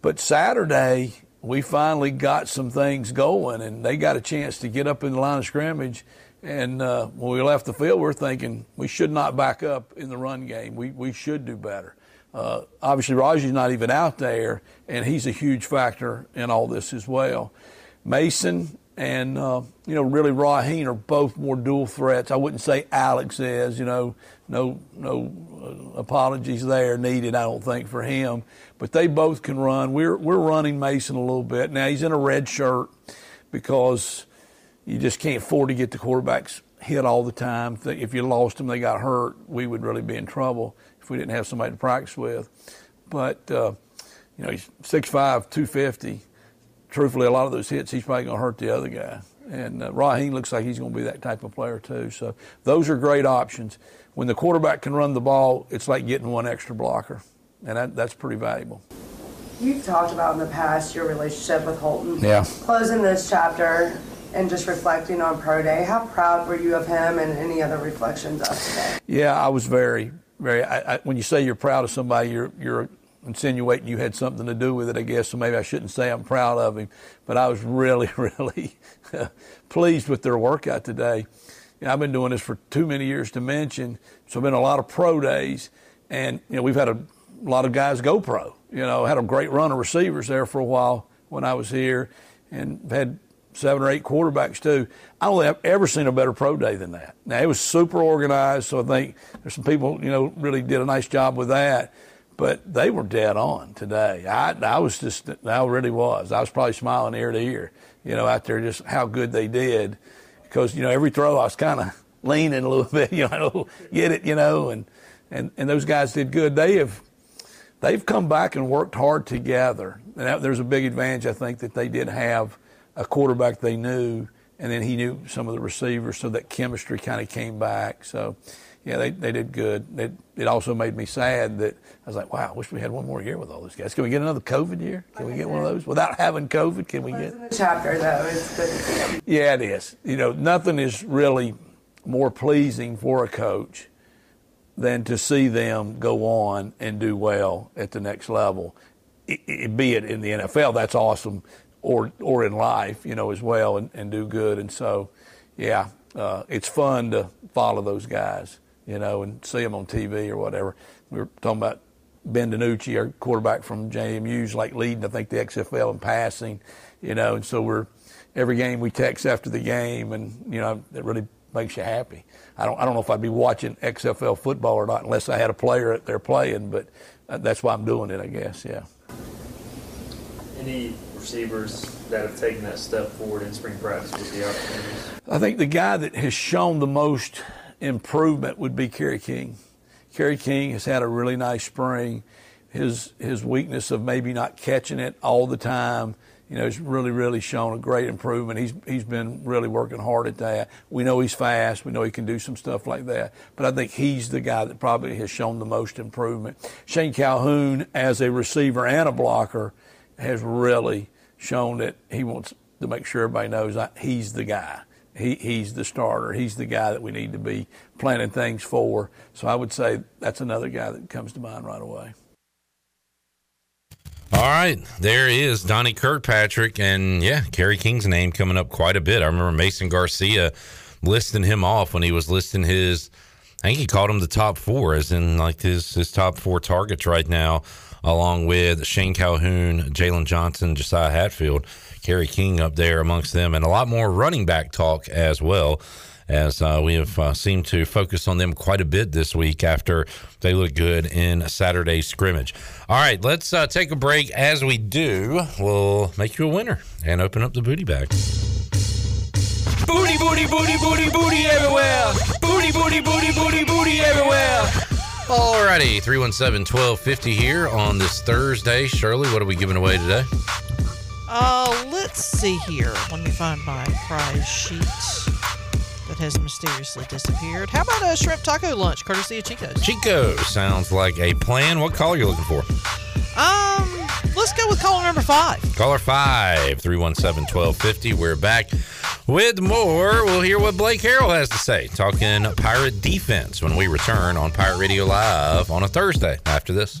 but Saturday, we finally got some things going and they got a chance to get up in the line of scrimmage. And, uh, when we left the field, we're thinking we should not back up in the run game. We, we should do better. Uh, obviously, Raji's not even out there, and he's a huge factor in all this as well. Mason and uh, you know really Raheim are both more dual threats. I wouldn't say Alex is. You know, no no uh, apologies there needed. I don't think for him, but they both can run. We're we're running Mason a little bit now. He's in a red shirt because you just can't afford to get the quarterbacks hit all the time. If you lost them, they got hurt, we would really be in trouble if we didn't have somebody to practice with. But, uh, you know, he's 6'5, 250. Truthfully, a lot of those hits, he's probably going to hurt the other guy. And uh, Raheim looks like he's going to be that type of player, too. So those are great options. When the quarterback can run the ball, it's like getting one extra blocker. And that, that's pretty valuable. You've talked about in the past your relationship with Holton. Yeah. Closing this chapter and just reflecting on Pro Day, how proud were you of him and any other reflections of today? Yeah, I was very, very. I, I, when you say you're proud of somebody, you're you're insinuating you had something to do with it, I guess. So maybe I shouldn't say I'm proud of him, but I was really, really pleased with their workout today. You know, I've been doing this for too many years to mention, so been a lot of pro days, and you know we've had a lot of guys go pro. You know, had a great run of receivers there for a while when I was here, and had seven or eight quarterbacks too. I don't think I've ever seen a better pro day than that. Now it was super organized, so I think there's some people you know really did a nice job with that. But they were dead on today. I I was just I really was. I was probably smiling ear to ear, you know, out there just how good they did, because you know every throw I was kind of leaning a little bit, you know, get it, you know, and and and those guys did good. They have they've come back and worked hard together. And that, there's a big advantage I think that they did have a quarterback they knew, and then he knew some of the receivers, so that chemistry kind of came back. So, yeah, they, they did good. It, it also made me sad that I was like, wow, I wish we had one more year with all these guys. Can we get another COVID year? Can we get one of those without having COVID? Can we get? The chapter though It's good. Yeah, it is. You know, nothing is really more pleasing for a coach than to see them go on and do well at the next level. It, it, be it in the NFL, that's awesome or or in life, you know, as well, and, and do good. And so, yeah, uh, it's fun to follow those guys, you know, and see them on TV or whatever. We were talking about Ben DiNucci, our quarterback from JMU's, like leading, I think, the XFL in passing, you know, and so we're every game we text after the game, and you know, it really makes you happy. I don't I don't know if I'd be watching XFL football or not unless I had a player out there playing, but uh, that's why I'm doing it, I guess. Yeah. Any receivers that have taken that step forward in spring practice with the opportunities? I think the guy that has shown the most improvement would be Kerry King. Kerry King has had a really nice spring. His his weakness of maybe not catching it all the time, you know, has really really shown a great improvement. He's he's been really working hard at that. We know he's fast. We know he can do some stuff like that. But I think he's the guy that probably has shown the most improvement. Shane Calhoun, as a receiver and a blocker, has really shown that he wants to make sure everybody knows that he's the guy. He, he's the starter. He's the guy that we need to be planning things for. So I would say that's another guy that comes to mind right away. All right, there is Donnie Kirkpatrick, and yeah, Kerry King's name coming up quite a bit. I remember Mason Garcia listing him off when he was listing his. I think he called him the top four, as in like his his top four targets right now, along with Shane Calhoun, Jalen Johnson, Josiah Hatfield, Kerry King up there amongst them, and a lot more running back talk as well as uh, we have uh, seemed to focus on them quite a bit this week after they look good in Saturday's scrimmage. All right, let's uh, take a break. As we do, we'll make you a winner and open up the booty bag. Booty, booty, booty, booty, booty everywhere. Booty, booty, booty, booty, booty everywhere. Alrighty, 317 1250 here on this Thursday. Shirley, what are we giving away today? Uh, let's see here. Let me find my prize sheet has mysteriously disappeared. How about a shrimp taco lunch, courtesy of Chico's? Chico sounds like a plan. What call are you looking for? Um, let's go with caller number five. Caller 5 317 1250. We're back with more. We'll hear what Blake Harrell has to say, talking Pirate defense when we return on Pirate Radio Live on a Thursday after this.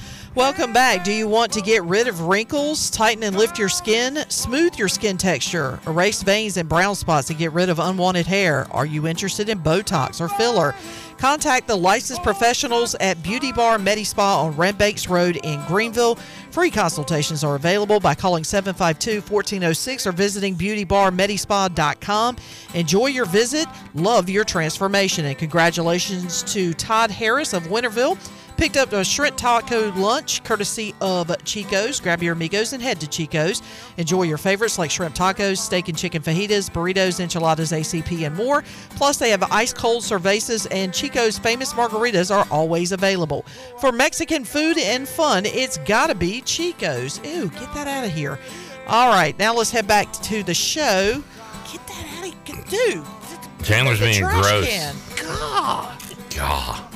Welcome back. Do you want to get rid of wrinkles, tighten and lift your skin, smooth your skin texture, erase veins and brown spots, and get rid of unwanted hair? Are you interested in Botox or filler? Contact the licensed professionals at Beauty Bar Medi Spa on Rambanks Road in Greenville. Free consultations are available by calling 752 1406 or visiting beautybarmedispa.com. Enjoy your visit, love your transformation, and congratulations to Todd Harris of Winterville. Picked up a shrimp taco lunch courtesy of Chico's. Grab your amigos and head to Chico's. Enjoy your favorites like shrimp tacos, steak and chicken fajitas, burritos, enchiladas, ACP, and more. Plus, they have ice cold cervezas, and Chico's famous margaritas are always available. For Mexican food and fun, it's gotta be Chico's. Ooh, get that out of here. All right, now let's head back to the show. Get that out of here. Dude. Chandler's being gross. Can. God. God.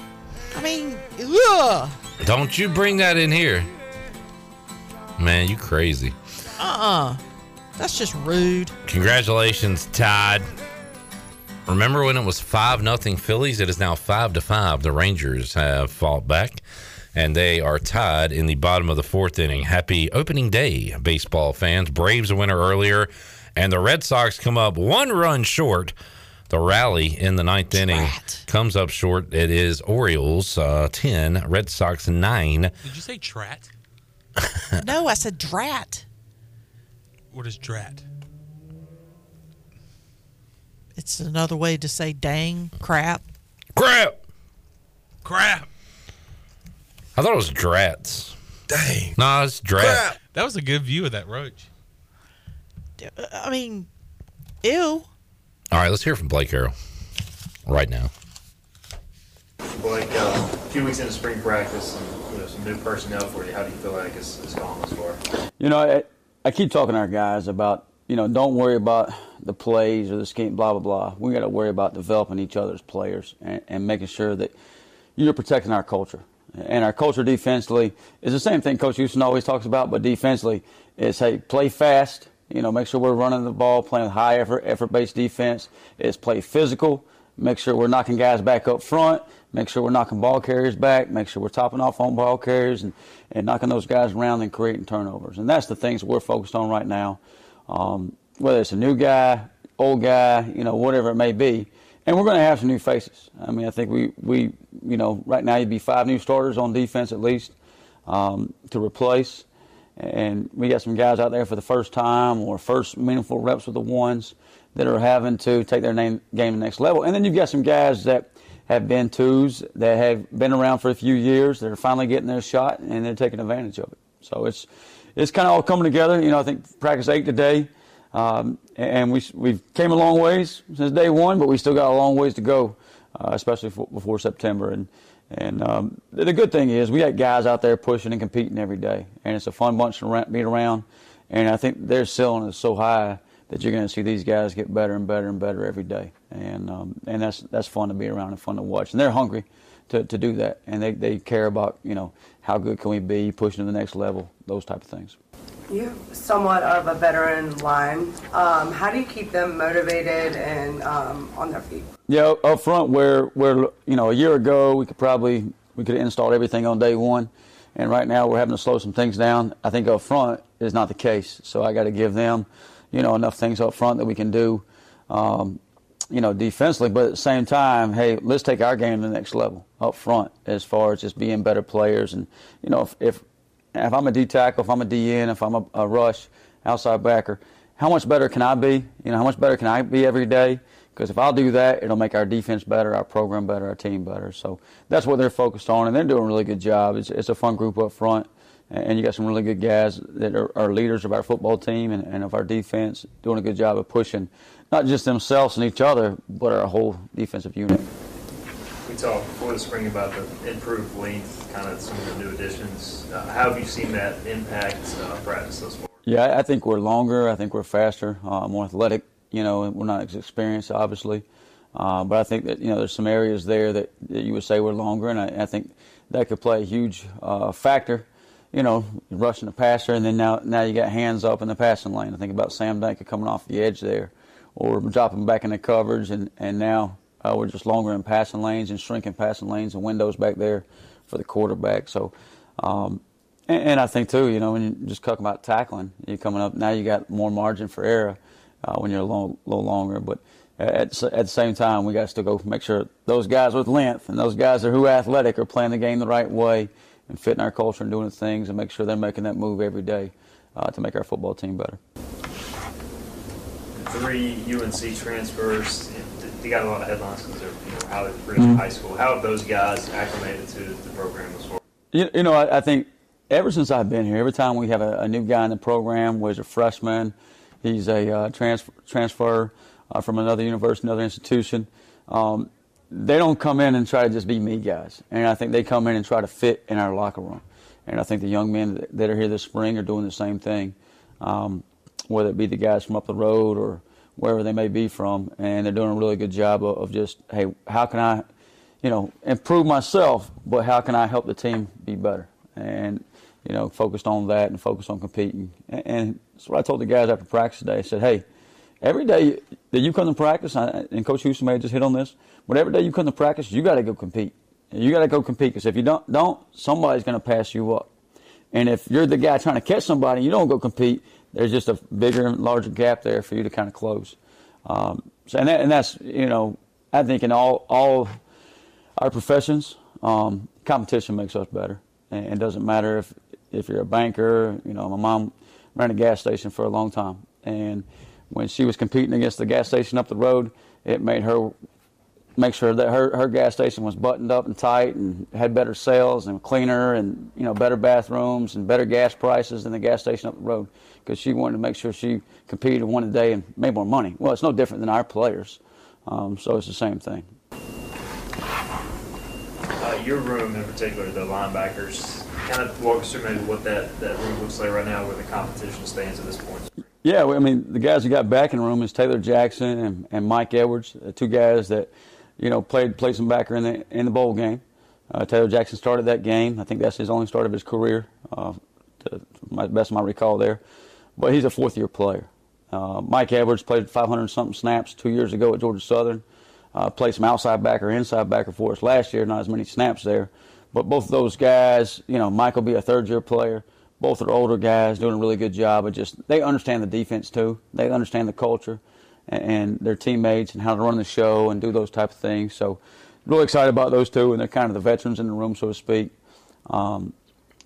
I mean, ugh. Don't you bring that in here. Man, you crazy. Uh-uh. That's just rude. Congratulations, Todd. Remember when it was 5 nothing Phillies? It is now 5 to 5. The Rangers have fought back and they are tied in the bottom of the fourth inning. Happy opening day, baseball fans. Braves a winner earlier, and the Red Sox come up one run short. The rally in the ninth inning comes up short. It is Orioles uh, 10, Red Sox 9. Did you say trat? no, I said drat. What is drat? It's another way to say dang, crap. Crap. Crap. I thought it was drats. Dang. No, it's drat. That was a good view of that roach. I mean, ew. All right, let's hear from Blake Harrell right now. Blake, uh, a few weeks into spring practice and you know, some new personnel for you, how do you feel like it's, it's gone this far? You know, I, I keep talking to our guys about, you know, don't worry about the plays or the scheme, blah, blah, blah. We got to worry about developing each other's players and, and making sure that you're protecting our culture. And our culture defensively is the same thing Coach Houston always talks about, but defensively is, hey, play fast. You know, make sure we're running the ball, playing high effort, effort-based defense. Is play physical. make sure we're knocking guys back up front, make sure we're knocking ball carriers back, make sure we're topping off on ball carriers and, and knocking those guys around and creating turnovers. And that's the things we're focused on right now. Um, whether it's a new guy, old guy, you know, whatever it may be. And we're going to have some new faces. I mean, I think we, we you know, right now you'd be five new starters on defense at least um, to replace. And we got some guys out there for the first time or first meaningful reps with the ones that are having to take their name, game to the next level. And then you've got some guys that have been twos that have been around for a few years that are finally getting their shot and they're taking advantage of it. So it's it's kind of all coming together. You know, I think practice eight today, um, and we we've came a long ways since day one, but we still got a long ways to go, uh, especially for, before September. And and um, the good thing is we got guys out there pushing and competing every day, and it's a fun bunch to be around. And I think their ceiling is so high that you're going to see these guys get better and better and better every day. And um, and that's that's fun to be around and fun to watch. And they're hungry to, to do that, and they, they care about you know how good can we be, pushing to the next level, those type of things. You have somewhat of a veteran line. Um, how do you keep them motivated and um, on their feet? Yeah, up front, where where you know a year ago we could probably we could have installed everything on day one, and right now we're having to slow some things down. I think up front is not the case, so I got to give them you know, enough things up front that we can do, um, you know, defensively. But at the same time, hey, let's take our game to the next level up front as far as just being better players. And, you know, if, if, if I'm a D tackle, if I'm a DN, if I'm a, a rush, outside backer, how much better can I be? You know, how much better can I be every day? Because if I'll do that, it'll make our defense better, our program better, our team better. So that's what they're focused on, and they're doing a really good job. It's, it's a fun group up front and you got some really good guys that are, are leaders of our football team and, and, of our defense, doing a good job of pushing not just themselves and each other, but our whole defensive unit. We talked before the spring about the improved length, kind of some of the new additions. Uh, how have you seen that impact uh, practice thus far? Yeah, I think we're longer. I think we're faster, uh, more athletic. You know, we're not as experienced, obviously. Uh, but I think that you know there's some areas there that, that you would say we're longer, and I, I think that could play a huge uh, factor you know, rushing the passer, and then now now you got hands up in the passing lane. I think about Sam Danka coming off the edge there, or dropping back in the coverage, and and now uh, we're just longer in passing lanes and shrinking passing lanes and windows back there for the quarterback. So, um, and, and, I think too, you know, when you're just talking about tackling, you're coming up now. You got more margin for error uh, when you're a little, little longer, but. At, at the same time, we got to still go make sure those guys with length and those guys that are who athletic are playing the game the right way and fitting our culture and doing things and make sure they're making that move every day uh, to make our football team better. Three UNC transfers. They got a lot of headlines because they're you know, how they mm-hmm. high school. How have those guys acclimated to the program as well? You, you know, I, I, think ever since I've been here, every time we have a, a new guy in the program, whether he's a freshman, he's a uh, transfer, transfer uh, from another university, another institution. Um, they don't come in and try to just be me guys. And I think they come in and try to fit in our locker room. And I think the young men that are here this spring are doing the same thing, um, whether it be the guys from up the road or wherever they may be from. And they're doing a really good job of, of just, hey, how can I, you know, improve myself, but how can I help the team be better? And, you know, focused on that and focused on competing. And, and that's what I told the guys after practice today. I said, hey, every day that you come to practice, and Coach Houston may just hit on this, but every day you come to practice, you got to go compete. You got to go compete because if you don't, don't somebody's going to pass you up. And if you're the guy trying to catch somebody and you don't go compete, there's just a bigger and larger gap there for you to kind of close. Um, so, and, that, and that's, you know, I think in all, all our professions, um, competition makes us better. And it doesn't matter if, if you're a banker, you know, my mom ran a gas station for a long time. And when she was competing against the gas station up the road, it made her make sure that her, her gas station was buttoned up and tight and had better sales and cleaner and you know better bathrooms and better gas prices than the gas station up the road because she wanted to make sure she competed won a day and made more money. Well, it's no different than our players, um, so it's the same thing. Uh, your room in particular, the linebackers, kind of walk us through maybe what that, that room looks like right now, where the competition stands at this point. Yeah, I mean, the guys we got back in the room is Taylor Jackson and, and Mike Edwards, two guys that – you know, played played some backer in the in the bowl game. Uh, Taylor Jackson started that game. I think that's his only start of his career, uh, to my best of my recall there. But he's a fourth year player. Uh, Mike Edwards played 500 something snaps two years ago at Georgia Southern. Uh, played some outside backer, inside backer for us last year. Not as many snaps there, but both of those guys, you know, will be a third year player. Both are older guys doing a really good job of just they understand the defense too. They understand the culture and, and their teammates and how to run the show and do those type of things. So really excited about those two, and they're kind of the veterans in the room, so to speak. Um,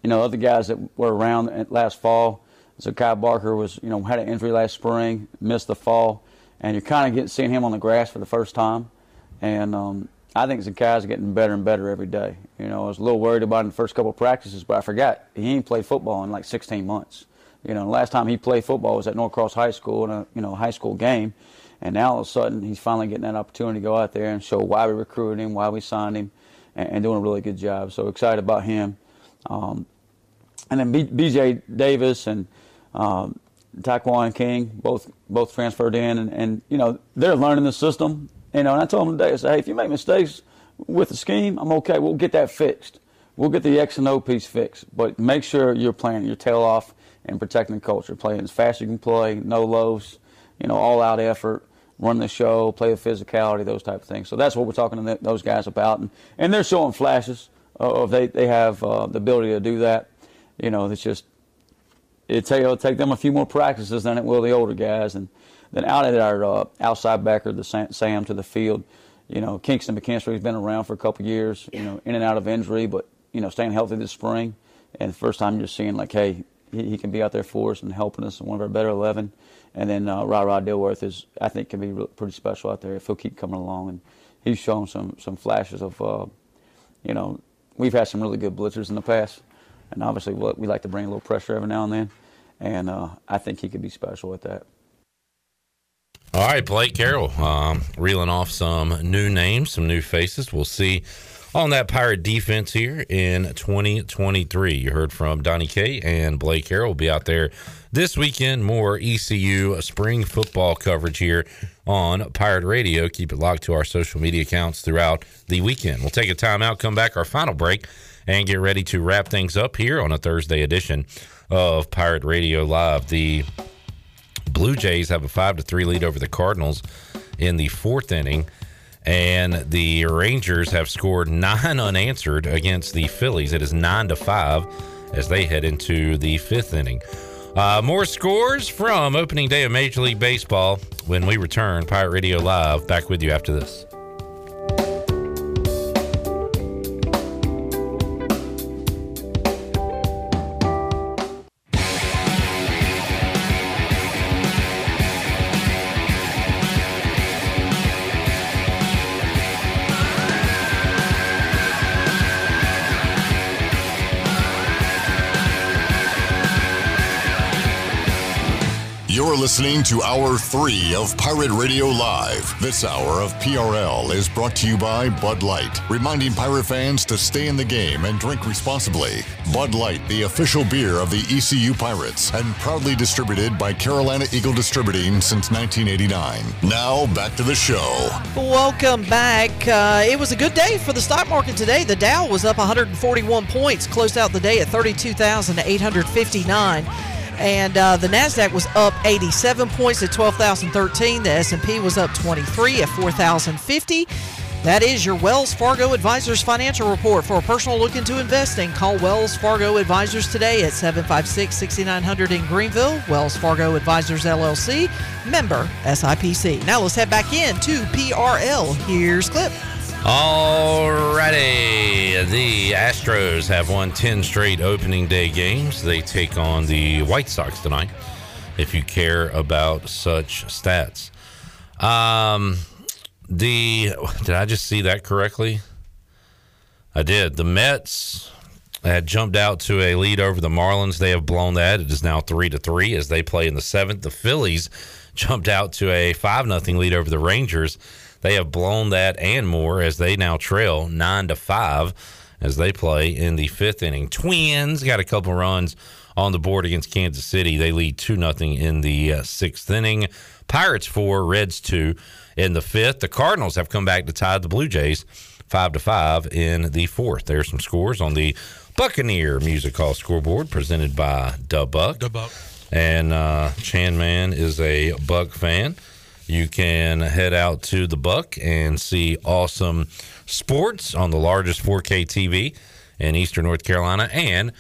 you know, other guys that were around last fall. So Kai Barker was, you know, had an injury last spring, missed the fall, and you're kind of getting seeing him on the grass for the first time. And um, I think Zakai's getting better and better every day. You know, I was a little worried about him the first couple of practices, but I forgot he ain't played football in like 16 months. You know, last time he played football was at Norcross High School in a you know high school game, and now all of a sudden he's finally getting that opportunity to go out there and show why we recruited him, why we signed him, and, and doing a really good job. So excited about him. Um, and then B.J. Davis and um, Taekwon King both both transferred in, and, and you know they're learning the system. You know, and I told them today, I said, hey, if you make mistakes with the scheme, I'm okay. We'll get that fixed. We'll get the X and O piece fixed, but make sure you're playing your tail off and protecting the culture, playing as fast as you can play, no lows, you know, all out effort, run the show, play with physicality, those type of things. So that's what we're talking to those guys about, and, and they're showing flashes of they they have uh, the ability to do that. You know, it's just it it'll take them a few more practices than it will the older guys, and then out at our uh, outside backer, the Sam to the field. You know, Kingston McKinstry's been around for a couple years. You know, in and out of injury, but you know, staying healthy this spring. And the first time you're seeing like, hey, he, he can be out there for us and helping us in one of our better eleven. And then uh, Rod Rod Dilworth is, I think, can be pretty special out there if he'll keep coming along. And he's shown some some flashes of, uh, you know, we've had some really good blitzers in the past, and obviously we like to bring a little pressure every now and then. And uh, I think he could be special at that. All right, Blake Harrell, um, reeling off some new names, some new faces. We'll see on that Pirate defense here in 2023. You heard from Donnie K and Blake Harrell will be out there this weekend. More ECU spring football coverage here on Pirate Radio. Keep it locked to our social media accounts throughout the weekend. We'll take a timeout, come back, our final break, and get ready to wrap things up here on a Thursday edition of Pirate Radio Live. The Blue Jays have a five to three lead over the Cardinals in the fourth inning, and the Rangers have scored nine unanswered against the Phillies. It is nine to five as they head into the fifth inning. Uh, more scores from opening day of Major League Baseball when we return. Pirate Radio Live back with you after this. Listening to Hour 3 of Pirate Radio Live. This hour of PRL is brought to you by Bud Light, reminding Pirate fans to stay in the game and drink responsibly. Bud Light, the official beer of the ECU Pirates, and proudly distributed by Carolina Eagle Distributing since 1989. Now, back to the show. Welcome back. Uh, it was a good day for the stock market today. The Dow was up 141 points, closed out the day at 32,859 and uh, the Nasdaq was up 87 points at 12,013. The S&P was up 23 at 4,050. That is your Wells Fargo Advisors financial report. For a personal look into investing, call Wells Fargo Advisors today at 756 6900 in Greenville. Wells Fargo Advisors LLC, member SIPC. Now let's head back in to PRL. Here's Clip. Alrighty, the Astros have won 10 straight opening day games. They take on the White Sox tonight, if you care about such stats. Um, the did I just see that correctly? I did. The Mets had jumped out to a lead over the Marlins. They have blown that. It is now three to three as they play in the seventh. The Phillies jumped out to a five nothing lead over the Rangers. They have blown that and more as they now trail nine to five as they play in the fifth inning. Twins got a couple runs on the board against Kansas City. They lead two nothing in the uh, sixth inning. Pirates four, Reds two in the fifth. The Cardinals have come back to tie the Blue Jays five to five in the fourth. There's some scores on the Buccaneer Music Hall scoreboard presented by Dubuck. Dubuck. And uh, Chan Man is a Buck fan. You can head out to the Buck and see awesome sports on the largest 4K TV in Eastern North Carolina and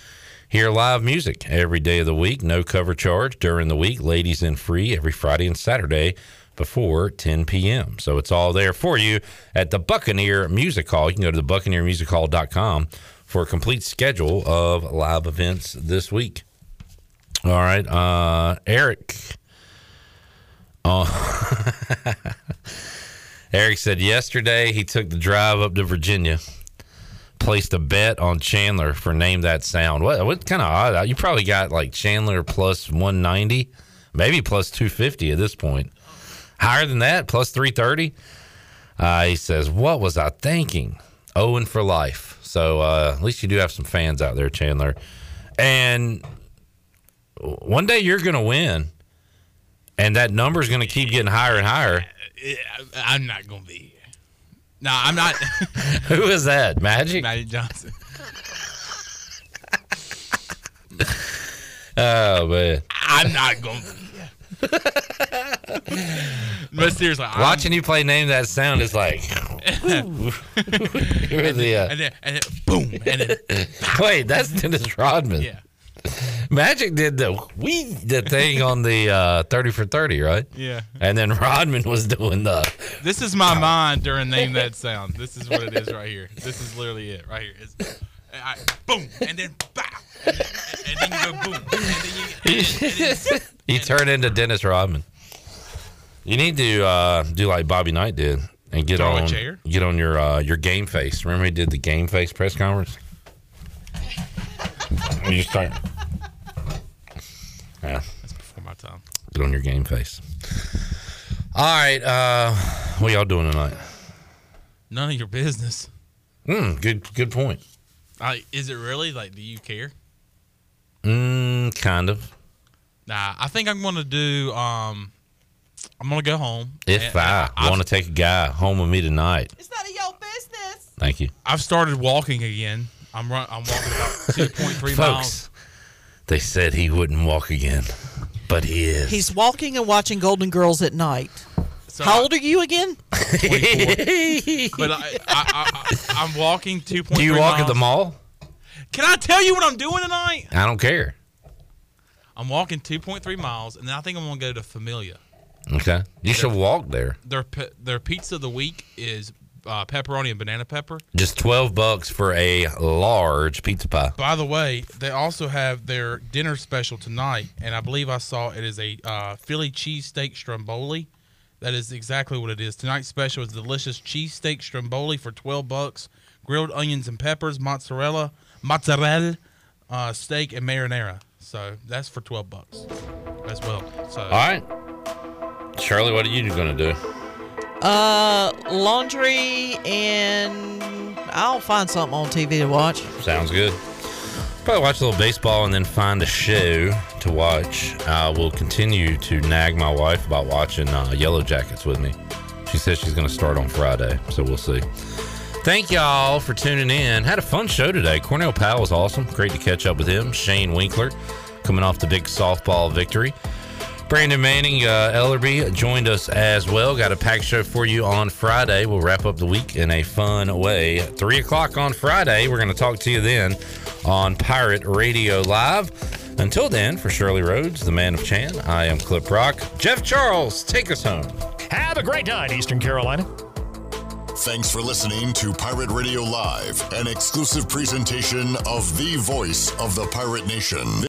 hear live music every day of the week. No cover charge during the week. Ladies in free every Friday and Saturday before 10 p.m. So it's all there for you at the Buccaneer Music Hall. You can go to the buccaneermusichall.com for a complete schedule of live events this week. All right, uh, Eric. Oh, Eric said yesterday he took the drive up to Virginia, placed a bet on Chandler for name that sound. What what kind of odd? You probably got like Chandler plus one ninety, maybe plus two fifty at this point. Higher than that, plus three thirty. Uh, he says, "What was I thinking? Owen for life." So uh, at least you do have some fans out there, Chandler. And one day you're going to win, and that number is going to keep getting higher and higher. I'm not going to be here. No, I'm not. Who is that? Magic? Magic Johnson. Oh man, I'm not going to be here. but seriously, I'm- watching you play name that sound is like. You're the, uh, and then, and then boom, and then Wait, that's Dennis Rodman. Yeah. Magic did the we the thing on the uh, thirty for thirty, right? Yeah. And then Rodman was doing the This is my mind during name that sound. This is what it is right here. This is literally it right here. It's, I, boom, and then bow, and then, and then you go boom, and then you, and then, you turn into Dennis Rodman. You need to uh, do like Bobby Knight did and get Throw on get on your uh, your game face. Remember he did the game face press conference. You just start. Yeah, That's before my time. get on your game face. All right, uh, what y'all doing tonight? None of your business. Hmm, good good point. I, is it really like? Do you care? Mm, kind of. Nah, I think I'm gonna do. Um, I'm gonna go home. If And- I, and want to take a guy home with me tonight, It's none of your business. thank you, I've started walking again. I'm run. I'm walking about 2.3 miles. folks. They said he wouldn't walk again, but he is. He's walking and watching Golden Girls at night. So How I- old are you again? 24. but I, I, I, I, I'm walking 2.3 Do you walk at miles. the mall? Can I tell you what I'm doing tonight? I don't care. I'm walking 2.3 miles, and then I think I'm gonna go to Familia. Okay, you should walk there. Their their pizza of the week is uh, pepperoni and banana pepper. Just twelve bucks for a large pizza pie. By the way, they also have their dinner special tonight, and I believe I saw it is a uh, Philly cheesesteak stromboli. That is exactly what it is. Tonight's special is delicious cheesesteak stromboli for twelve bucks, grilled onions and peppers, mozzarella, mozzarella, uh, steak, and marinara. So that's for twelve bucks as well. So All right, Shirley, what are you gonna do? Uh, laundry and I'll find something on TV to watch. Sounds good. Probably watch a little baseball and then find a show to watch. Uh, we'll continue to nag my wife about watching uh, Yellow Jackets with me. She says she's going to start on Friday, so we'll see. Thank y'all for tuning in. Had a fun show today. Cornell Powell was awesome. Great to catch up with him. Shane Winkler coming off the big softball victory. Brandon Manning, uh, Ellerbe joined us as well. Got a packed show for you on Friday. We'll wrap up the week in a fun way. Three o'clock on Friday. We're going to talk to you then on Pirate Radio Live. Until then, for Shirley Rhodes, the man of Chan, I am Clip Brock. Jeff Charles, take us home. Have a great night, Eastern Carolina. Thanks for listening to Pirate Radio Live, an exclusive presentation of the voice of the pirate nation.